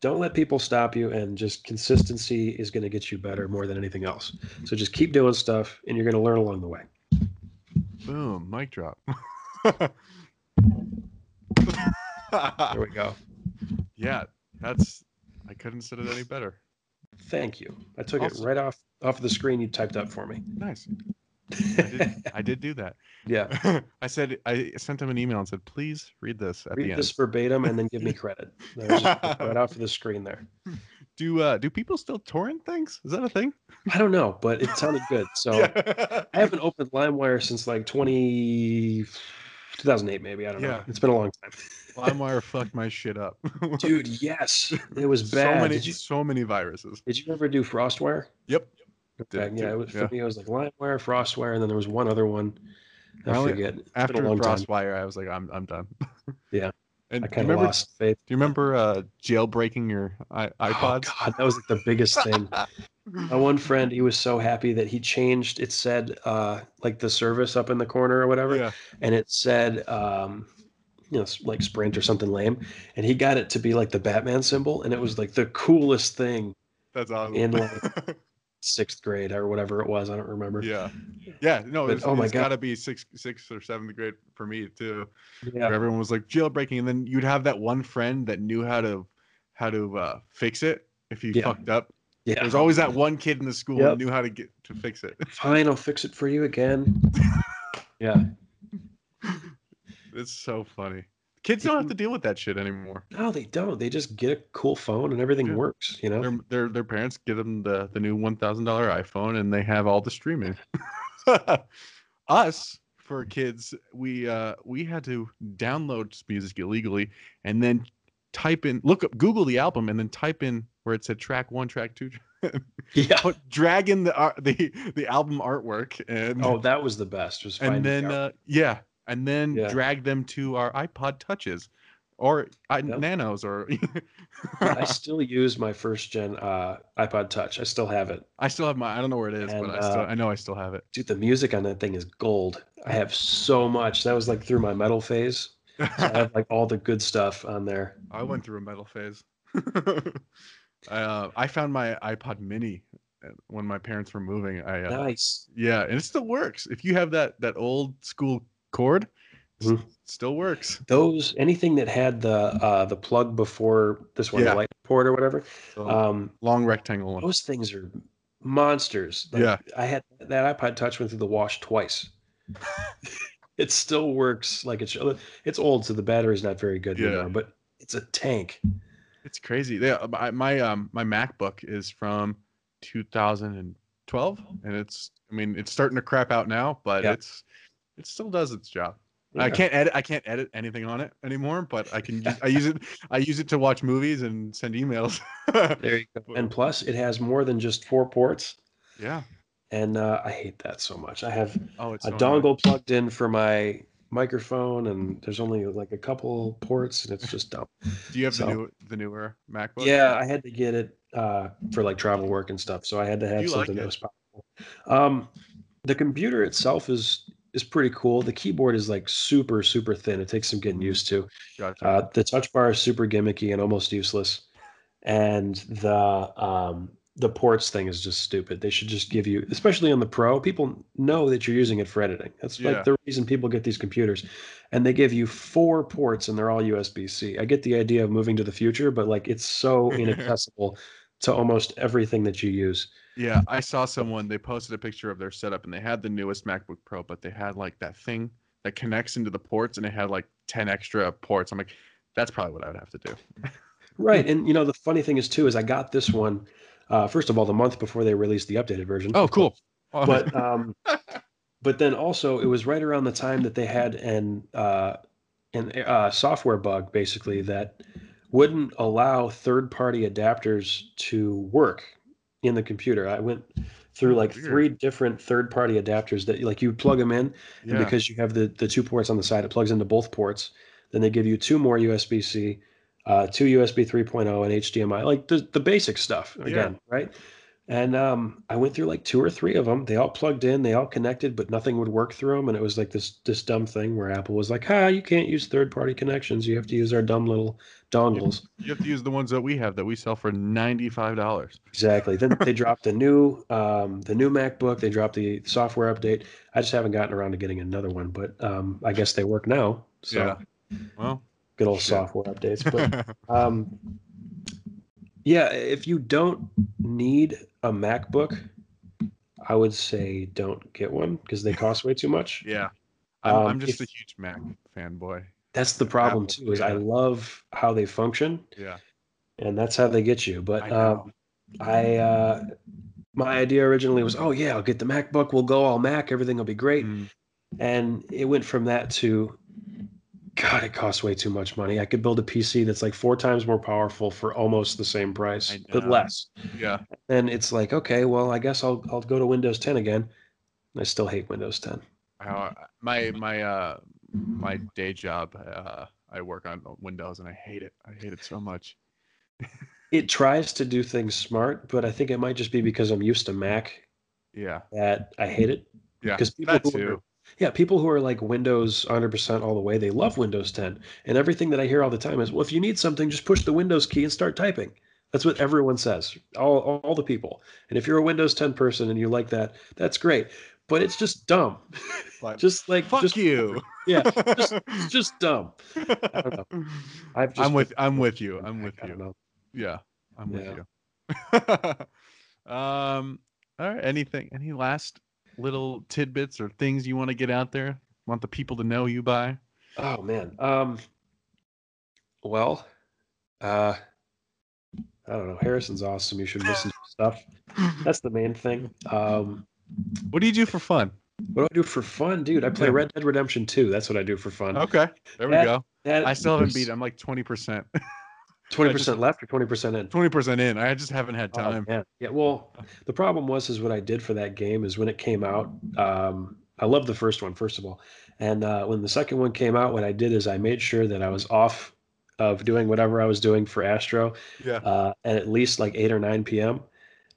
Speaker 2: Don't let people stop you, and just consistency is going to get you better more than anything else. So just keep doing stuff, and you're going to learn along the way.
Speaker 1: Boom. Mic drop.
Speaker 2: There we go.
Speaker 1: yeah. That's, I couldn't said it any better.
Speaker 2: Thank you. I took
Speaker 1: Awesome.
Speaker 2: it right off off the screen you typed up for me.
Speaker 1: Nice. I did, I did do that.
Speaker 2: yeah.
Speaker 1: I said I sent him an email and said, "Please read this at the
Speaker 2: Read
Speaker 1: end."
Speaker 2: this verbatim and then give me credit. That was just right off of the screen there.
Speaker 1: Do uh do people still torrent things? Is that a thing?
Speaker 2: I don't know, but it sounded good. So
Speaker 1: yeah.
Speaker 2: I haven't opened LimeWire since like 20, 2008 maybe. I don't know.
Speaker 1: Yeah.
Speaker 2: It's been a long time.
Speaker 1: LimeWire fucked my shit up.
Speaker 2: Dude, yes, it was
Speaker 1: so
Speaker 2: bad.
Speaker 1: many,
Speaker 2: you
Speaker 1: so many viruses.
Speaker 2: did you ever do FrostWire?
Speaker 1: Yep.
Speaker 2: Okay,
Speaker 1: Did
Speaker 2: yeah, it was, for
Speaker 1: yeah.
Speaker 2: me, it was like LimeWire, FrostWire, and then there was one other one. I
Speaker 1: I
Speaker 2: forget.
Speaker 1: After
Speaker 2: long time.
Speaker 1: Frostwire, I was like, I'm, I'm done.
Speaker 2: Yeah.
Speaker 1: And
Speaker 2: I
Speaker 1: do you
Speaker 2: kind of
Speaker 1: remember?
Speaker 2: lost faith.
Speaker 1: Do you remember uh, jailbreaking your I- iPods?
Speaker 2: Oh, God, that was like the biggest thing. My one friend, he was so happy that he changed. It said uh, like the service up in the corner or whatever,
Speaker 1: yeah.
Speaker 2: and it said um, you know like Sprint or something lame, and he got it to be like the Batman symbol, and it was like the coolest thing.
Speaker 1: That's awesome.
Speaker 2: In, like, Sixth grade or whatever it was, I don't remember.
Speaker 1: yeah. Yeah. No,
Speaker 2: But,
Speaker 1: it's,
Speaker 2: oh my
Speaker 1: it's
Speaker 2: God.
Speaker 1: got to be sixth, sixth or seventh grade for me too.
Speaker 2: Yeah.
Speaker 1: where everyone was like jailbreaking, and then you'd have that one friend that knew how to how to uh, fix it if you
Speaker 2: Yeah.
Speaker 1: fucked up.
Speaker 2: Yeah.
Speaker 1: There's always that one kid in the school
Speaker 2: Yep.
Speaker 1: that knew how to get to fix it.
Speaker 2: Fine, I'll fix it for you again. yeah.
Speaker 1: It's so funny. Kids don't have to deal with that shit anymore.
Speaker 2: No, they don't. They just get a cool phone and everything
Speaker 1: Yeah.
Speaker 2: works. You know.
Speaker 1: Their their their parents give them the the new one thousand dollar iPhone, and they have all the streaming. Us for kids, we uh we had to download music illegally, and then type in look up Google the album, and then type in where it said track one, track two,
Speaker 2: Yeah.
Speaker 1: put drag in the art the the album artwork, and
Speaker 2: Oh, that was the best. Was
Speaker 1: and then uh, yeah, and then
Speaker 2: Yeah.
Speaker 1: drag them to our iPod touches, or I,
Speaker 2: Yep.
Speaker 1: nanos, or
Speaker 2: I still use my first gen uh, iPod Touch. I still have it.
Speaker 1: I still have my I don't know where it is,
Speaker 2: And,
Speaker 1: but I still
Speaker 2: uh,
Speaker 1: I know I still have it.
Speaker 2: Dude, the music on that thing is gold. I have so much. That was like through my metal phase. So I have like all the good stuff on there.
Speaker 1: I went through a metal phase. I, uh, I found my iPod Mini uh, when my parents were moving. I uh,
Speaker 2: Nice.
Speaker 1: yeah, and it still works. If you have that that old school cord,
Speaker 2: Mhm.
Speaker 1: still works.
Speaker 2: Those anything that had the uh, the plug before this one,
Speaker 1: Yeah.
Speaker 2: the light port or whatever.
Speaker 1: So,
Speaker 2: Um,
Speaker 1: long rectangle one.
Speaker 2: those things are monsters. Like,
Speaker 1: Yeah.
Speaker 2: I had that iPod Touch went through the wash twice. it still works like it should. It's old, so the battery's not very good
Speaker 1: Yeah.
Speaker 2: anymore, but it's a tank.
Speaker 1: It's crazy. Yeah, my my um my MacBook is from 2012, and it's I mean it's starting to crap out now, but
Speaker 2: Yeah.
Speaker 1: it's it still does its job. I can't edit. I can't edit anything on it anymore, but I can. Use, I use it. I use it to watch movies and send emails.
Speaker 2: There you go. And plus, it has more than just four ports,
Speaker 1: yeah.
Speaker 2: and uh, I hate that so much. I have
Speaker 1: Oh, it's
Speaker 2: a
Speaker 1: so annoying.
Speaker 2: dongle plugged in for my microphone, and there's only like a couple ports, and it's just dumb.
Speaker 1: Do you have
Speaker 2: so-
Speaker 1: the new the newer MacBook?
Speaker 2: Yeah, I had to get it uh, for like travel work and stuff, so I had to have
Speaker 1: you like
Speaker 2: something that was powerful. Um, the computer itself is is pretty cool. The keyboard is like super super thin. It takes some getting used to.
Speaker 1: Gotcha.
Speaker 2: Uh, the touch bar is super gimmicky and almost useless, and the um, the ports thing is just stupid. They should just give you, especially on the Pro, people know that you're using it for editing. That's
Speaker 1: Yeah.
Speaker 2: like the reason people get these computers, and they give you four ports and they're all USB C. I get the idea of moving to the future, but like it's so inaccessible to almost everything that you use.
Speaker 1: yeah, I saw someone. They posted a picture of their setup, and they had the newest MacBook Pro, but they had like that thing that connects into the ports, and it had like ten extra ports. I'm like, that's probably what I would have to do.
Speaker 2: Right, and you know the funny thing is too is I got this one. Uh, first of all, the month before they released the updated version.
Speaker 1: Oh, cool.
Speaker 2: But um, but then also it was right around the time that they had an uh, an uh, software bug basically that wouldn't allow third party adapters to work in the computer. I went through like
Speaker 1: Weird.
Speaker 2: three different third party adapters that like you plug them in
Speaker 1: yeah.
Speaker 2: and because you have the the two ports on the side, it plugs into both ports. Then they give you two more USB C, uh, two USB 3.0, and HDMI, like the the basic stuff again, right? And um, I went through like two or three of them. They all plugged in, they all connected, but nothing would work through them. And it was like this this dumb thing where Apple was like, "Ha, you can't use third party connections. You have to use our dumb little dongles."
Speaker 1: you have to use the ones that we have that we sell for ninety five dollars.
Speaker 2: Exactly. Then they dropped the new um, the new MacBook. They dropped the software update. I just haven't gotten around to getting another one, but um, I guess they work now. So
Speaker 1: Yeah. Well,
Speaker 2: good old software updates. But um, yeah, if you don't need a MacBook, I would say don't get one because they cost way too much.
Speaker 1: yeah. I'm,
Speaker 2: Um,
Speaker 1: I'm just
Speaker 2: if-
Speaker 1: a huge Mac fanboy.
Speaker 2: That's the problem
Speaker 1: Apple,
Speaker 2: too. Is I love how they function,
Speaker 1: Yeah.
Speaker 2: and that's how they get you. But
Speaker 1: I
Speaker 2: um, I uh, my idea originally was, oh yeah, I'll get the MacBook. We'll go all Mac. Everything will be great.
Speaker 1: Mm,
Speaker 2: and it went from that to God, it costs way too much money. I could build a PC that's like four times more powerful for almost the same price, but less.
Speaker 1: Yeah.
Speaker 2: And it's like, okay, well, I guess I'll I'll go to Windows 10 again. I still hate Windows 10.
Speaker 1: How my my uh my day job uh I work on Windows and I hate it. I hate it so much.
Speaker 2: It tries to do things smart, but I think it might just be because I'm used to Mac
Speaker 1: Yeah.
Speaker 2: that I hate it.
Speaker 1: Yeah.
Speaker 2: Because people
Speaker 1: that too.
Speaker 2: are, yeah, people who are like Windows 100% all the way, they love Windows 10. And everything that I hear all the time is, well, if you need something, just push the Windows key and start typing. That's what everyone says, all, all the people. And if you're a Windows 10 person and you like that, that's great. But it's just dumb.
Speaker 1: But
Speaker 2: just like,
Speaker 1: fuck
Speaker 2: just,
Speaker 1: you.
Speaker 2: yeah, just, just dumb. I don't know. I've just
Speaker 1: I'm with I'm with you. I'm with you.
Speaker 2: know.
Speaker 1: Yeah. I'm with you. um all right. Anything any last little tidbits or things you want to get out there? Want the people to know you by?
Speaker 2: Oh man. Um well, uh I don't know. Harrison's awesome. You should listen to stuff. That's the main thing. Um
Speaker 1: What do you do for fun?
Speaker 2: what do I do for fun, dude? I play
Speaker 1: Yeah.
Speaker 2: Red Dead Redemption 2. That's what I do for fun.
Speaker 1: Okay. There we
Speaker 2: That-
Speaker 1: go.
Speaker 2: That
Speaker 1: I still haven't beat it. I'm like 20%.
Speaker 2: 20% left or 20% in?
Speaker 1: 20% in. I just haven't had
Speaker 2: Oh,
Speaker 1: time.
Speaker 2: Yeah, well, the problem was is what I did for that game is when it came out. Um, I love the first one, first of all, and uh, when the second one came out, what I did is I made sure that I was off of doing whatever I was doing for Astro
Speaker 1: yeah.
Speaker 2: uh, at at least like eight or nine p.m.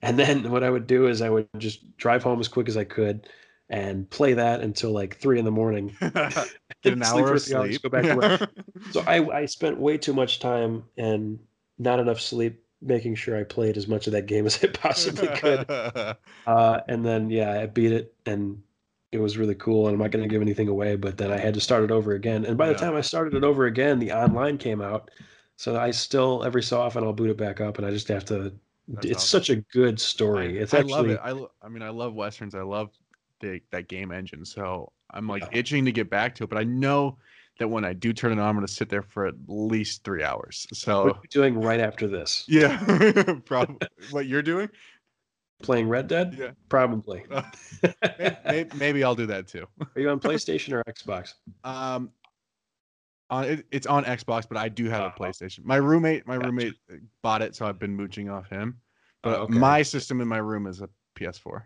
Speaker 2: And then what I would do is I would just drive home as quick as I could and play that until like three in the morning.
Speaker 1: Get an hour of sleep.
Speaker 2: go back to work. So I, I spent way too much time and not enough sleep making sure I played as much of that game as I possibly could. Uh, and then yeah, I beat it and it was really cool. And I'm not going to give anything away, but then I had to start it over again. And by the time I started it over again, the online came out. So I still every so often I'll boot it back up, and I just have to.
Speaker 1: That's
Speaker 2: it's
Speaker 1: awesome.
Speaker 2: such a good story.
Speaker 1: I,
Speaker 2: it's
Speaker 1: I
Speaker 2: actually
Speaker 1: love it. I, I mean, I love westerns. I love the, that game engine. So I'm like
Speaker 2: Yeah.
Speaker 1: itching to get back to it. But I know that when I do turn it on, I'm going to sit there for at least three hours.
Speaker 2: what
Speaker 1: So
Speaker 2: are you doing right after this.
Speaker 1: yeah, probably what you're doing.
Speaker 2: Playing Red Dead,
Speaker 1: Yeah,
Speaker 2: probably.
Speaker 1: maybe, maybe I'll do that too.
Speaker 2: Are you on PlayStation or Xbox?
Speaker 1: Um, on it, it's on Xbox, but I do have a
Speaker 2: Oh.
Speaker 1: PlayStation. My roommate, my
Speaker 2: Gotcha.
Speaker 1: roommate uh, bought it, so I've been mooching off him. But
Speaker 2: Oh, okay.
Speaker 1: my system in my room is a PS4.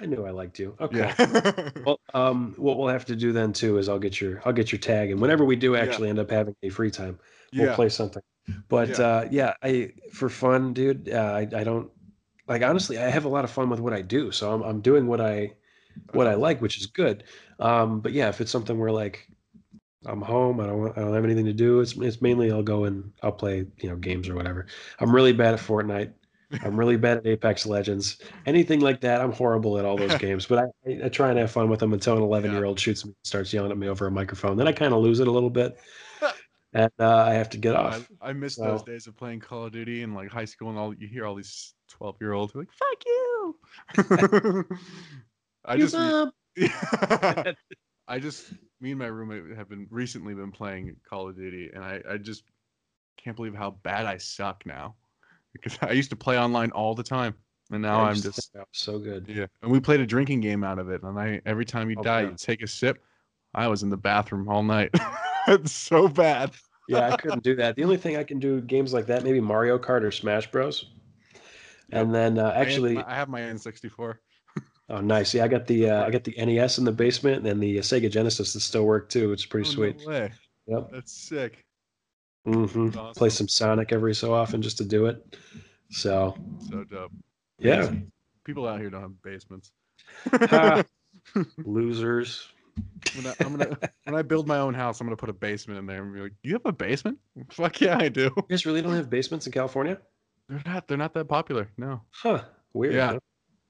Speaker 2: I knew I liked you. Okay.
Speaker 1: Yeah.
Speaker 2: Well, um, what we'll have to do then too is I'll get your I'll get your tag, and whenever we do
Speaker 1: Yeah.
Speaker 2: actually end up having a free time, we'll
Speaker 1: yeah.
Speaker 2: play something. But
Speaker 1: Yeah.
Speaker 2: uh, yeah, I for fun, dude. Uh, I I don't like honestly. I have a lot of fun with what I do, so I'm I'm doing what I what I like, which is good. Um, but yeah, if it's something where like I'm home, I don't want, I don't have anything to do. It's it's mainly I'll go and I'll play you know games or whatever. I'm really bad at Fortnite. I'm really bad at Apex Legends. Anything like that, I'm horrible at all those games. But I, I, try and have fun with them until an 11 year old shoots me and starts yelling at me over a microphone. Then I kind of lose it a little bit, and uh, I have to get off.
Speaker 1: I, I miss
Speaker 2: So-
Speaker 1: those days of playing Call of Duty and like high school and all. You hear all these twelve-year-olds like "fuck you." I just,
Speaker 2: bum.
Speaker 1: I just, me and my roommate have been recently been playing Call of Duty, and I, I just can't believe how bad I suck now. Because I used to play online all the time, and now I'm just
Speaker 2: think that was so good.
Speaker 1: yeah. And we played a drinking game out of it, and I every time you
Speaker 2: Oh,
Speaker 1: die,
Speaker 2: yeah.
Speaker 1: you take a sip. I was in the bathroom all night. it's so bad.
Speaker 2: Yeah, I couldn't do that. The only thing I can do games like that, maybe Mario Kart or Smash Bros. And then uh, actually,
Speaker 1: I have my N64.
Speaker 2: oh nice. Yeah, I got the uh, I got the NES in the basement, and the Sega Genesis that still work too. It's pretty
Speaker 1: Oh,
Speaker 2: sweet.
Speaker 1: No way.
Speaker 2: Yep.
Speaker 1: That's sick.
Speaker 2: Hmm
Speaker 1: That's
Speaker 2: Play some Sonic every so often just to do it. So
Speaker 1: So dope.
Speaker 2: yeah,
Speaker 1: People out here don't have basements.
Speaker 2: Ha. losers.
Speaker 1: when, I, am gonna when I build my own house, I'm gonna put a basement in there and be like, "Do "You have a basement? Fuck yeah, I do."
Speaker 2: You guys really don't have basements in California?
Speaker 1: They're not. They're not that popular. No.
Speaker 2: Huh. Weird.
Speaker 1: Yeah.
Speaker 2: huh?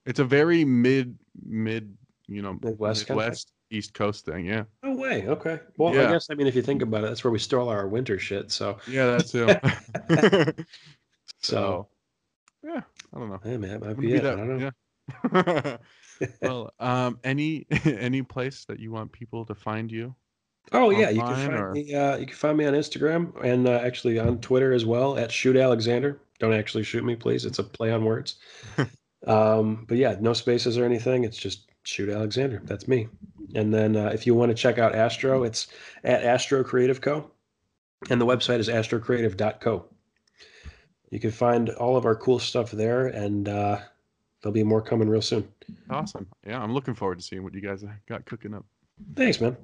Speaker 1: It's a very mid mid. You know,
Speaker 2: Midwest?
Speaker 1: Midwest East Coast thing. Yeah.
Speaker 2: No way. Okay. Well,
Speaker 1: Yeah.
Speaker 2: I guess I mean if you think about it, that's where we store all our winter shit. So
Speaker 1: Yeah, that too.
Speaker 2: so
Speaker 1: yeah, I don't know.
Speaker 2: hey man, that might be, it.
Speaker 1: be
Speaker 2: I don't know.
Speaker 1: Yeah. well, um, any any place that you want people to find you?
Speaker 2: Oh yeah, you can find
Speaker 1: or-
Speaker 2: me. Uh, you can find me on Instagram and uh, actually on Twitter as well at Shoot Alexander. Don't actually shoot me, please. It's a play on words. Um, but yeah, no spaces or anything. It's just shoot Alexander. That's me. And then uh, if you want to check out Astro, it's at Astro Creative Co. And the website is astrocreative.co. You can find all of our cool stuff there, and uh, there'll be more coming real soon.
Speaker 1: Awesome. Yeah, I'm looking forward to seeing what you guys got cooking up.
Speaker 2: Thanks, man.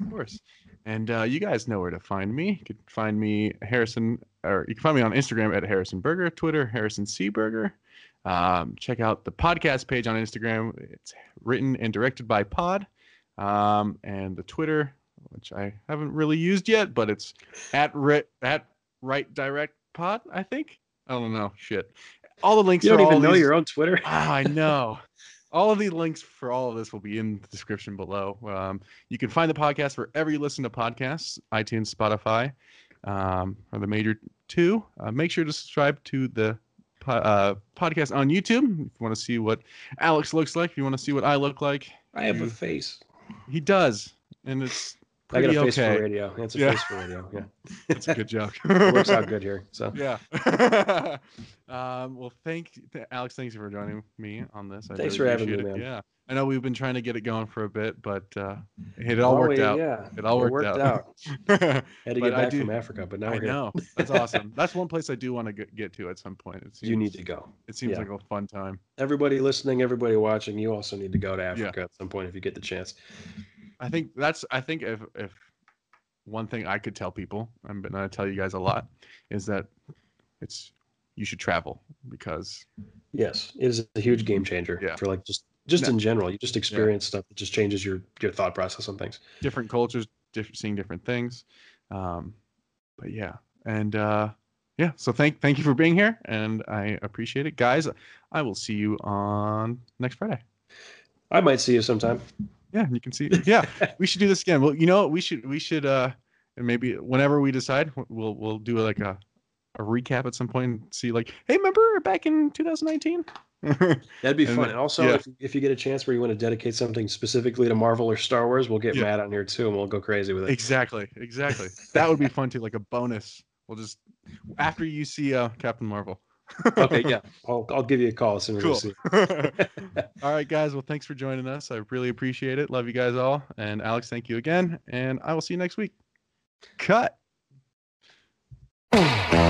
Speaker 1: Of course. And uh, you guys know where to find me. You can find me Harrison, or you can find me on Instagram at Harrison Burger, Twitter Harrison C Burger. Um, check out the podcast page on Instagram. It's written and directed by Pod, um, and the Twitter, which I haven't really used yet, but it's at ri- at Right Direct Pod. I think. I don't know. Shit. All the links.
Speaker 2: You don't even know
Speaker 1: these...
Speaker 2: your own Twitter.
Speaker 1: oh, I know. all of the links for all of this will be in the description below. Um, you can find the podcast wherever you listen to podcasts, iTunes, Spotify, um, are the major two. Uh, make sure to subscribe to the uh, podcast on YouTube if you want to see what Alex looks like. If you want to see what I look like,
Speaker 2: I have a face.
Speaker 1: He does, and it's
Speaker 2: I got a face
Speaker 1: okay.
Speaker 2: for radio. It's a
Speaker 1: Yeah.
Speaker 2: face for radio. Yeah,
Speaker 1: That's a good joke.
Speaker 2: it works out good here. So
Speaker 1: Yeah. um, well, thank th- Alex. Thanks for joining me on this. I
Speaker 2: Thanks
Speaker 1: really
Speaker 2: for having me, man.
Speaker 1: Yeah, I know we've been trying to get it going for a bit, but uh, it all worked
Speaker 2: yeah,
Speaker 1: out.
Speaker 2: Yeah,
Speaker 1: It all worked out.
Speaker 2: Had to get back
Speaker 1: do-
Speaker 2: from Africa, but now
Speaker 1: I
Speaker 2: we're here.
Speaker 1: know that's awesome. That's one place I do want to get, get to at some point. It seems,
Speaker 2: You need to go.
Speaker 1: It seems
Speaker 2: yeah.
Speaker 1: like a fun time.
Speaker 2: Everybody listening, everybody watching, you also need to go to Africa at some point if you get the chance.
Speaker 1: I think that's. I think if if one thing I could tell people, I'm gonna tell you guys a lot, is that it's you should travel because
Speaker 2: Yes, it is a huge game changer
Speaker 1: Yeah.
Speaker 2: for like just just
Speaker 1: No.
Speaker 2: in general. You just experience stuff that just changes your your thought process on things.
Speaker 1: different cultures, different seeing different things. Um, but yeah, and uh, yeah. So thank thank you for being here, and I appreciate it, guys. I will see you on next Friday.
Speaker 2: I might see you sometime.
Speaker 1: Yeah, you can see. Yeah, we should do this again. Well, you know, we should we should uh, and maybe whenever we decide, we'll we'll do like a a recap at some point and see like, hey, remember back in 2019?
Speaker 2: That'd be
Speaker 1: And
Speaker 2: fun.
Speaker 1: then-
Speaker 2: also,
Speaker 1: yeah.
Speaker 2: if, if you get a chance where you want to dedicate something specifically to Marvel or Star Wars, we'll get
Speaker 1: Yeah.
Speaker 2: Matt on here too, and we'll go crazy with it.
Speaker 1: exactly, exactly. That would be fun too, like a bonus. We'll just after you see uh, Captain Marvel
Speaker 2: okay, yeah. I'll, I'll give you a call as soon as
Speaker 1: cool.
Speaker 2: see.
Speaker 1: all right, guys. Well, thanks for joining us. I really appreciate it. Love you guys all. And Alex, thank you again. And I will see you next week. Cut.